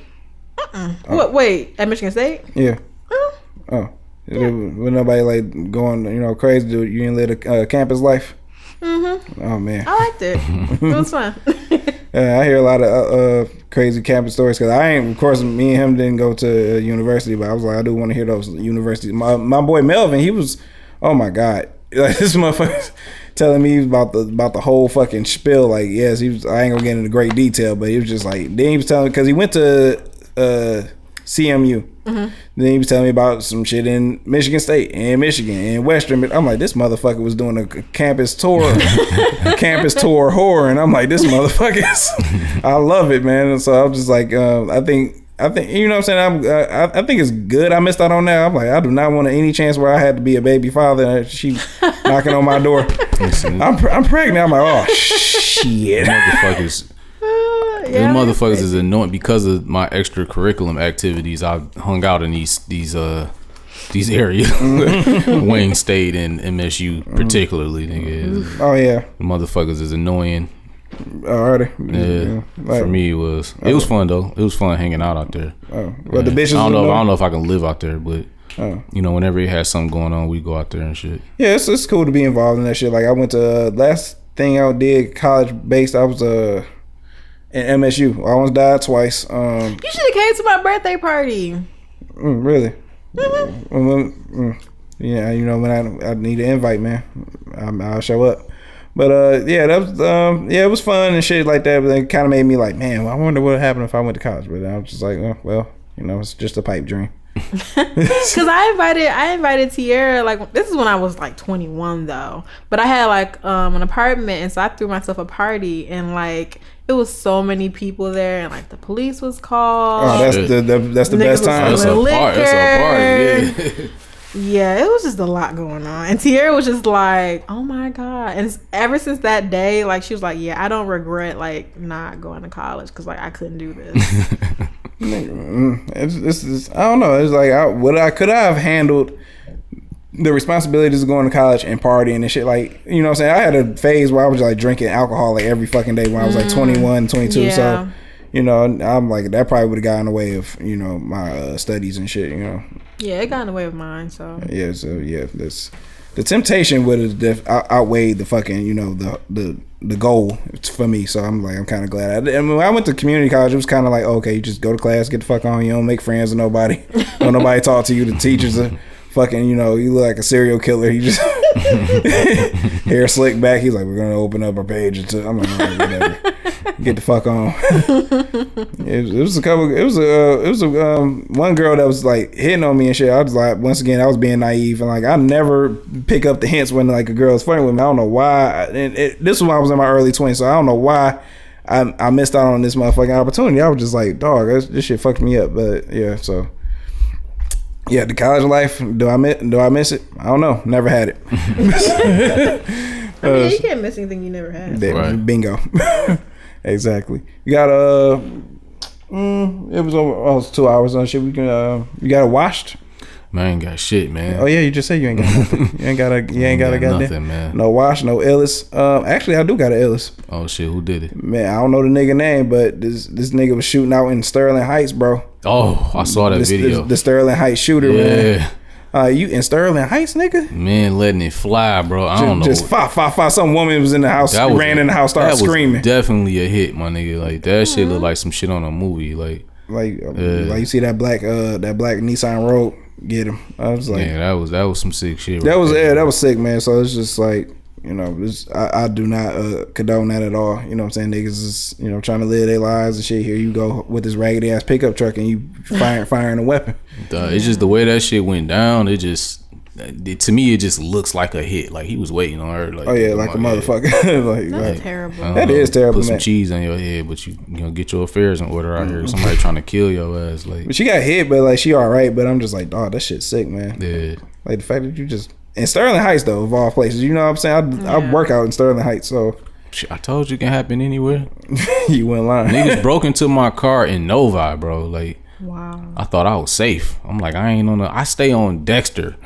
what? Wait, at Michigan State? Yeah. Huh? Oh, with nobody like going, you know, crazy. Dude, you didn't live a uh, campus life. Mm-hmm. Oh man, I liked it. it was fun. yeah, I hear a lot of uh, uh, crazy campus stories because I ain't. Of course, me and him didn't go to uh, university, but I was like, I do want to hear those universities. My my boy Melvin, he was, oh my god, like this motherfucker telling me about the about the whole fucking spill. Like, yes, he was. I ain't gonna get into great detail, but he was just like, then he was telling because he went to uh, CMU. Then he was telling me about some shit in Michigan State and Michigan and Western. I'm like, this motherfucker was doing a campus tour, campus tour horror, and I'm like, this motherfucker is. I love it, man. And so I'm just like, uh, I think. I think you know what I'm saying. I'm, uh, I, I think it's good. I missed out on that. I'm like, I do not want any chance where I had to be a baby father. And she knocking on my door. Listen, I'm, pre- I'm pregnant. I'm like, oh shit. motherfuckers. yeah, These motherfuckers is annoying because of my extracurriculum activities. I hung out in these these uh these areas, Wayne State and MSU particularly. Nigga, Oh yeah. the motherfuckers is annoying. Alrighty. Yeah, Like, for me it was. It was fun though. It was fun hanging out out there. Oh, but the bitches. I don't know. was I don't know if I can live out there, but Oh. you know, whenever it has something going on, we go out there and shit. Yeah, it's, it's cool to be involved in that shit. Like I went to uh, last thing I did college based. I was uh in MSU. I almost died twice. Um, You should have came to my birthday party. mm, really. Mm, mm, yeah, you know when I I need an invite, man, I'm, I'll show up. But uh, yeah, that was um, yeah, it was fun and shit like that. But it kind of made me like, man, I wonder what happened if I went to college. But I was just like, oh, well, you know, it's just a pipe dream. Cause I invited, I invited Tierra. Like this is when I was like 21 though, but I had like um an apartment, and so I threw myself a party, and like it was so many people there, and like the police was called. Oh, that's the, the that's the Niggas best time. That's a Liquor. party. That's a party. Yeah. Yeah, it was just a lot going on. And Tierra was just like, "Oh my god!" And ever since that day, like she was like, "Yeah, I don't regret like not going to college because like I couldn't do this." Mm, It's, it's, it's, I don't know. It's like I, what I could I have handled the responsibilities of going to college and partying and shit. Like you know, what I'm saying I had a phase where I was like drinking alcohol like every fucking day when I was like 21, 22. Yeah. So you know, I'm like that probably would have gotten in the way of you know my uh, studies and shit. You know, yeah, it got in the way of mine. So yeah. So yeah, this the temptation would have def- outweighed the fucking you know the the the goal for me. So I'm like I'm kind of glad. I, and when I went to community college, it was kind of like okay, you just go to class, get the fuck on. You don't make friends with nobody. don't nobody talk to you. The teachers are fucking. You know, you look like a serial killer. You just hair slick back. He's like, we're gonna open up our page. Until, I'm like, whatever. Get the fuck on. it, was, it was a couple. It was a. Uh, it was a um, one girl that was like hitting on me and shit. I was like, once again, I was being naive and like I never pick up the hints when like a girl's flirting with me. I don't know why. And it, this was when I was in my early twenties, so I don't know why. I, I missed out on this motherfucking opportunity. I was just like, dog, this, this shit fucked me up. But yeah, so yeah, the college life. Do I miss? Do I miss it? I don't know. Never had it. I mean, you can't miss anything you never had. There, Right. Bingo. exactly. You got a. uh It was over almost two hours on shit. We can. Uh, you got it washed. Man, I ain't got shit, man. Oh yeah, you just said you ain't got nothing. You ain't got a. You ain't got a got goddamn. nothing, man. No wash, no Illis. Um, actually, I do got an Illis. Oh shit, who did it? Man, I don't know the nigga name, but this this nigga was shooting out in Sterling Heights, bro. Oh, I saw that This, video. this- the Sterling Heights shooter, man. yeah, Uh, you in Sterling Heights, nigga? man, letting it fly, bro. I don't know. Just five, five, five. Some woman was in the house, That ran a- in the house, started that was screaming. Definitely a hit, my nigga. Like that shit look like some shit on a movie. Like like, uh, like you see that black, uh, that black Nissan Rogue, get him. I was like, yeah, that was that was some sick shit. that right was there. yeah, that was sick, man. So it's just like. You know, it's, I, I do not uh, condone that at all. You know what I'm saying? Niggas is, you know, trying to live their lives and shit. Here you go with this raggedy ass pickup truck and you firing, firing a weapon. Duh, it's just the way that shit went down. It just it, to me, it just looks like a hit. Like he was waiting on her. Like Oh yeah, like a my- motherfucker. like, That's like, terrible. I don't That is terrible, Put some cheese on your head, but you you know get your affairs in order out here. Somebody trying to kill your ass. Like But she got hit, but like she all right. But I'm just like, dog, that shit's sick, man. yeah, Like the fact that you just in Sterling Heights though, of all places, you know what I'm saying? I, I Yeah. work out in Sterling Heights, so I told you it can happen anywhere. you went lying. Niggas broke into my car in Novi, bro. Like Wow. I thought I was safe. I'm like I ain't on the. I stay on Dexter.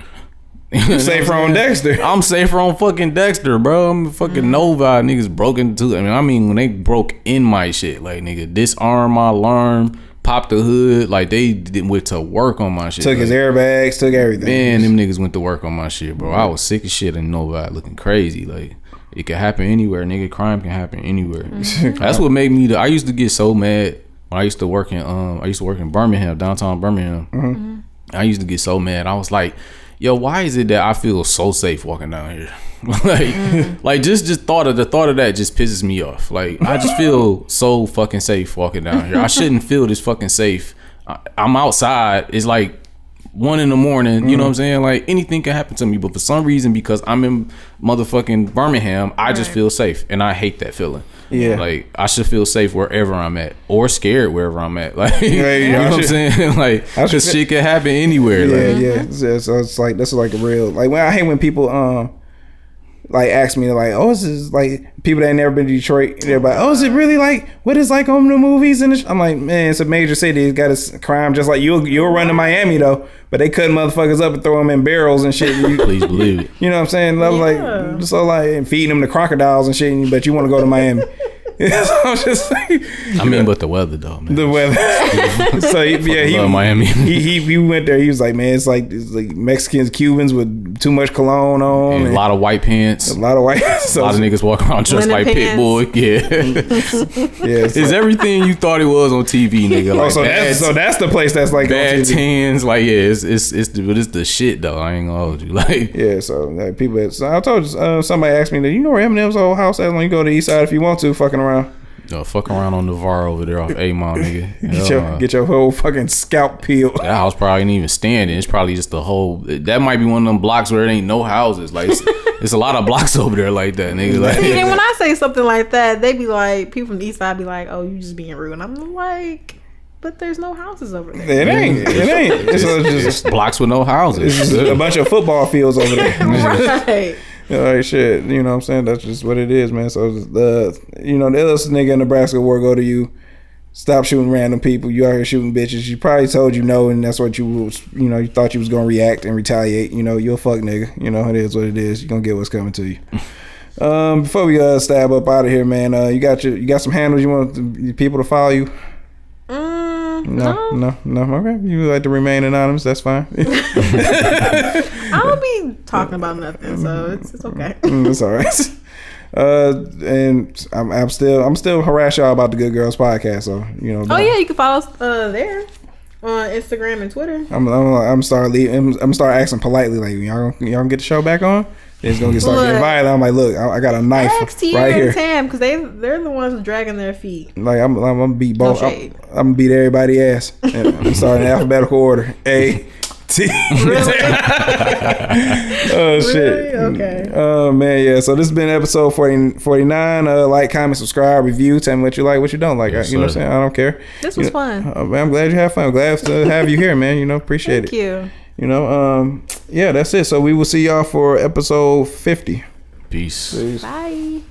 Safer on Dexter. I'm safer on fucking Dexter, bro. I'm fucking mm. Novi. Niggas broke into. I mean, I mean when they broke in my shit, like nigga disarm my alarm, pop the hood, like they did, went to work on my shit. Took his airbags, took everything. Man, them niggas went to work on my shit, bro. I was sick as shit and nobody looking crazy. Like it can happen anywhere, nigga. Crime can happen anywhere. Mm-hmm. That's what made me. The, I used to get so mad when I used to work in. Um, I used to work in Birmingham, downtown Birmingham. Mm-hmm. Mm-hmm. I used to get so mad. I was like, "Yo, why is it that I feel so safe walking down here? like, like just just thought of the thought of that just pisses me off. Like, I just feel so fucking safe walking down here. I shouldn't feel this fucking safe. I, I'm outside. It's like one in the morning. You know what I'm saying? Like anything can happen to me, but for some reason, because I'm in motherfucking Birmingham, I just feel safe, and I hate that feeling. Yeah. like I should feel safe wherever I'm at, or scared wherever I'm at. Like, Yeah, you know I what I'm saying? like, cause shit can happen anywhere. Yeah, Like, yeah. So, so it's like that's like a real like when I hate when people um like ask me like, oh, this is like people that ain't never been to Detroit. They're like, oh, is it really like what is like on the movies and? I'm like, man, it's a major city. It's got a s- crime just like you'll you'll run to Miami though, but they cut motherfuckers up and throw them in barrels and shit. You, please believe it. you know what I'm saying? I was Yeah. like, so like and feeding them to crocodiles and shit. But you want to go to Miami? So I'm just like, I mean, but the weather though, man. the weather. so he, yeah, he love Miami. he, he he went there. He was like, man, it's like it's like Mexicans, Cubans with too much cologne on, And and a lot of white pants. a lot of white. A lot of niggas walking around dressed like pants. Pitbull. Yeah, yeah. So, it's everything you thought it was on TV, nigga. oh, so bad, that's so that's the place that's like on bad TV. tans. Like yeah, it's it's it's the, but it's the shit though. I ain't gonna hold you. Like Yeah, so like people. So I told you, uh, somebody asked me that you know where Eminem's old house at. When you go to the east side if you want to, fucking around, yo, fuck around on Navarro over there off A Mall, nigga. get Hell your nah. get your whole fucking scalp peeled. That house probably ain't even standing. It's probably just the whole. That might be one of them blocks where it ain't no houses. Like it's, it's a lot of blocks over there like that, nigga. Like See, and when I say something like that, they be like, people from the east side be like, "Oh, you just being rude." And I'm like, "But there's no houses over there." It ain't. It ain't. It's, just, it's blocks with no houses. it's just a bunch of football fields over there. right. Right, shit. You know what I'm saying? That's just what it is, man. So the you know the other nigga in Nebraska war go to you. Stop shooting random people. You out here shooting bitches. You probably told you no, and that's what you was. You know, you thought you was gonna react and retaliate. You know, you're a fuck nigga. You know, it is what it is. You gonna get what's coming to you. Um, before we uh stab up out of here, man. Uh, you got your you got some handles you want the people to follow you? Mm, No, no, no, no. Okay, you like to remain anonymous. That's fine. I don't be talking about nothing, so it's, it's okay. it's all right. Uh, and I'm, I'm still I'm still harass y'all about the Good Girls podcast. So you know. Oh yeah, you can follow us uh, there on Instagram and Twitter. I'm I'm, I'm start leaving. I'm, I'm start asking politely like y'all y'all gonna get the show back on. It's gonna get start getting Look. violent. I'm like, look, I, I got a knife Ask Tierra right and here. Tam because they they're the ones dragging their feet. Like I'm, I'm gonna beat both. I'm. I'm gonna beat everybody ass. And I'm starting in alphabetical order. A T. Really? oh shit. Really? Okay. Oh man, yeah. So this has been episode 40, 49. Uh, like, comment, subscribe, review. Tell me what you like, what you don't like. Yes, you know what I'm saying? I don't care. This was You know- fun. Uh, man, I'm glad you have fun. I'm Glad to have you here, man. You know, appreciate Thank it. Thank you you know, um, yeah, that's it. So we will see y'all for episode 50. Peace. Peace. Bye.